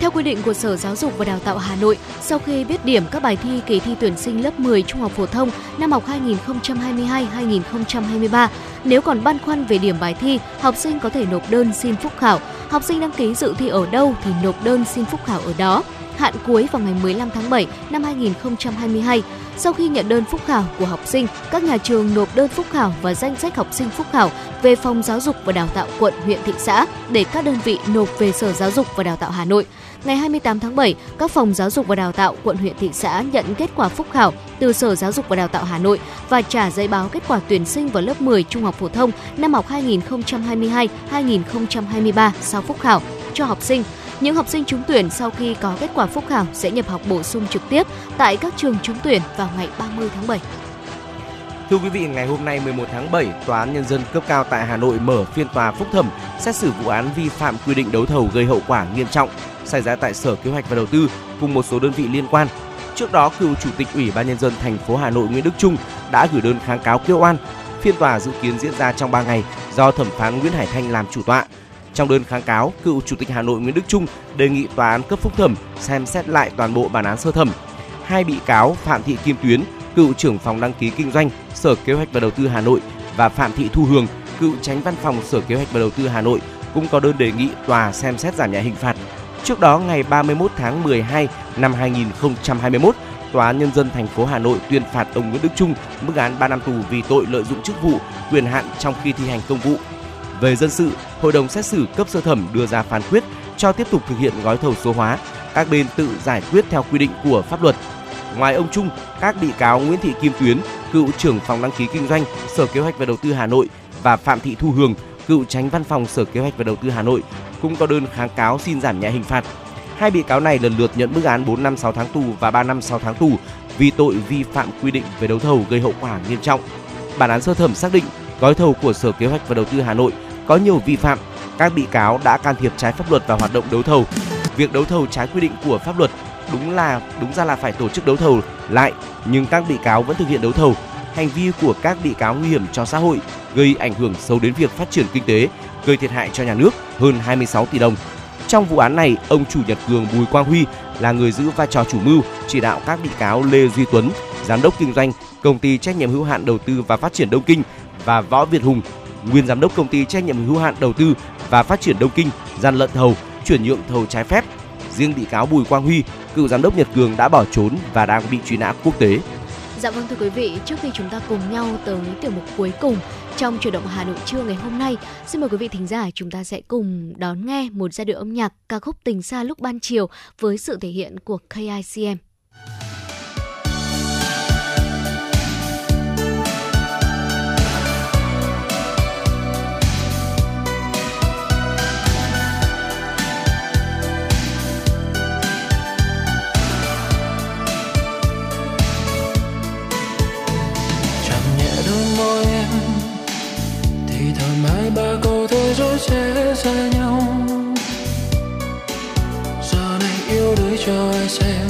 Theo quy định của Sở Giáo dục và Đào tạo Hà Nội, sau khi biết điểm các bài thi kỳ thi tuyển sinh lớp 10 trung học phổ thông năm học 2022-2023, nếu còn băn khoăn về điểm bài thi, học sinh có thể nộp đơn xin phúc khảo. Học sinh đăng ký dự thi ở đâu thì nộp đơn xin phúc khảo ở đó. Hạn cuối vào ngày 15 tháng 7 năm 2022. Sau khi nhận đơn phúc khảo của học sinh, các nhà trường nộp đơn phúc khảo và danh sách học sinh phúc khảo về Phòng Giáo dục và Đào tạo quận, huyện, thị xã để các đơn vị nộp về Sở Giáo dục và Đào tạo Hà Nội. Ngày 28 tháng 7, các phòng giáo dục và đào tạo quận huyện thị xã nhận kết quả phúc khảo từ Sở Giáo dục và Đào tạo Hà Nội và trả giấy báo kết quả tuyển sinh vào lớp 10 trung học phổ thông năm học 2022-2023 sau phúc khảo cho học sinh. Những học sinh trúng tuyển sau khi có kết quả phúc khảo sẽ nhập học bổ sung trực tiếp tại các trường trúng tuyển vào ngày 30 tháng 7. Thưa quý vị, ngày hôm nay 11 tháng 7, Tòa án Nhân dân cấp cao tại Hà Nội mở phiên tòa phúc thẩm xét xử vụ án vi phạm quy định đấu thầu gây hậu quả nghiêm trọng xảy ra tại Sở Kế hoạch và Đầu tư cùng một số đơn vị liên quan. Trước đó, cựu Chủ tịch Ủy ban Nhân dân thành phố Hà Nội Nguyễn Đức Trung đã gửi đơn kháng cáo kêu oan. Phiên tòa dự kiến diễn ra trong 3 ngày do thẩm phán Nguyễn Hải Thanh làm chủ tọa. Trong đơn kháng cáo, cựu Chủ tịch Hà Nội Nguyễn Đức Trung đề nghị tòa án cấp phúc thẩm xem xét lại toàn bộ bản án sơ thẩm. Hai bị cáo Phạm Thị Kim Tuyến, cựu trưởng phòng đăng ký kinh doanh Sở Kế hoạch và Đầu tư Hà Nội và Phạm Thị Thu Hường, cựu tránh văn phòng Sở Kế hoạch và Đầu tư Hà Nội cũng có đơn đề nghị tòa xem xét giảm nhẹ hình phạt. Trước đó ngày 31 tháng 12 năm 2021, Tòa án Nhân dân thành phố Hà Nội tuyên phạt ông Nguyễn Đức Trung mức án 3 năm tù vì tội lợi dụng chức vụ, quyền hạn trong khi thi hành công vụ. Về dân sự, Hội đồng xét xử cấp sơ thẩm đưa ra phán quyết cho tiếp tục thực hiện gói thầu số hóa, các bên tự giải quyết theo quy định của pháp luật. Ngoài ông Trung, các bị cáo Nguyễn Thị Kim Tuyến, cựu trưởng phòng đăng ký kinh doanh Sở Kế hoạch và Đầu tư Hà Nội và Phạm Thị Thu Hường, cựu tránh văn phòng Sở Kế hoạch và Đầu tư Hà Nội cũng có đơn kháng cáo xin giảm nhẹ hình phạt. Hai bị cáo này lần lượt nhận mức án 4 năm 6 tháng tù và 3 năm 6 tháng tù vì tội vi phạm quy định về đấu thầu gây hậu quả nghiêm trọng. Bản án sơ thẩm xác định gói thầu của Sở Kế hoạch và Đầu tư Hà Nội có nhiều vi phạm, các bị cáo đã can thiệp trái pháp luật vào hoạt động đấu thầu. Việc đấu thầu trái quy định của pháp luật đúng là đúng ra là phải tổ chức đấu thầu lại, nhưng các bị cáo vẫn thực hiện đấu thầu. Hành vi của các bị cáo nguy hiểm cho xã hội, gây ảnh hưởng xấu đến việc phát triển kinh tế, gây thiệt hại cho nhà nước hơn 26 tỷ đồng. Trong vụ án này, ông chủ Nhật Cường Bùi Quang Huy là người giữ vai trò chủ mưu, chỉ đạo các bị cáo Lê Duy Tuấn, giám đốc kinh doanh công ty trách nhiệm hữu hạn đầu tư và phát triển Đông Kinh và Võ Việt Hùng, nguyên giám đốc công ty trách nhiệm hữu hạn đầu tư và phát triển Đông Kinh, gian lận thầu, chuyển nhượng thầu trái phép. Riêng bị cáo Bùi Quang Huy, cựu giám đốc Nhật Cường đã bỏ trốn và đang bị truy nã quốc tế. Dạ vâng thưa quý vị, trước khi chúng ta cùng nhau tới tiểu mục cuối cùng trong chuyển động Hà Nội trưa ngày hôm nay, xin mời quý vị thính giả chúng ta sẽ cùng đón nghe một giai điệu âm nhạc ca khúc Tình xa lúc ban chiều với sự thể hiện của KICM. Xa nhau. Giờ này yêu đuối cho ai xem.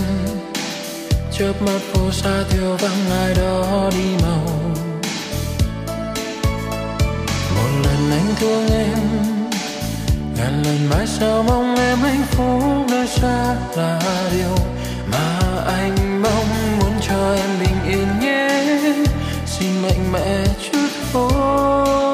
Chớp mắt phố xa thiếu vắng, ai đó đi màu. Một lần anh thương em, ngàn lần mãi sao mong em hạnh phúc nơi xa là điều mà anh mong. Muốn cho em bình yên nhé, xin mạnh mẽ chút thôi.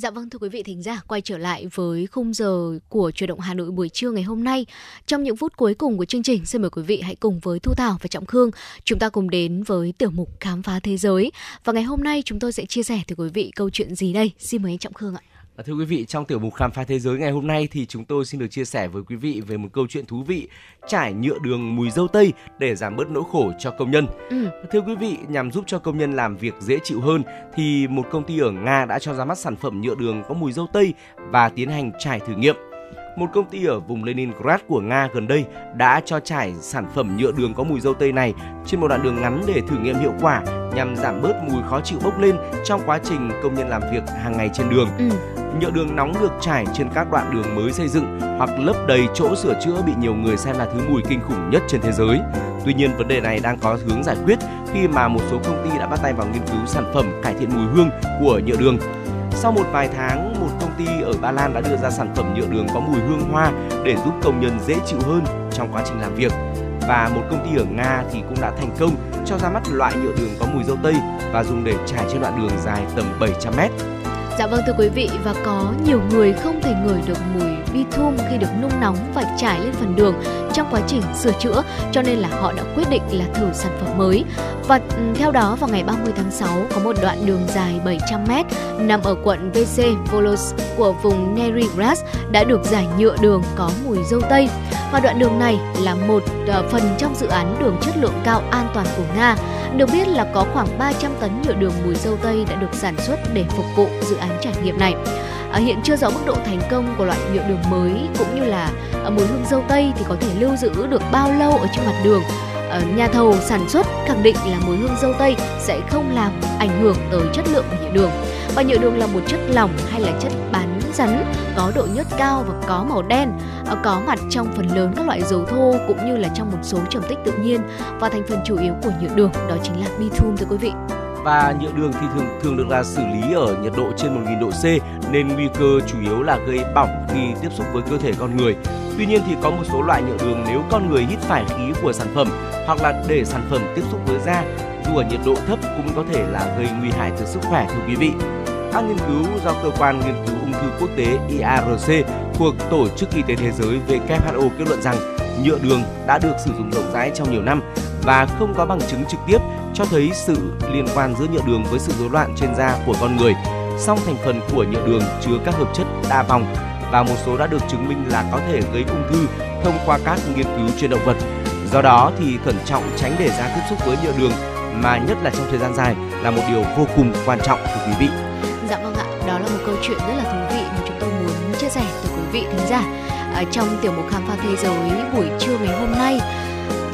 Dạ vâng thưa quý vị thính giả, quay trở lại với khung giờ của truyền động Hà Nội buổi trưa ngày hôm nay. Trong những phút cuối cùng của chương trình, xin mời quý vị hãy cùng với Thu Thảo và Trọng Khương chúng ta cùng đến với tiểu mục khám phá thế giới. Và ngày hôm nay chúng tôi sẽ chia sẻ tới quý vị câu chuyện gì đây? Xin mời anh Trọng Khương ạ. Và thưa quý vị, trong tiểu mục khám phá thế giới ngày hôm nay thì chúng tôi xin được chia sẻ với quý vị về một câu chuyện thú vị trải nhựa đường mùi dâu tây để giảm bớt nỗi khổ cho công nhân. Ừ. Thưa quý vị, nhằm giúp cho công nhân làm việc dễ chịu hơn thì một công ty ở Nga đã cho ra mắt sản phẩm nhựa đường có mùi dâu tây và tiến hành trải thử nghiệm. Một công ty ở vùng Leningrad của Nga gần đây đã cho trải sản phẩm nhựa đường có mùi dâu tây này trên một đoạn đường ngắn để thử nghiệm hiệu quả nhằm giảm bớt mùi khó chịu bốc lên trong quá trình công nhân làm việc hàng ngày trên đường. Ừ. Nhựa đường nóng được trải trên các đoạn đường mới xây dựng hoặc lấp đầy chỗ sửa chữa bị nhiều người xem là thứ mùi kinh khủng nhất trên thế giới. Tuy nhiên vấn đề này đang có hướng giải quyết khi mà một số công ty đã bắt tay vào nghiên cứu sản phẩm cải thiện mùi hương của nhựa đường. Sau một vài tháng, một công ty ở Ba Lan đã đưa ra sản phẩm nhựa đường có mùi hương hoa để giúp công nhân dễ chịu hơn trong quá trình làm việc. Và một công ty ở Nga thì cũng đã thành công cho ra mắt loại nhựa đường có mùi dâu tây và dùng để trải trên đoạn đường dài tầm 700 mét. Dạ vâng thưa quý vị, và có nhiều người không thể ngửi được mùi bitumen khi được nung nóng và trải lên phần đường trong quá trình sửa chữa, cho nên là họ đã quyết định là thử sản phẩm mới. Và ừ, theo đó, vào ngày 30 tháng 6 có một đoạn đường dài 700 m nằm ở quận VC Volos của vùng Nerigras đã được giải nhựa đường có mùi dâu tây. Và đoạn đường này là một ờ, phần trong dự án đường chất lượng cao an toàn của Nga. Được biết là có khoảng 300 tấn nhựa đường mùi dâu tây đã được sản xuất để phục vụ dự án trải nghiệm này. À, hiện chưa rõ mức độ thành công của loại nhựa đường mới cũng như là à, mùi hương dâu tây thì có thể lưu giữ được bao lâu ở trên mặt đường. À, nhà thầu sản xuất khẳng định là mùi hương dâu tây sẽ không làm ảnh hưởng tới chất lượng của nhựa đường. Và nhựa đường là một chất lỏng hay là chất bán rắn có độ nhớt cao và có màu đen, à, có mặt trong phần lớn các loại dầu thô cũng như là trong một số trầm tích tự nhiên và thành phần chủ yếu của nhựa đường đó chính là bitumen thưa quý vị và nhựa đường thì thường thường được là xử lý ở nhiệt độ trên 1000 độ C, nên nguy cơ chủ yếu là gây bỏng khi tiếp xúc với cơ thể con người. Tuy nhiên thì có một số loại nhựa đường nếu con người hít phải khí của sản phẩm hoặc là để sản phẩm tiếp xúc với da, dù ở nhiệt độ thấp cũng có thể là gây nguy hại tới sức khỏe, thưa quý vị. Các nghiên cứu do cơ quan nghiên cứu ung thư quốc tế IARC thuộc Tổ chức Y tế Thế giới WHO kết luận rằng nhựa đường đã được sử dụng rộng rãi trong nhiều năm và không có bằng chứng trực tiếp cho thấy sự liên quan giữa nhựa đường với sự rối loạn trên da của con người. Song thành phần của nhựa đường chứa các hợp chất đa vòng và một số đã được chứng minh là có thể gây ung thư thông qua các nghiên cứu trên động vật. Do đó thì cẩn trọng tránh để da tiếp xúc với nhựa đường mà nhất là trong thời gian dài là một điều vô cùng quan trọng của quý vị. Dạ vâng ạ, đó là một câu chuyện rất là thú vị mà chúng tôi muốn chia sẻ tới quý vị thính giả. À, trong tiểu mục khám phá thế giới buổi trưa ngày hôm nay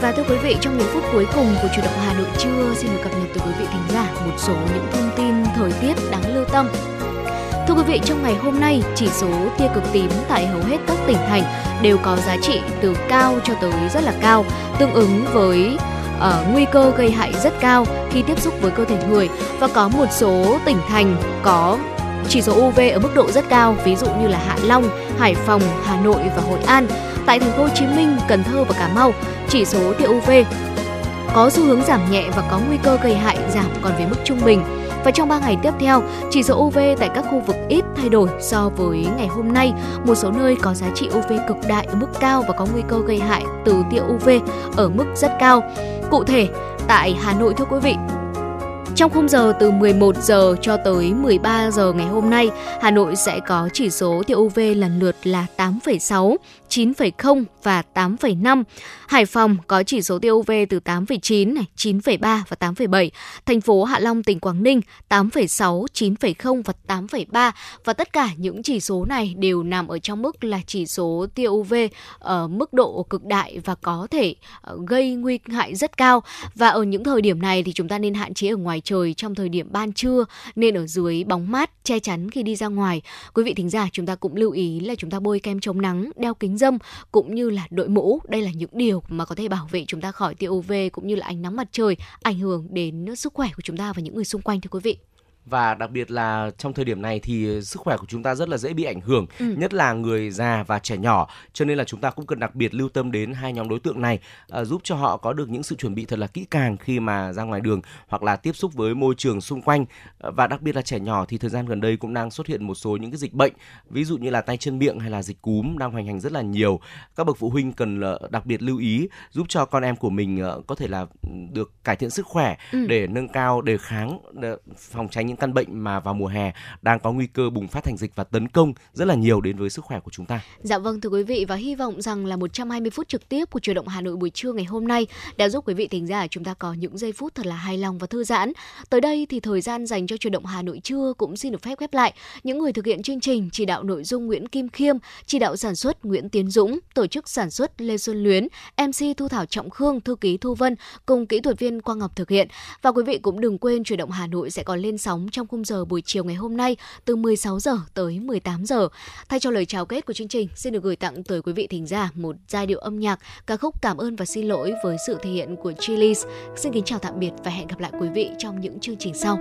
và thưa quý vị, trong những phút cuối cùng của chủ động Hà Nội trưa, xin được cập nhật tới quý vị thính giả một số những thông tin thời tiết đáng lưu tâm. Thưa quý vị, trong ngày hôm nay, chỉ số tia cực tím tại hầu hết các tỉnh thành đều có giá trị từ cao cho tới rất là cao, tương ứng với uh, nguy cơ gây hại rất cao khi tiếp xúc với cơ thể người và có một số tỉnh thành có chỉ số UV ở mức độ rất cao, ví dụ như là Hạ Long, Hải Phòng, Hà Nội và Hội An. Tại thành phố Hồ Chí Minh, Cần Thơ và Cà Mau, chỉ số tia UV có xu hướng giảm nhẹ và có nguy cơ gây hại giảm còn về mức trung bình. Và trong 3 ngày tiếp theo, chỉ số UV tại các khu vực ít thay đổi so với ngày hôm nay. Một số nơi có giá trị UV cực đại ở mức cao và có nguy cơ gây hại từ tia UV ở mức rất cao. Cụ thể, tại Hà Nội thưa quý vị, trong khung giờ từ 11 giờ cho tới 13 giờ ngày hôm nay, Hà Nội sẽ có chỉ số tia UV lần lượt là 8,6, 9,0 và 8,5. Hải Phòng có chỉ số tia UV từ 8,9 này, 9,3 và 8,7. Thành phố Hạ Long tỉnh Quảng Ninh 8,6, 9,0 và 8,3 và tất cả những chỉ số này đều nằm ở trong mức là chỉ số tia UV ở ờ, mức độ cực đại và có thể ờ, gây nguy hại rất cao và ở những thời điểm này thì chúng ta nên hạn chế ở ngoài trời trong thời điểm ban trưa nên ở dưới bóng mát che chắn khi đi ra ngoài. Quý vị thính giả chúng ta cũng lưu ý là chúng ta bôi kem chống nắng, đeo kính dâm cũng như là đội mũ. Đây là những điều mà có thể bảo vệ chúng ta khỏi tia UV cũng như là ánh nắng mặt trời, ảnh hưởng đến sức khỏe của chúng ta và những người xung quanh, thưa quý vị và đặc biệt là trong thời điểm này thì sức khỏe của chúng ta rất là dễ bị ảnh hưởng ừ. nhất là người già và trẻ nhỏ cho nên là chúng ta cũng cần đặc biệt lưu tâm đến hai nhóm đối tượng này à, giúp cho họ có được những sự chuẩn bị thật là kỹ càng khi mà ra ngoài đường hoặc là tiếp xúc với môi trường xung quanh à, và đặc biệt là trẻ nhỏ thì thời gian gần đây cũng đang xuất hiện một số những cái dịch bệnh ví dụ như là tay chân miệng hay là dịch cúm đang hoành hành rất là nhiều các bậc phụ huynh cần uh, đặc biệt lưu ý giúp cho con em của mình uh, có thể là được cải thiện sức khỏe ừ. để nâng cao đề kháng để phòng tránh những những căn bệnh mà vào mùa hè đang có nguy cơ bùng phát thành dịch và tấn công rất là nhiều đến với sức khỏe của chúng ta. Dạ vâng thưa quý vị và hy vọng rằng là 120 phút trực tiếp của truyền động Hà Nội buổi trưa ngày hôm nay đã giúp quý vị thính giả chúng ta có những giây phút thật là hài lòng và thư giãn. Tới đây thì thời gian dành cho truyền động Hà Nội trưa cũng xin được phép khép lại. Những người thực hiện chương trình chỉ đạo nội dung Nguyễn Kim Khiêm, chỉ đạo sản xuất Nguyễn Tiến Dũng, tổ chức sản xuất Lê Xuân Luyến, MC Thu Thảo Trọng Khương, thư ký Thu Vân cùng kỹ thuật viên Quang Ngọc thực hiện. Và quý vị cũng đừng quên truyền động Hà Nội sẽ còn lên sóng trong khung giờ buổi chiều ngày hôm nay từ 16 giờ tới 18 giờ. Thay cho lời chào kết của chương trình, xin được gửi tặng tới quý vị thính giả một giai điệu âm nhạc ca khúc Cảm ơn và xin lỗi với sự thể hiện của Chili's. Xin kính chào tạm biệt và hẹn gặp lại quý vị trong những chương trình sau.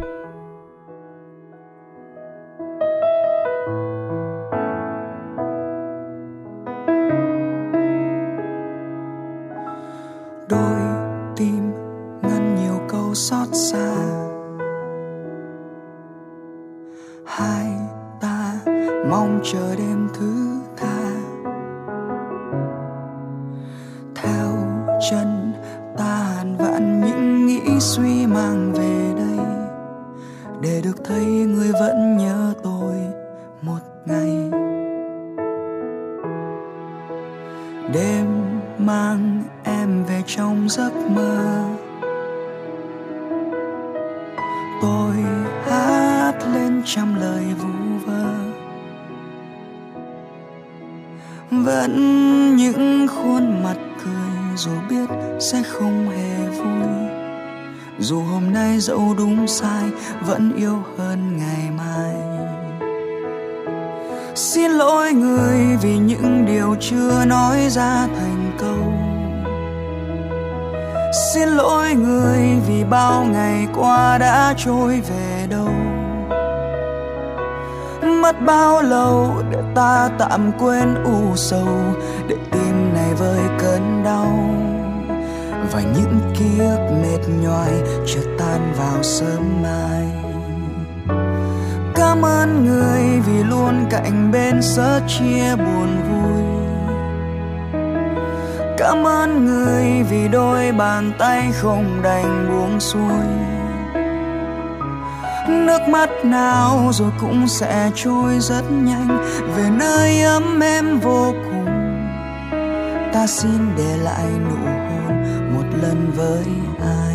đôi tim ngăn nhiều câu xót xa hai ta, mong chờ đêm thứ tha. Theo chân ta hàn vạn những nghĩ suy mang về đây, để được thấy người vẫn nhớ tôi một ngày. Đêm mang em về trong giấc mơ. Trăm lời vu vơ. Vẫn những khuôn mặt cười dù biết sẽ không hề vui. Dù hôm nay dẫu đúng sai, vẫn yêu hơn ngày mai. Xin lỗi người vì những điều chưa nói ra thành câu. Xin lỗi người vì bao ngày qua đã trôi về đâu mất bao lâu để ta tạm quên u sầu, để tim này vơi cơn đau. Và những ký ức mệt nhoài chưa tan vào sớm mai. Cảm ơn người vì luôn cạnh bên sớt chia buồn vui. Cảm ơn người vì đôi bàn tay không đành buông xuôi nước mắt nào rồi cũng sẽ trôi rất nhanh. Về nơi ấm em vô cùng, ta xin để lại nụ hôn một lần với ai.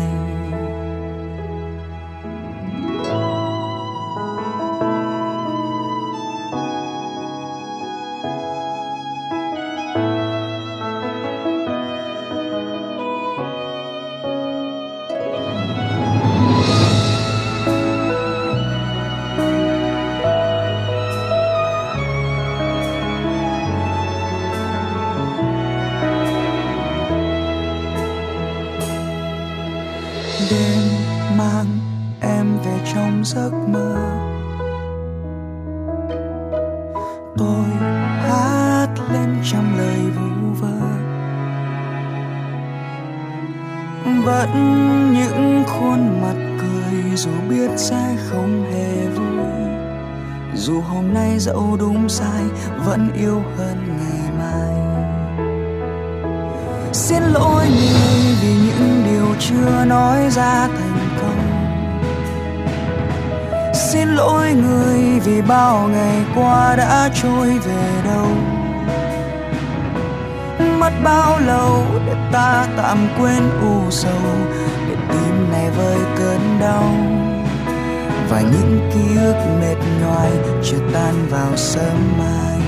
Sớm mai.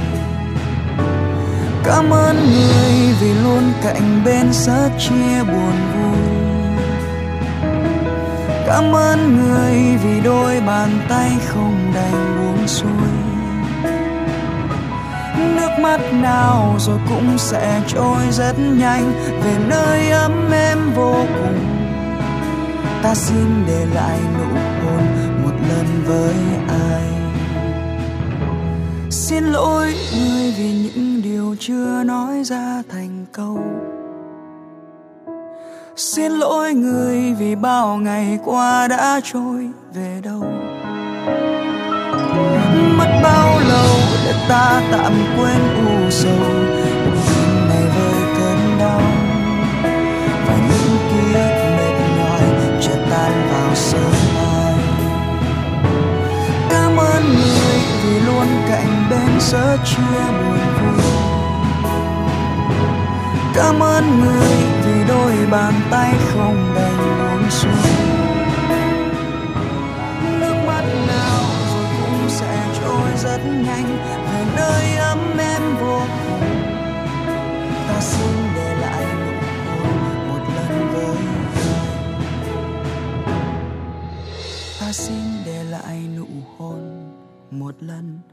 Cảm ơn người vì luôn cạnh bên sớt chia buồn vui. Cảm ơn người vì đôi bàn tay không đành buông xuôi. Nước mắt nào rồi cũng sẽ trôi rất nhanh, về nơi ấm êm vô cùng. Ta xin để lại nụ hôn một lần với ai? Xin lỗi, người vì những điều chưa nói ra thành câu. Xin lỗi người vì bao ngày qua đã trôi về đâu. Mất bao lâu để ta tạm quên u sầu? Tim này với cơn đau. Và những ký ức mệt nhoài chưa tan vào sớm mai. Cảm ơn người vì luôn cạnh đến giữa trưa buồn vui cảm ơn người vì đôi bàn tay không đành buông xuôi. Nước mắt nào rồi cũng sẽ trôi rất nhanh, về nơi ấm êm vô cùng. Ta xin để lại nụ hôn một lần với ta xin để lại nụ hôn một lần với